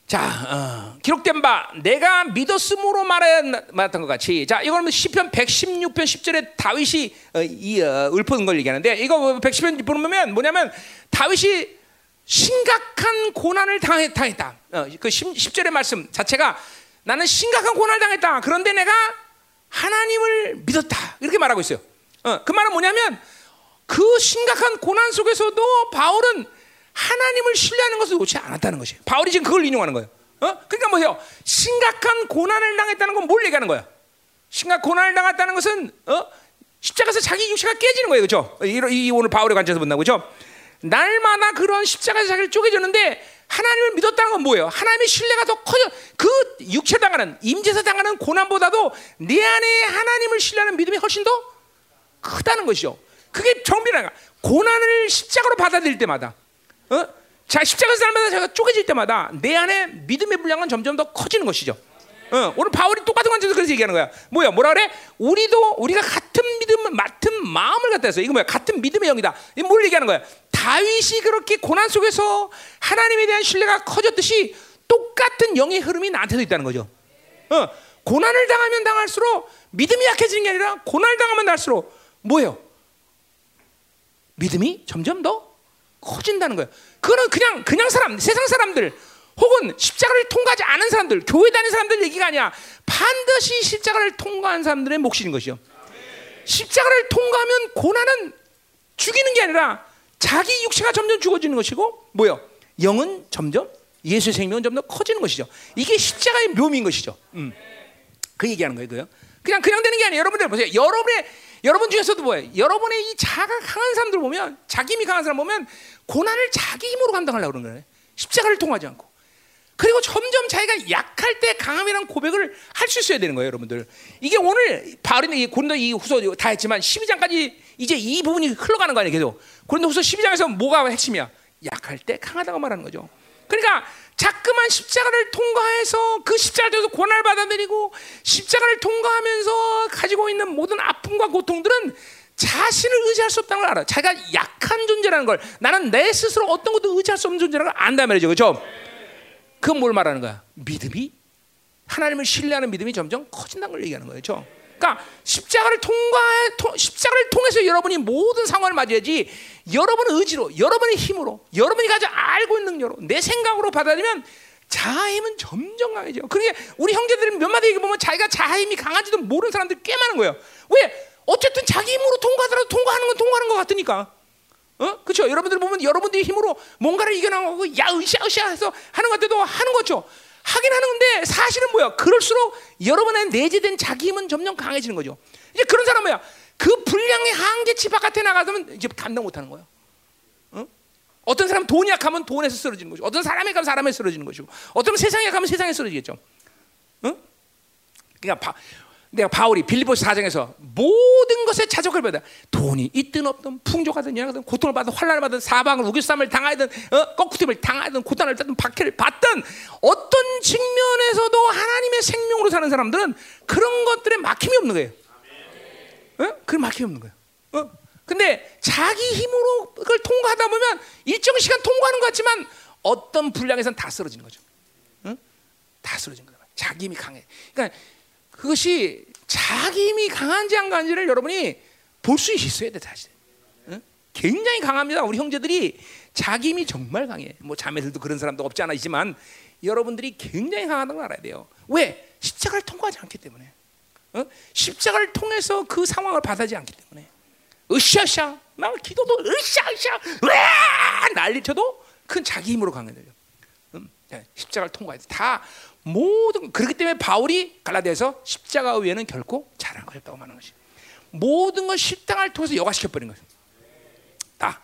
자, 어, 기록된 바 내가 믿었음으로 말했던 것 같이 자, 이거는 시편 116편 10절에 다윗이 어, 이 어, 읊은 걸 얘기하는데 이거 110편 보면 뭐냐면 다윗이 심각한 고난을 당했, 다 어, 그 10, 10절의 말씀 자체가 나는 심각한 고난을 당했다. 그런데 내가 하나님을 믿었다. 이렇게 말하고 있어요. 어, 그 말은 뭐냐면 그 심각한 고난 속에서도 바울은 하나님을 신뢰하는 것을 놓지 않았다는 것이에요. 바울이 지금 그걸 인용하는 거예요. 어? 그러니까 뭐예요? 심각한 고난을 당했다는 건 뭘 얘기하는 거야? 심각 고난을 당했다는 것은 어? 십자가에서 자기 육체가 깨지는 거예요, 그렇죠? 이, 이 오늘 바울의 관점에서 본다고, 그렇죠? 날마다 그런 십자가에서 자기를 쪼개졌는데 하나님을 믿었다는 건 뭐예요? 하나님의 신뢰가 더 커져. 그 육체 당하는 임재에서 당하는 고난보다도 내 안에 하나님을 신뢰하는 믿음이 훨씬 더 크다는 것이죠. 그게 정비라가 고난을 십자가로 받아들일 때마다 어? 자 십자가에서 살마다 제가 쪼개질 때마다 내 안에 믿음의 분량은 점점 더 커지는 것이죠. 어, 오늘 바울이 똑같은 관점에서 그래서 얘기하는 거야. 뭐야? 뭐라 그래? 우리도 우리가 같은 믿음, 같은 마음을 갖다 해서 이거 뭐야? 같은 믿음의 영이다. 뭘 얘기하는 거야? 다윗이 그렇게 고난 속에서 하나님에 대한 신뢰가 커졌듯이 똑같은 영의 흐름이 나한테도 있다는 거죠. 어, 고난을 당하면 당할수록 믿음이 약해지는 게 아니라 고난을 당하면 날수록 뭐예요? 믿음이 점점 더 커진다는 거예요. 그거는 그냥 그냥 사람, 세상 사람들 혹은 십자가를 통과하지 않은 사람들, 교회 다니는 사람들 얘기가 아니야. 반드시 십자가를 통과한 사람들의 몫인 것이요. 십자가를 통과하면 고난은 죽이는 게 아니라 자기 육체가 점점 죽어지는 것이고 뭐요? 영은 점점 예수의 생명은 점점 커지는 것이죠. 이게 십자가의 묘미인 것이죠. 음. 그 얘기하는 거예요, 그요. 그냥 그냥 되는 게 아니에요. 여러분들 보세요. 여러분의 여러분 중에서도 뭐예요? 여러분의 이 자가 강한 사람들 보면 자기 힘이 강한 사람 보면 고난을 자기 힘으로 감당하려고 그러는 거예요. 십자가를 통하지 않고. 그리고 점점 자기가 약할 때 강함이란 고백을 할 수 있어야 되는 거예요, 여러분들. 이게 오늘 바울이 고린도 이 후서 다 했지만 12장까지 이제 이 부분이 흘러가는 거 아니에요, 계속. 고린도 후서 12장에서 뭐가 핵심이야? 약할 때 강하다고 말하는 거죠. 그러니까 자꾸만 십자가를 통과해서 그 십자가를 통해서 고난을 받아들이고 십자가를 통과하면서 가지고 있는 모든 아픔과 고통들은 자신을 의지할 수 없다는 걸 알아. 자기가 약한 존재라는 걸 나는 내 스스로 어떤 것도 의지할 수 없는 존재라는 걸 안다 말이죠. 그렇죠? 그건 뭘 말하는 거야? 믿음이 하나님을 신뢰하는 믿음이 점점 커진다는 걸 얘기하는 거예요. 그렇죠? 그러니까 십자가를 통과해 십자가를 통해서 여러분이 모든 상황을 맞이하지 여러분의 의지로 여러분의 힘으로 여러분이 가져 알고 있는 능력으로 내 생각으로 받아들이면 자아 힘은 점점 강해져. 그러니까 우리 형제들이 몇 마디 얘기 보면 자기가 자아 힘이 강한지도 모르는 사람들이 꽤 많은 거예요. 왜? 어쨌든 자기 힘으로 통과하더라도 통과하는 건 통과하는 것 같으니까. 어? 그렇죠? 여러분들 보면 여러분들의 힘으로 뭔가를 이겨나가고 야 으쌰으쌰 해서 하는 것 같아도 하는 거죠. 하긴 하는데 사실은 뭐야? 그럴수록 여러분의 내재된 자기 힘은 점점 강해지는 거죠. 이제 그런 사람 뭐야? 그 분량의 한계치 바깥에 나가면 이제 감당 못하는 거예요. 어? 어떤 사람 돈이 약하면 돈에서 쓰러지는 거죠. 어떤 사람이 가면 사람에 쓰러지는 것이고, 어떤 세상에 가면 세상에 쓰러지겠죠. 어? 그러니까 바, 내가 바울이 빌리보스 사정에서 모든 것에 자족을 받아 돈이 있든 없든 풍족하든 연하든 고통을 받든 환란을 받든 사방을 우겨쌈을 당하든 어? 꺾구팀을 당하든 고단을 받든 박해를 받든 어떤 측면에서도 하나님의 생명으로 사는 사람들은 그런 것들에 막힘이 없는 거예요. 어? 그걸 막히 없는 거예요. 어? 근데 자기 힘으로 그걸 통과하다 보면 일정 시간 통과하는 것 같지만 어떤 분량에선 다 쓰러지는 거죠. 어? 다 쓰러진 거다. 자기 힘이 강해. 그러니까 그것이 자기 힘이 강한지 안 강한지를 여러분이 볼 수 있어야 돼 사실. 어? 굉장히 강합니다. 우리 형제들이 자기 힘이 정말 강해. 뭐 자매들도 그런 사람도 없지 않아 있지만 여러분들이 굉장히 강하다는 걸 알아야 돼요. 왜? 십자가를 통과하지 않기 때문에. 어? 십자가를 통해서 그 상황을 받아지 않기 때문에. 으쌰으쌰 막 기도도 으쌰으쌰 와 난리쳐도 큰 자기 힘으로 강해져요. 음, 네, 십자가를 통과해서 다 모든 그렇기 때문에 바울이 갈라디아서 십자가 외에는 결코 잘한 것이 없다고 말하는 것이. 모든 건 십자가를 통해서 여과시켜 버린 거예요. 다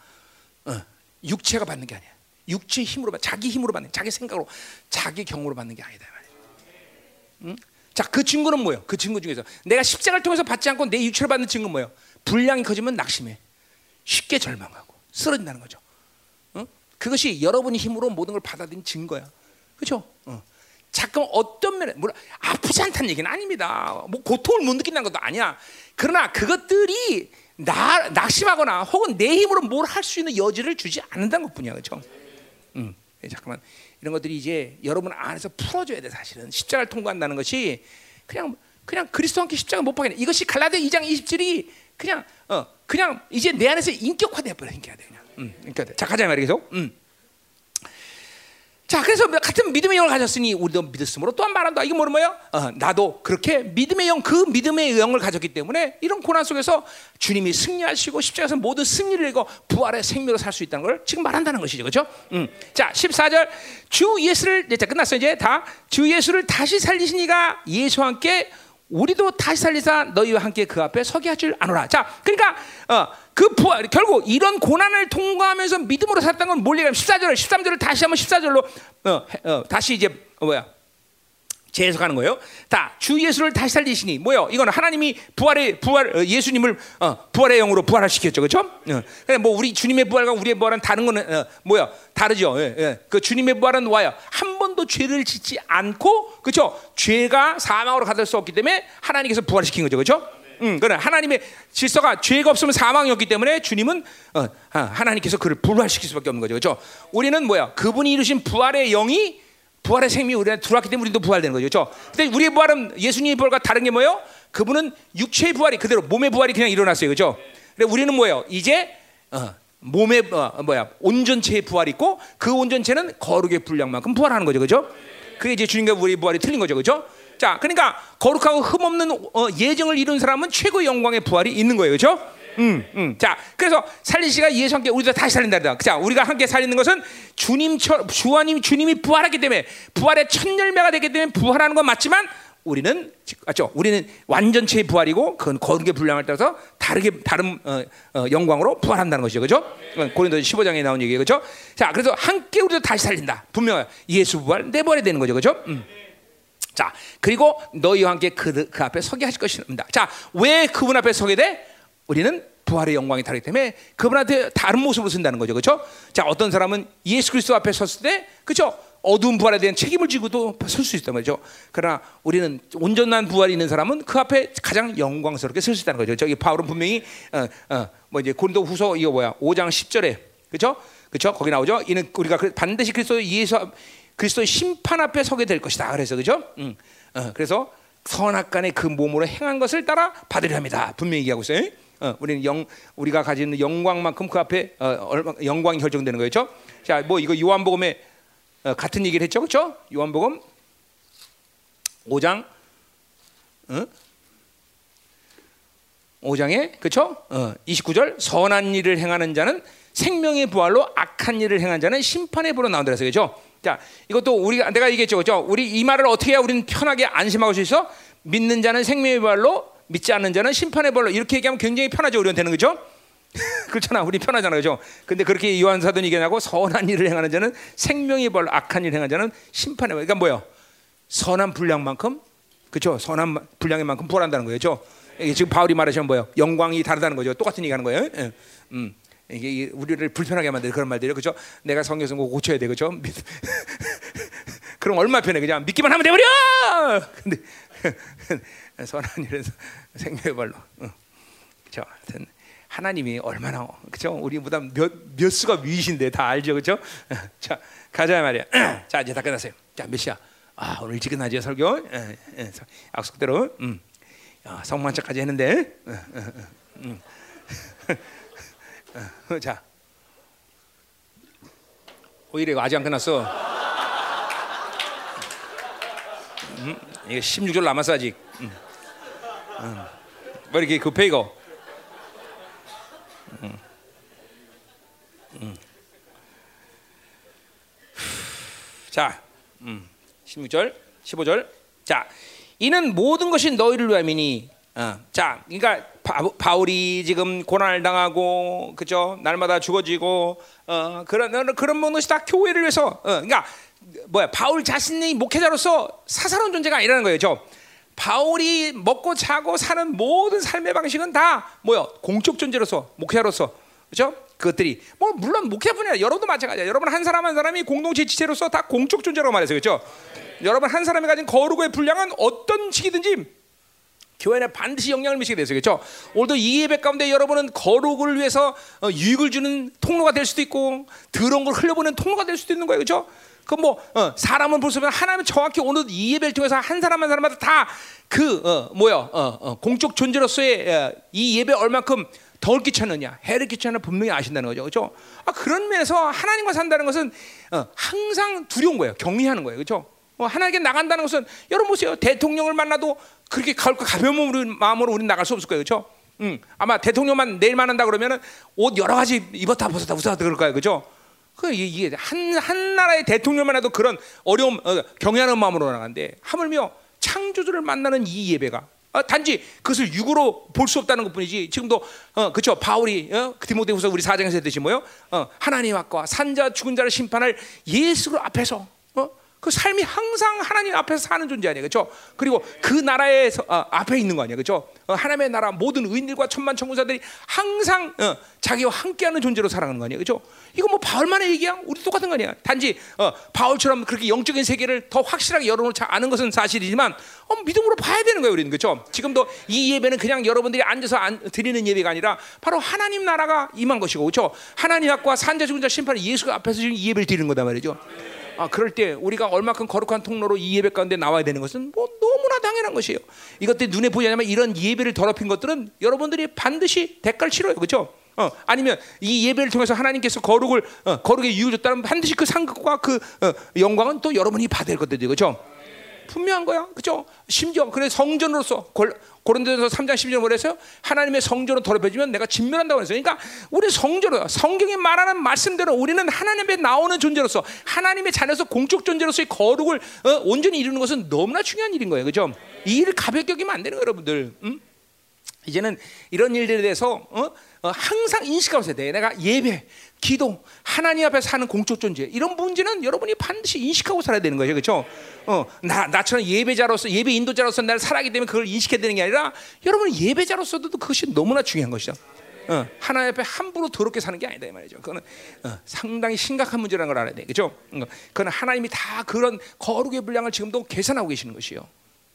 어, 육체가 받는 게 아니야. 육체 힘으로 받, 자기 힘으로 받는, 자기 생각으로, 자기 경으로 받는 게 아니다 응? 자, 그 증거는 뭐예요? 그 증거 중에서 내가 십자가를 통해서 받지 않고 내 육체를 받는 증거는 뭐예요? 분량이 커지면 낙심해. 쉽게 절망하고 쓰러진다는 거죠. 어? 그것이 여러분의 힘으로 모든 걸 받아들인 증거야. 그렇죠? 어. 잠깐 어떤 면에 뭐 아프지 않다는 얘기는 아닙니다. 뭐 고통을 못 느낀다는 것도 아니야. 그러나 그것들이 나 낙심하거나 혹은 내 힘으로 뭘 할 수 있는 여지를 주지 않는다는 것뿐이야, 그렇죠? 음, 잠깐만 이런 것들이 이제 여러분 안에서 풀어줘야 돼 사실은 십자가를 통과한다는 것이 그냥 그냥 그리스도 함께 십자가 못 박는 이것이 갈라디아 2장 27이 그냥 어 그냥 이제 내 안에서 인격화돼 버려 인격화돼 그냥. 음, 인격화. 자 가자 계속. 음. 자, 그래서 같은 믿음의 영을 가졌으니 우리도 믿었으므로 또한 말한다. 이게 뭐예요? 어, 나도 그렇게 믿음의 영, 그 믿음의 영을 가졌기 때문에 이런 고난 속에서 주님이 승리하시고 십자가에서 모든 승리를 이고 부활의 생명으로 살 수 있다는 걸 지금 말한다는 것이죠, 그렇죠? 음. 자, 14절 주 예수를 이제 끝났어 이제 다 주 예수를 다시 살리시니가 예수와 함께 우리도 다시 살리사 너희와 함께 그 앞에 서게 하줄 아노라. 자, 그러니까 어, 그 부활 결국 이런 고난을 통과하면서 믿음으로 살았던 건 몰리가 14절, 13절을 다시 한번 14절로 어, 어, 다시 이제 어, 뭐야? 재해석하는 거예요. 다 주 예수를 다시 살리시니 뭐요? 이거는 하나님이 부활의 부활 어, 예수님을 어, 부활의 영으로 부활을 시켰죠, 그렇죠? 어. 뭐 우리 주님의 부활과 우리의 부활은 다른 거는 어, 뭐야? 다르죠. 예, 예. 그 주님의 부활은 와요. 한 번도 죄를 짓지 않고 그렇죠? 죄가 사망으로 가둘 수 없기 때문에 하나님께서 부활시킨 거죠, 그렇죠? 음, 그래 하나님의 질서가 죄가 없으면 사망이었기 때문에 주님은 어, 하나님께서 그를 부활시킬 수밖에 없는 거죠, 그렇죠? 우리는 뭐야? 그분이 이루신 부활의 영이 부활의 생명이 우리한테 들어왔기 때문에 우리도 부활되는 거죠. 그렇죠? 근데 우리의 부활은 예수님의 부활과 다른 게 뭐예요? 그분은 육체의 부활이 그대로 몸의 부활이 그냥 일어났어요. 그렇죠? 근데 우리는 뭐예요? 이제 어, 몸의 어, 뭐야? 온전체의 부활이 있고 그 온전체는 거룩의 분량만큼 부활하는 거죠. 그렇죠? 그게 이제 주님과 우리의 부활이 틀린 거죠. 그렇죠? 자, 그러니까 거룩하고 흠없는 어, 예정을 이룬 사람은 최고의 영광의 부활이 있는 거예요. 그렇죠? 음, 음. 자, 그래서 살리시가 예수 함께 우리도 다시 살린다. 자, 우리가 함께 살리는 것은 주님처럼 주하님 주님이 부활했기 때문에 부활의 첫 열매가 되기 때문에 부활하는 건 맞지만 우리는 맞죠? 우리는 완전체의 부활이고 그건 거룩의 분량을 따라서 다르게 다른 어, 어, 영광으로 부활한다는 것이죠, 그렇죠? 고린도 15장에 나온 얘기예요, 그렇죠? 자, 그래서 함께 우리도 다시 살린다. 분명 예수 부활 내 부활이 되는 거죠, 그렇죠? 음. 자, 그리고 너희와 함께 그, 그 앞에 서게 하실 것입니다. 자, 왜 그분 앞에 서게 돼? 우리는 부활의 영광이 다르기 때문에 그분한테 다른 모습으로 쓴다는 거죠. 그렇죠? 자, 어떤 사람은 예수 그리스도 앞에 섰을 때 그렇죠? 어두운 부활에 대한 책임을 지고도 설 수 있단 말이죠. 그러나 우리는 온전한 부활이 있는 사람은 그 앞에 가장 영광스럽게 설 수 있다는 거죠. 저기 바울은 분명히 어, 어, 뭐 이제 고린도 후서 이거 뭐야? 5장 10절에 그렇죠? 그렇죠? 거기 나오죠. 이는 우리가 반드시 그리스도 예수 그리스도의 심판 앞에 서게 될 것이다. 그래서 그렇죠? 음, 어, 그래서 선악 간의 그 몸으로 행한 것을 따라 받으려 합니다. 분명히 얘기하고 있어요. 어, 우리는 영 우리가 가지는 영광만큼 그 앞에 어, 영광이 결정되는 거죠. 자, 뭐 이거 요한복음에 어, 같은 얘기를 했죠, 그렇죠? 요한복음 5장, 어? 5장에 그렇죠? 어, 29절 선한 일을 행하는 자는 생명의 부활로 악한 일을 행한 자는 심판의 부로 나온다 그래서 그렇죠? 자, 이것도 우리가 내가 얘기했죠, 그렇죠? 우리 이 말을 어떻게 해야 우리는 편하게 안심하고 수 있어? 믿는 자는 생명의 부활로 믿지 않는 자는 심판의 벌로 이렇게 얘기하면 굉장히 편하죠. 우리는 되는 거죠. 그렇잖아. 우리 편하잖아. 그죠? 근데 그렇게 요한 사도는 얘기하고 선한 일을 행하는 자는 생명의 벌, 악한 일을 행하는 자는 심판의 벌. 그러니까 뭐요? 선한 분량만큼 그렇죠? 선한 분량의 만큼 벌한다는 거죠. 이게 지금 바울이 말하시면 뭐예요? 영광이 다르다는 거죠. 똑같은 얘기하는 거예요. 예. 음. 이게 우리를 불편하게 만드는 그런 말들이에요. 그죠? 내가 성경에서 뭐 고쳐야 돼. 그죠? 그럼 얼마 편해. 그냥 믿기만 하면 돼 버려. 근데 선한 일은 생명의 발로. 저 하여튼 하나님이 얼마나 그죠? 우리보다 몇, 몇 수가 위이신데 다 알죠, 그죠? 자 가자 말이야. 자 이제 다 끝났어요. 자 몇 시야? 아 오늘 일찍 끝나죠 설교. 예, 예, 약속대로. 음. 야, 성만차까지 했는데. 어, 어. 자 오히려 아직 안 끝났어. 음, 이게 16절 남았어 아직. 음. 음. 뭐 이렇게 급해 이거. 음. 음. 자, 음. 16절, 15절. 자, 이는 모든 것이 너희를 위함이니. 어. 자, 그러니까 바, 울이 지금 고난을 당하고 그죠? 날마다 죽어지고 어, 그런 그런 것이 다 교회를 위해서. 어, 그러니까 뭐야? 바울 자신이 목회자로서 사사로운 존재가 아니라는 거예요. 저 바울이 먹고 자고 사는 모든 삶의 방식은 다 뭐요? 공적 존재로서 목회자로서 그렇죠? 그것들이 뭐 물론 목회뿐이 아니라 여러분도 마찬가지야. 여러분 한 사람 한 사람이 공동체 지체로서 다 공적 존재라고 말해서 그렇죠? 여러분 한 사람이 가진 거룩의 분량은 어떤 식이든지 교회에 반드시 영향을 미치게 되죠. 그렇죠? 오늘도 이 예배 가운데 여러분은 거룩을 위해서 어, 유익을 주는 통로가 될 수도 있고 더러운 걸 흘려보는 통로가 될 수도 있는 거예요. 그렇죠? 그뭐 어, 사람은 볼 수 없는 하나님은 정확히 오늘 이 예배를 통해서 한 사람 한 사람마다 다그 어, 뭐야 어, 어, 공적 존재로서의 어, 이 예배 얼만큼 덜 끼쳤느냐 해를 끼쳤느냐 분명히 아신다는 거죠, 그렇죠? 아, 그런 면에서 하나님과 산다는 것은 어, 항상 두려운 거예요, 경외하는 거예요, 그렇죠? 어, 하나님께 나간다는 것은 여러분 보세요, 대통령을 만나도 그렇게 가벼운 마음으로 우리는 나갈 수 없을 거예요, 그렇죠? 음, 아마 대통령만 내일 만난다 그러면은 옷 여러 가지 입었다 벗었다 웃었다 그럴 거예요, 그렇죠? 그 이게 한, 한 나라의 대통령만 해도 그런 어려움 어, 경외하는 마음으로 나가는데 하물며 창조주를 만나는 이 예배가 어, 단지 그것을 육으로 볼 수 없다는 것뿐이지 지금도 어, 그렇죠? 바울이 어, 디모데후서 우리 사장에서 했듯이 뭐요? 어, 하나님 앞과 산자 죽은 자를 심판할 예수 앞에서 그 삶이 항상 하나님 앞에서 사는 존재 아니에요, 그렇죠? 그리고 그 나라의 어, 앞에 있는 거 아니에요, 그렇죠? 어, 하나님의 나라 모든 의인들과 천만 천군사들이 항상 어, 자기와 함께하는 존재로 살아가는 거 아니에요, 그렇죠? 이거 뭐 바울만의 얘기야? 우리 똑같은 거 아니야? 단지 어, 바울처럼 그렇게 영적인 세계를 더 확실하게 여러분을 잘 아는 것은 사실이지만 어, 믿음으로 봐야 되는 거예요, 우리는 그렇죠? 지금도 이 예배는 그냥 여러분들이 앉아서 안, 드리는 예배가 아니라 바로 하나님 나라가 임한 것이고, 그렇죠? 하나님 앞과 산자 죽은 자 심판을 예수 앞에서 지금 이 예배를 드리는 거단 말이죠. 아, 그럴 때 우리가 얼마큼 거룩한 통로로 이 예배 가운데 나와야 되는 것은 뭐 너무나 당연한 것이에요. 이것들이 눈에 보이지 않지만 이런 예배를 더럽힌 것들은 여러분들이 반드시 대가를 치러요. 그렇죠? 어, 아니면 이 예배를 통해서 하나님께서 거룩을 어, 거룩에 이유 줬다면 반드시 그 상급과 그 어, 영광은 또 여러분이 받을 것들이죠. 그렇죠? 분명한 거야. 그죠? 심지어 그래 성전으로서 고린도전서 3장 10절 뭐랬어요? 하나님의 성전으로 더럽혀지면 내가 진멸한다고 했어요. 그러니까 우리 성전으로 성경이 말하는 말씀대로 우리는 하나님의 나오는 존재로서 하나님의 자녀서 공적 존재로서의 거룩을 어, 온전히 이루는 것은 너무나 중요한 일인 거예요. 그죠? 이 일을 가볍게 여기면 안 되는 거예요, 여러분들. 응? 이제는 이런 일들에 대해서 어? 어, 항상 인식하고 있어야 돼. 내가 예배, 기도, 하나님 앞에 사는 공적 존재 이런 문제는 여러분이 반드시 인식하고 살아야 되는 거죠, 그렇죠? 어, 나 나처럼 예배자로서 예배 인도자로서 나를 살아기 때문에 그걸 인식해야 되는 게 아니라 여러분 예배자로서도 그것이 너무나 중요한 것이죠. 어, 하나님 앞에 함부로 더럽게 사는 게 아니다 이 말이죠. 그거는 어, 상당히 심각한 문제라는 걸 알아야 돼, 그렇죠? 어, 그건 하나님이 다 그런 거룩의 분량을 지금도 계산하고 계시는 것이요.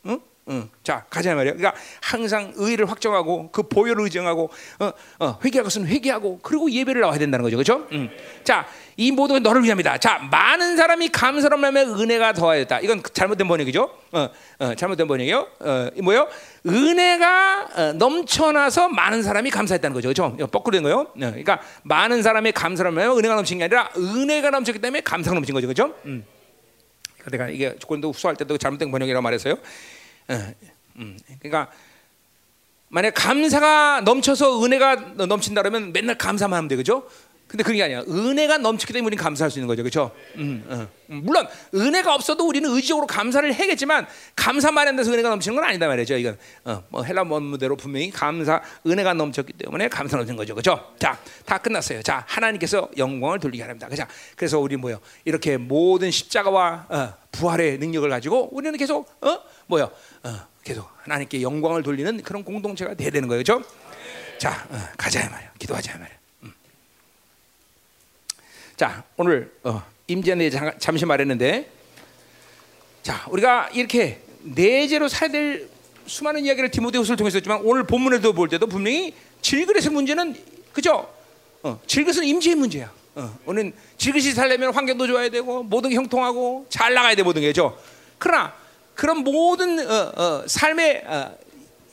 응? 응. 자 가자 말이야. 그러니까 항상 의를 확정하고 그 보혈을 의정하고 어, 어, 회개할 것은 회개하고 그리고 예배를 나와야 된다는 거죠, 그렇죠? 응. 자이 모든 건 너를 위함이다. 자 많은 사람이 감사로 말며 은혜가 더하였다. 이건 잘못된 번역이죠. 어, 어, 잘못된 번역이요. 어, 뭐요? 은혜가 어, 넘쳐나서 많은 사람이 감사했다는 거죠, 그렇죠? 뻐꾸된 거요. 어, 그러니까 많은 사람이 감사로 말며 은혜가 넘친 게 아니라 은혜가 넘쳤기 때문에 감사가 넘친 거죠, 그렇죠? 음. 내가 이게 조건도 후수할 때도 잘못된 번역이라고 말했어요. 음, 그러니까 만약 감사가 넘쳐서 은혜가 넘친다 그러면 맨날 감사만 하면 돼, 그죠? 근데 그게 아니야. 은혜가 넘치기 때문에 우리는 감사할 수 있는 거죠, 그렇죠? 음, 음, 물론 은혜가 없어도 우리는 의지적으로 감사를 해겠지만 감사만 한데서 은혜가 넘치는 건 아니다 말이죠. 이건 어, 뭐 헬라 원문대로 분명히 감사 은혜가 넘쳤기 때문에 감사 넘치는 거죠, 그렇죠? 자, 다 끝났어요. 자, 하나님께서 영광을 돌리게 하랍니다. 그죠? 그래서 우리 뭐요? 이렇게 모든 십자가와 어, 부활의 능력을 가지고 우리는 계속 어 뭐요? 어, 계속 하나님께 영광을 돌리는 그런 공동체가 돼야 되는 거예요, 그렇죠? 자, 어, 가자 말이야. 기도하자 말이야. 음. 자, 오늘 어, 임재에 잠시 말했는데, 자, 우리가 이렇게 내재로 살야 될 수많은 이야기를 디모데후서를 통해서 했지만 오늘 본문에도 볼 때도 분명히 질그릇의 문제는 그죠? 어, 질그릇은 임재의 문제야. 어, 오늘 질그릇이 살려면 환경도 좋아야 되고 모든 게 형통하고 잘 나가야 돼 모든 게죠. 그러나 그런 모든 어, 어, 삶의 어,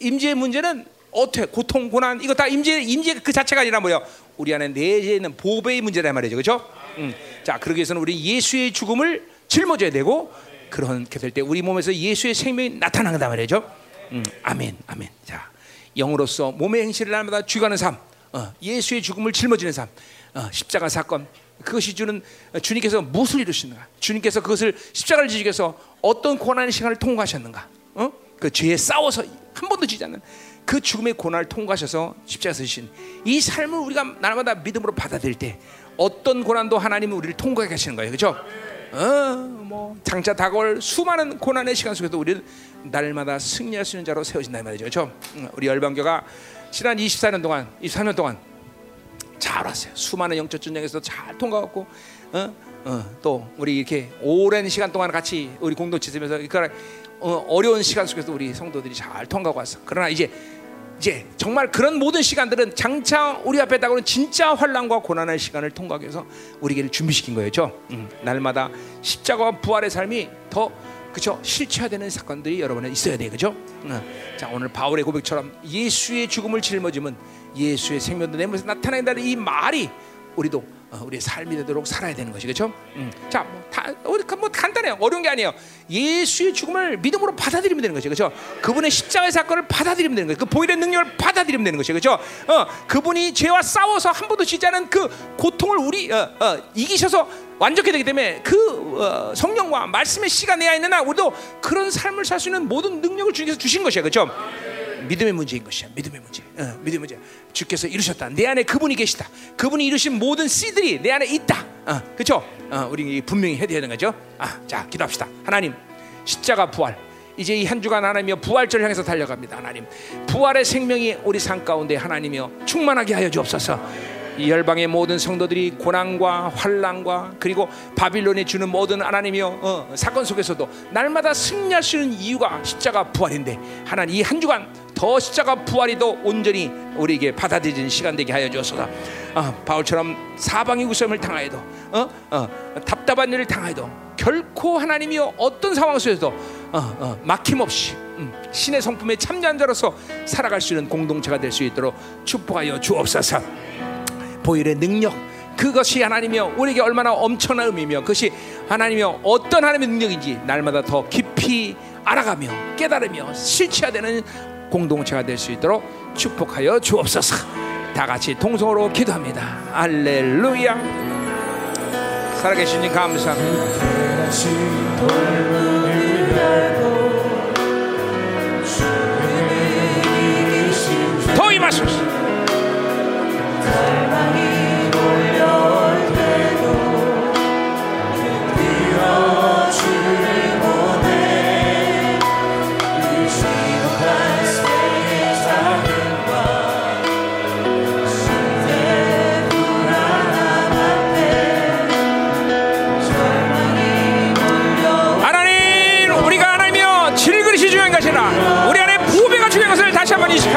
임재의 문제는 어떻게 고통 고난 이거 다 임재 임재 그 자체가 아니라 뭐야? 우리 안에 내재 있는 보배의 문제다 말이죠, 그렇죠? 음. 자, 그러기 위해서는 우리 예수의 죽음을 짊어져야 되고 그렇게 될 때 우리 몸에서 예수의 생명이 나타나는다 말이죠. 음, 아멘, 아멘. 자, 영으로서 몸의 행실을 날마다 죽어가는 삶, 어, 예수의 죽음을 짊어지는 삶, 어, 십자가 사건. 그것이 주는 어, 주님께서 무엇을 이루시는가? 주님께서 그것을 십자가를 지시해서 어떤 고난의 시간을 통과하셨는가? 어? 그 죄에 싸워서 한 번도 지지 않는 그 죽음의 고난을 통과하셔서 십자가에서 지신 이 삶을 우리가 날마다 믿음으로 받아들일 때 어떤 고난도 하나님은 우리를 통과하게 하시는 거예요. 그렇죠? 어, 뭐 장차 다가올 수많은 고난의 시간 속에서 우리는 날마다 승리할 수 있는 자로 세워진다 말이죠. 그렇죠? 우리 열방교가 지난 24년 동안, 24년 동안 잘 왔어요. 수많은 영적 전쟁에서 잘 통과했고, 어? 어, 또 우리 이렇게 오랜 시간 동안 같이 우리 공동체 있으면서 그러니까 어, 어려운 시간 속에서 우리 성도들이 잘 통과하고 왔어. 그러나 이제 이제 정말 그런 모든 시간들은 장차 우리 앞에 다가오는 진짜 환란과 고난의 시간을 통과하기 위해서 우리에게 준비시킨 거예요. 음, 날마다 십자가와 부활의 삶이 더 그죠 실체화되는 사건들이 여러분에 있어야 돼, 그죠? 음. 자 오늘 바울의 고백처럼 예수의 죽음을 짊어지면 예수의 생명도 내 몸에서 나타낸다는 이 말이 우리도 어, 우리의 삶이 되도록 살아야 되는 것이 그렇죠? 음. 자, 뭐, 다, 뭐 간단해요. 어려운 게 아니에요. 예수의 죽음을 믿음으로 받아들이면 되는 거죠, 그렇죠? 그분의 십자가의 사건을 받아들이면 되는 거예요. 그 보일의 능력을 받아들이면 되는 것이 그렇죠? 어, 그분이 죄와 싸워서 한 번도 지지 않은 그 고통을 우리 어, 어, 이기셔서 완벽히 되기 때문에 그 어, 성령과 말씀의 씨가 내 안에 있는 나 우리도 그런 삶을 살 수 있는 모든 능력을 주님께서 주신 것이야, 그렇죠? 믿음의 문제인 것이야. 믿음의 문제. 어, 믿음의 문제. 주께서 이루셨다. 내 안에 그분이 계시다. 그분이 이루신 모든 씨들이 내 안에 있다. 어, 그렇죠? 어, 우리 분명히 해야 되는 거죠. 아, 자, 기도합시다. 하나님, 십자가 부활. 이제 이 한 주간 하나님이여 부활절 향해서 달려갑니다. 하나님, 부활의 생명이 우리 삶 가운데 하나님이여 충만하게 하여 주옵소서. 이 열방의 모든 성도들이 고난과 환란과 그리고 바빌론에 주는 모든 하나님이여 어, 사건 속에서도 날마다 승리할 수 있는 이유가 십자가 부활인데 하나님 이 한 주간 더 십자가 부활이 더 온전히 우리에게 받아들이는 시간 되게 하여 주옵소서. 어, 바울처럼 사방의 구sem을 당하여도 어? 어, 답답한 일을 당하여도 결코 하나님이여 어떤 상황 속에서도 어, 어, 막힘없이 음, 신의 성품에 참여한 자로서 살아갈 수 있는 공동체가 될 수 있도록 축복하여 주옵소서. 보일의 능력 그것이 하나님이여 우리에게 얼마나 엄청난 의미며 그것이 하나님이여 어떤 하나님의 능력인지 날마다 더 깊이 알아가며 깨달으며 실체화되는 공동체가 될 수 있도록 축복하여 주옵소서. 다 같이 통성으로 기도합니다. 알렐루야. 살아계신 님 감사합니다. 더 임하소서.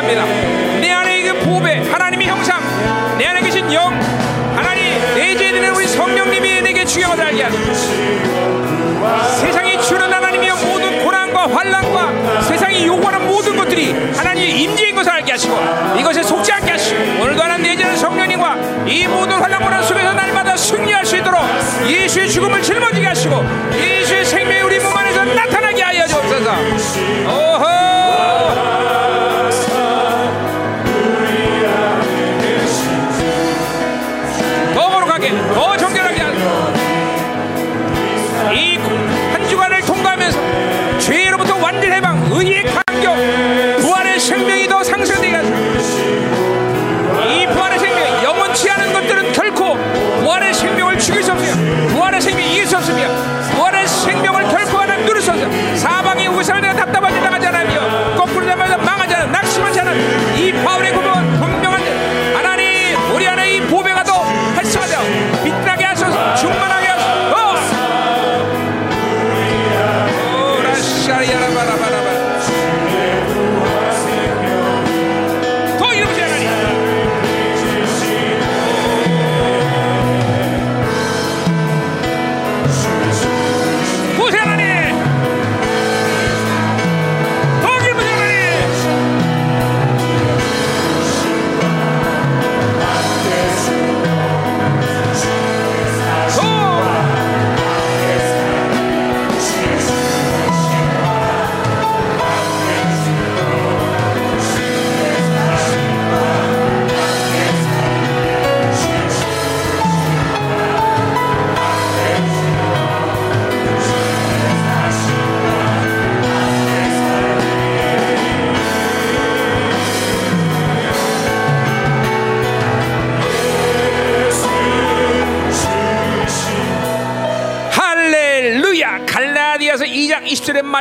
인식합니다. 내 안에 그 보배, 하나님의 형상, 내 안에 계신 영, 하나님 내재에 있는 우리 성령님이 내게 주경을 알게 하소서. 세상이 주는 하나님이여 모든 고난과 환란과 세상이 요구하는 모든 것들이 하나님의 임재인 것을 알게 하시고 이것에 속지 않게 하시고 오늘도 하나님 내재는 성령님과 이 모든 환란 고난 속에서 날마다 승리할 수 있도록 예수의 죽음을 짊어지게 하시고 예수의 생명이 우리 몸 안에서 나타나게 하여 주옵소서. 오호.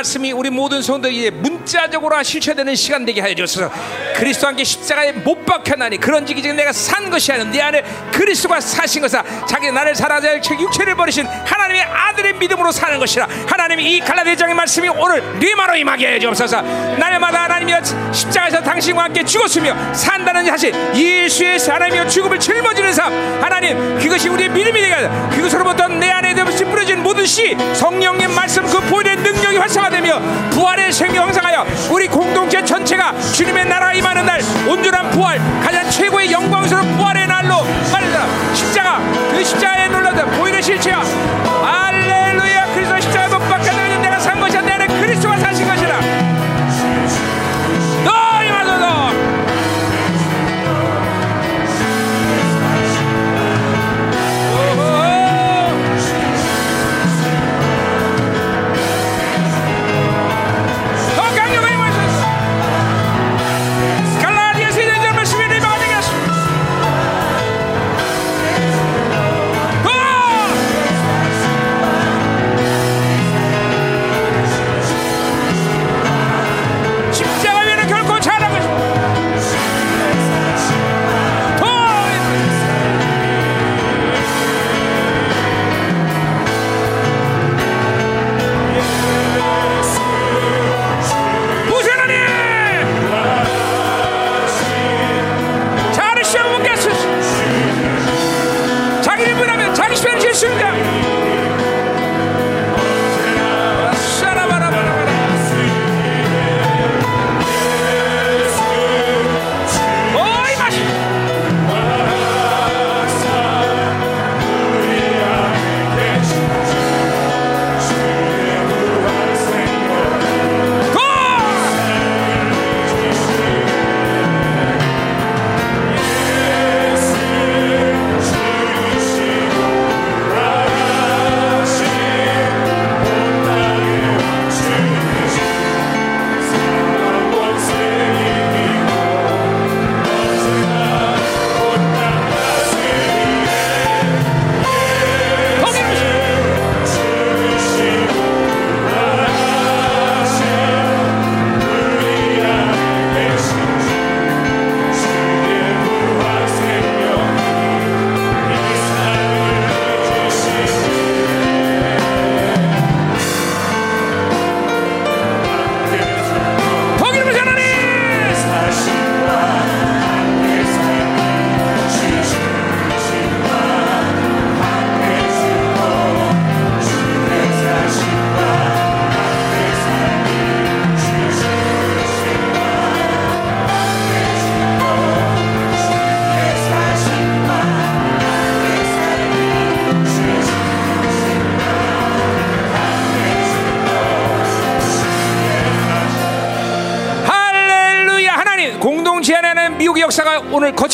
말씀이 우리 모든 성도에게 문자적으로 실체되는 시간 되게 하여 주소서. 그리스도와 함께 십자가에 못 박혀나니 그런 지기 지금 내가 산 것이 아니라 내 안에 그리스도가 사신 것이라. 자기 나를 할 육체를 버리신 하나님의 아들의 믿음으로 사는 것이라. 하나님이 이 갈라디아장의 말씀이 오늘 리마로 임하게 하여 주옵소서. 날마다 하나님이 십자가에서 당신과 함께 죽었으며 산다는 사실 예수의 하나님이여 죽음을 짊어지는 삶. 하나님 그것이 우리의 믿음이 되게 하여 그것으로부터 내 안에 뿌려진 모든 씨 성령의 말씀 그 보혈의 능력이 활성화되며 부활의 생명 형상하여 우리 공동체 전체가 주님의 나라 임하는 날 온전한 부활 가장 최고의 영광스러운 부활의 날로 말한다 십자가 그 십자가에 놀라다 보혈의 실체야 할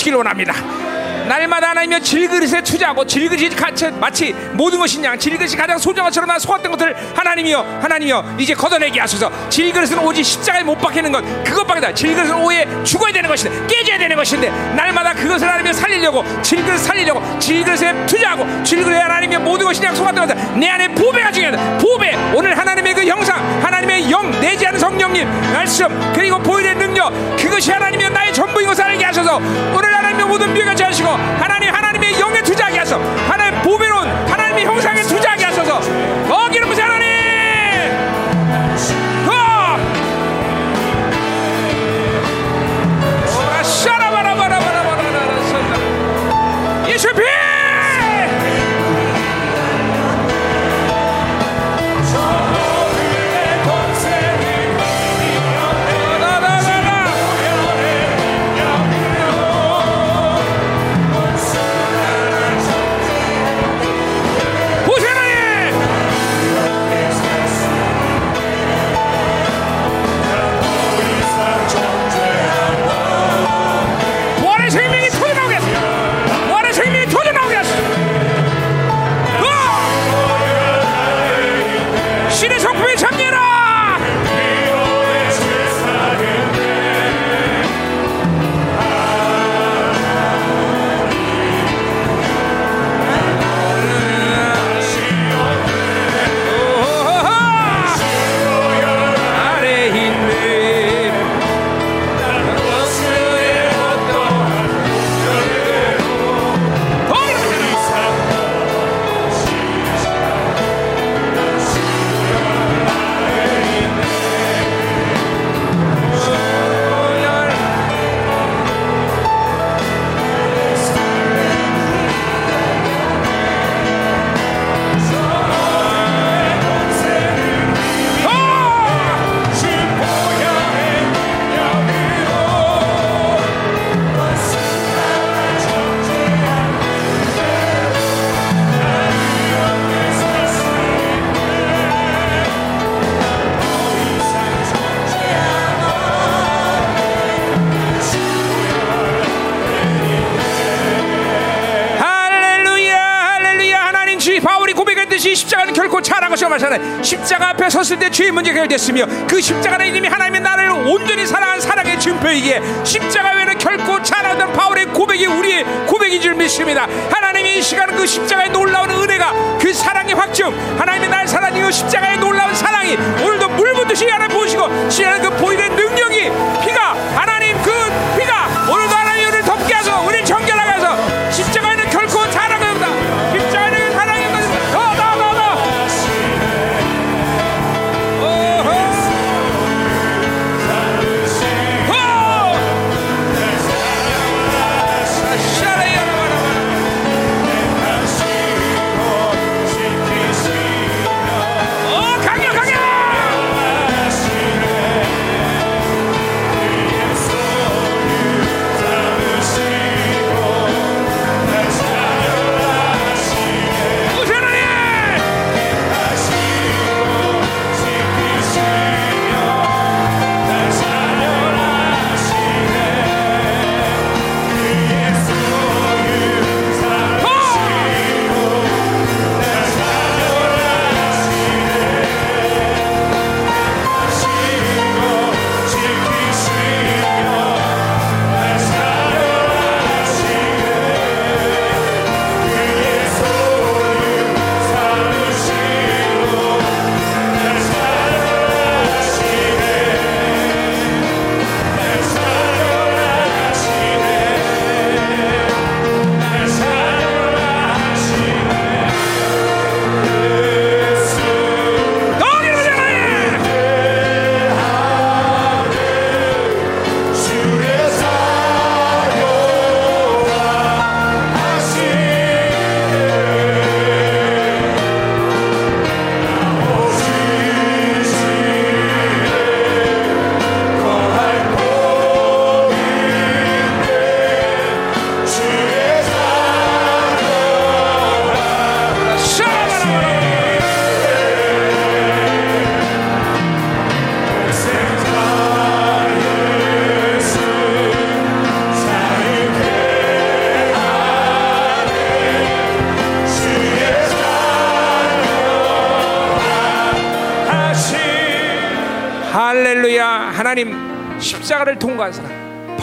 거치기를 원합니다. 날마다 하나님여 질그릇에 투자하고 질그릇이 가치, 마치 모든 것인 양 질그릇이 가장 소중한 것처럼 나 소화된 것들 하나님이여 하나님이여 이제 걷어내게 하소서. 질그릇은 오직 십자가에 못 박히는 것 그것밖에 다 질그릇은 오해 죽어야 되는 것인데 깨져야 되는 것인데 날마다 그것을 하나님여 살리려고 질그릇 살리려고 질그릇에 투자하고 질그릇에 하나님의 모든 것이 양 소화된 것들 내 안에 보배가 중요하다. 보배 오늘 하나님의 그 형상 하나님의 영 내지하는 성령님 말씀 그리고 보혈의 능력 그것이 하나님의 나의 전부인 것을 알게 하셔서. 오늘 하나님의 모든 비가 하시고 하나님 하나님의 영에 투자하게 하소서. 하나님 보배로운 하나님의 형상에 투자하게 십자가는 결코 잘한 것이 말하잖아요. 십자가 앞에 섰을 때 죄의 문제가 해결됐으며 그 십자가는 이미 하나님의 나를 온전히 사랑한 사랑의 증표이기에 십자가 외에는 결코 잘하던 바울의 고백이 우리의 고백인 줄 믿습니다. 하나님이 이 시간 그 십자가의 놀라운 은혜가 그 사랑의 확증 하나님의 날 사랑이고 십자가의 놀라운 사랑이 오늘도 물 붓듯이 하나님 보시고 시간 그 보이는 능력이 피가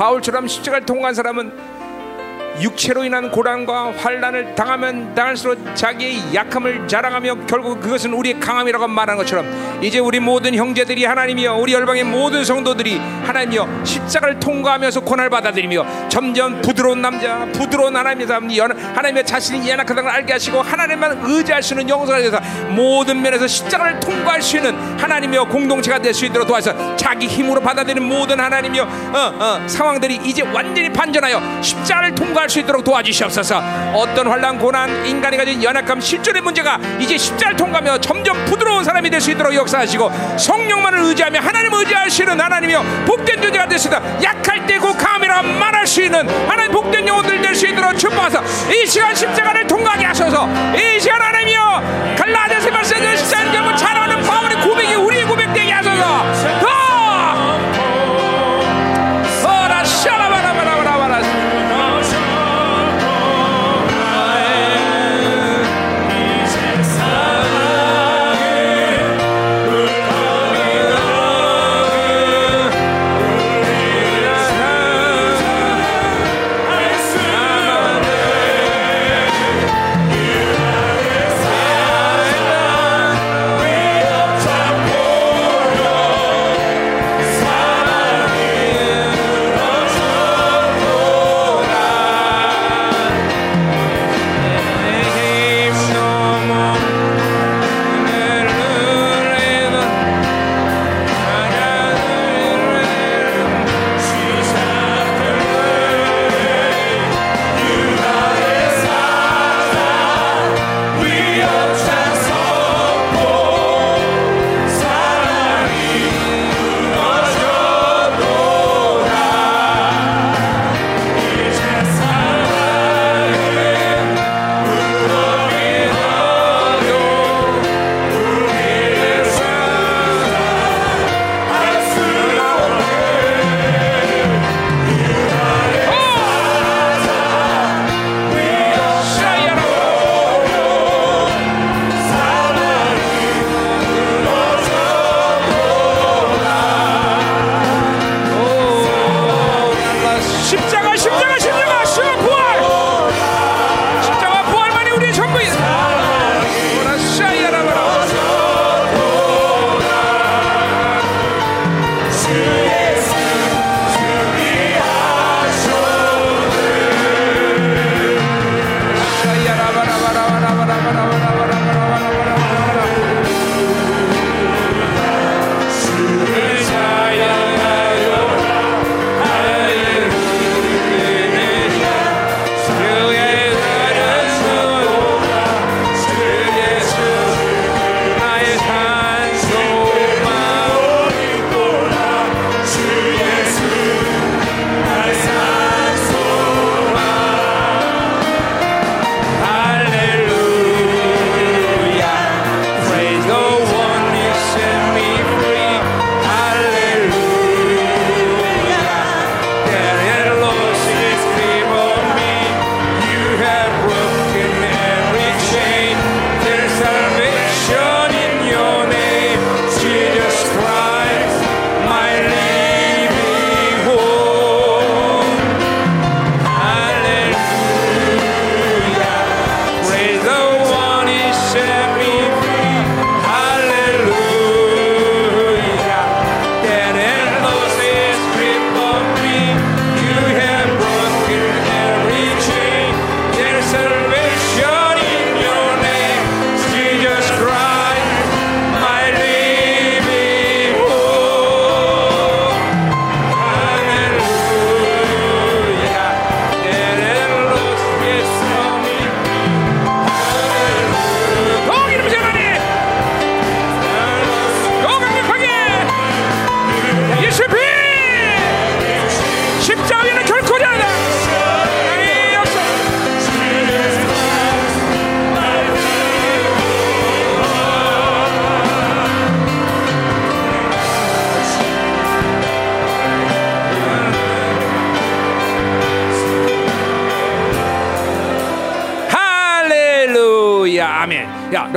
바울처럼 십자가를 통과한 사람은 육체로 인한 고난과 환란을 당하면 당할수록 자기의 약함을 자랑하며 결국 그것은 우리의 강함이라고 말하는 것처럼 이제 우리 모든 형제들이 하나님이여 우리 열방의 모든 성도들이 하나님이여 십자가를 통과하면서 고난을 받아들이며 점점 부드러운 남자 부드러운 하나님의 사람 연 하나님의 자신이 연약하다는 걸 알게 하시고 하나님만 의지할 수 있는 영성을 해서 모든 면에서 십자가를 통과할 수 있는 하나님이여 공동체가 될 수 있도록 도와서 자기 힘으로 받아들이는 모든 하나님이여 어, 어, 상황들이 이제 완전히 반전하여 십자가를 통과할 수 있도록 도와주시옵소서. 어떤 환란 고난 인간이 가진 연약함 실존의 문제가 이제 십자를 통과하며 점점 부드러운 사람이 될 수 있도록 역사하시고 성령 만을 의지하며 수 있는 하나님이여 복된 존재가 있다. 약할 때그 강함이라 말할 수 있는 하나님 복된 영혼들 될 수 있도록 축복하사 이 시간 십자가를 통과하게 하셔서. 이 시간 하나님이여 갈라디아서 말씀하신 십자가를 결국 잘하는 바울의 고백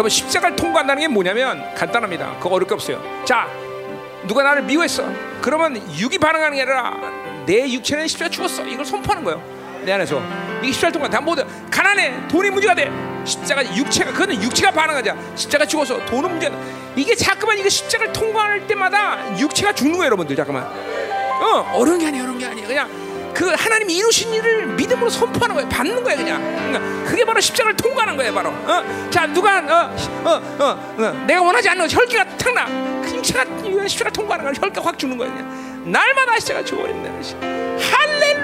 여러분 십자가를 통과한다는 게 뭐냐면 간단합니다. 그거 어렵게 없어요. 자, 누가 나를 미워했어. 그러면 육이 반응하는 게 아니라 내 육체는 십자가 죽었어. 이걸 선포하는 거예요. 내 안에서 이게 십자가 통과. 다 모두 가난해. 돈이 문제가 돼. 십자가 육체가 그거는 육체가 반응하자. 십자가 죽어서 돈은 문제다. 이게 자꾸만 이거 십자가를 통과할 때마다 육체가 죽는 거예요, 여러분들. 잠깐만. 어, 어려운 게 아니야, 어려운 게 아니야. 그냥 그 하나님이 이루신 일을 믿음으로 선포하는 거예요. 받는 거예요, 그냥. 그러니까 그게 바로 십자가를 통과하는 거예요, 바로. 어? 자, 누가 어, 어, 어, 어, 내가 원하지 않는 혈기가 탁나. 그 육체가 십자가 통과하는 거야. 혈기가 확 주는 거예요, 그냥. 날마다 십자가 죽어버립니다. 할렐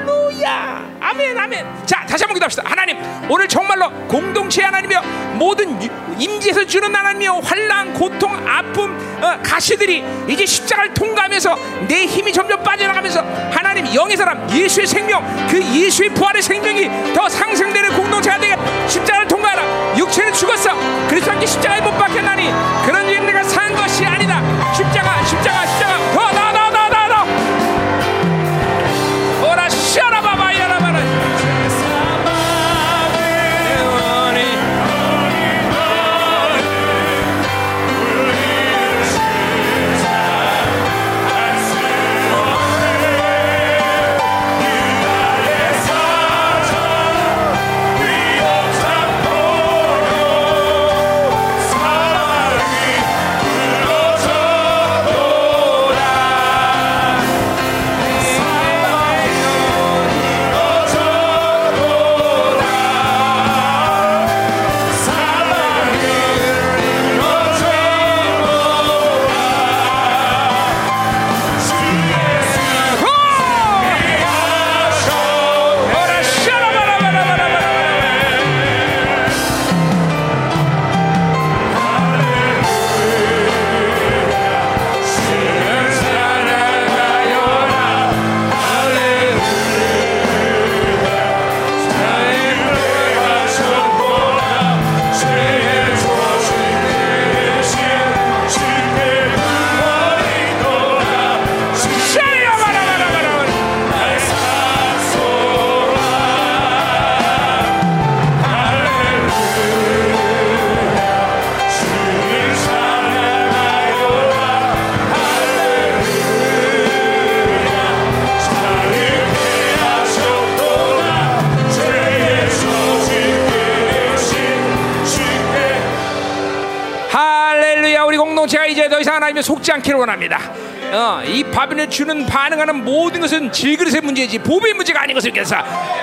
루야, 아멘, 아멘. 자, 다시 한번 기도합시다. 하나님, 오늘 정말로 공동체 하나님이여 모든 임지에서 주는 하나님이여 환란, 고통, 아픔, 어, 가시들이 이제 십자가를 통과하면서 내 힘이 점점 빠져나가면서 하나님 영의 사람 예수의 생명 그 예수의 부활의 생명이 더 상승되는 공동체가 되게 십자가를 통과하라. 육체는 죽었어. 함께 십자가에 못 박혔나니 그런 일 내가 산 것이 아니다. 십자가 십자가 하나님의 속지 않기를 원합니다. 어, 이 바벨을 주는 반응하는 모든 것은 질그릇의 문제지 보배의 문제가 아닌 것을 위해서.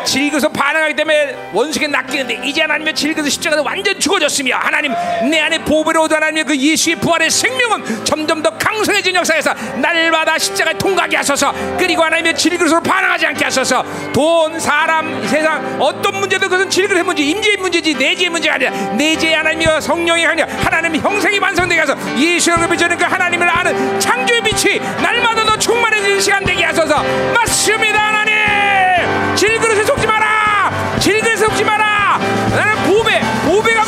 질그릇 반응하기 때문에 원수에게 낚이는데 이제 하나님의 질그릇 십자가는 완전 죽어졌으며 하나님 내 안에 보배로 얻은 하나님의 그 예수의 부활의 생명은 점점 더 강성해진 역사에서 날마다 십자가를 통과하게 하소서. 그리고 하나님의 질그릇으로 반응하지 않게 하소서. 돈 사람 세상 어떤 문제도 그것은 질그릇의 문제 임재의 문제지 내재의 문제가 아니라 내재의 하나님이여 성령이 아니라 하나님의 형상이 완성되게 하소 예수를 비추는 그 하나님을 아는 창조의 빛이 날마다 더 충만해지는 시간 되게 하소서. 맞습니다 하나님. 질그릇에 속지 마라. 질그릇에 속지 마라. 나는 보배 보배가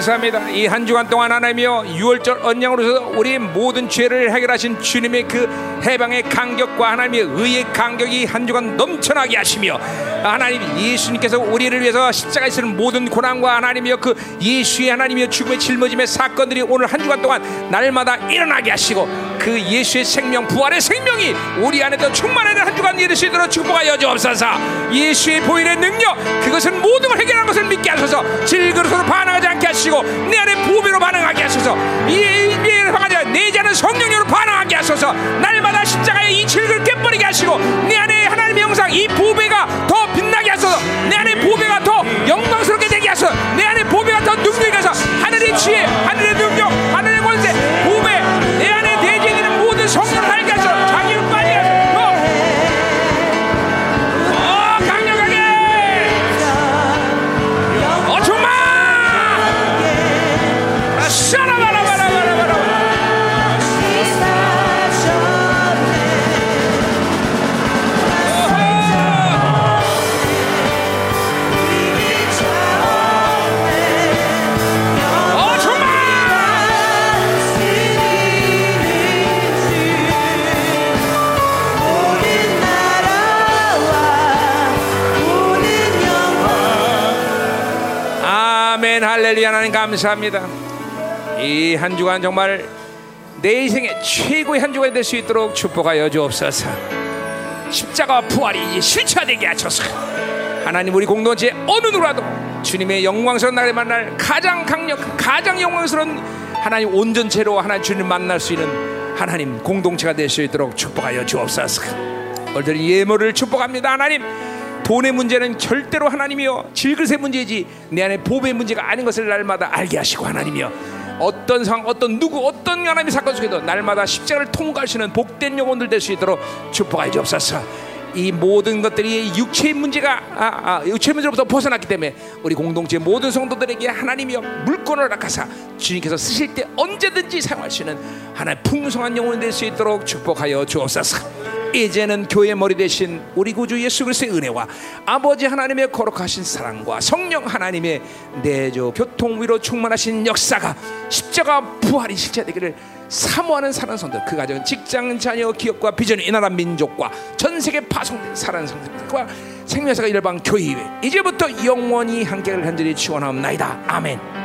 감사합니다. 이 한 주간 동안 하나님이여 6월절 언양으로서 우리 모든 죄를 해결하신 주님의 그 해방의 간격과 하나님의 의의 간격이 한 주간 넘쳐나게 하시며 하나님 예수님께서 우리를 위해서 십자가에 쓰는 모든 고난과 하나님이여 그 예수의 하나님이여 죽음의 짊어짐의 사건들이 오늘 한 주간 동안 날마다 일어나게 하시고 그 예수의 생명 부활의 생명이 우리 안에도 충만하는 한 주간 수 있도록 축복하여 주옵소서. 예수의 보일의 능력 그것은 모든 걸 해결한 것을 믿게 하소서. 질그릇으로 반응하지 않게 하시고 내 안에 보배로 반응하게 하소서. 이 일비를 반응하지 내 자는 성령으로 반응하게 하소서. 날마다 십자가의 이 질그릇 깨버리게 하시고 내 안에 하나님의 영상 이 보배가 더 빛나게 하소서. 내 안에 보배가 더 영광스럽게 되게 하소서. 내 안에 보배가 더 능력이 가서 하늘의 지혜 하나님 감사합니다. 이 한 주간 정말 내 인생의 최고의 한 주간이 될 수 있도록 축복하여 주옵소서. 십자가와 부활이 이제 실체화되게 하소서. 하나님 우리 공동체 어느 누구라도 주님의 영광스러운 날에 만날 가장 강력 가장 영광스러운 하나님 온전체로 하나님 주님 만날 수 있는 하나님 공동체가 될 수 있도록 축복하여 주옵소서. 오늘들 예물을 축복합니다. 하나님 돈의 문제는 절대로 하나님이여 질그릇의 문제이지 내 안에 보배의 문제가 아닌 것을 날마다 알게 하시고 하나님이여. 어떤 상황 어떤 누구 어떤 하나님의 사건 속에도 날마다 십자가를 있는 복된 영혼들 될 수 있도록 축복하여 주옵소서 이 모든 것들이 육체의 문제가 아, 아, 육체 문제로부터 벗어났기 때문에 우리 공동체 모든 성도들에게 하나님이여 물건을 락하사 주님께서 쓰실 때 언제든지 사용할 수 있는 하나님 풍성한 영혼이 될 수 있도록 축복하여 주옵소서. 이제는 교회 머리 대신 우리 구주 예수 그리스도의 은혜와 아버지 하나님의 거룩하신 사랑과 성령 하나님의 내조 교통 위로 충만하신 역사가 십자가 부활이 실체되기를 사모하는 사는 성들 그 가정은 직장 자녀 기업과 비전이 이 나라 민족과 전 세계 파송된 사는 성들과 생명사가 일방 교회 이제부터 영원히 함께를 간절히 축원하옵나이다 아멘.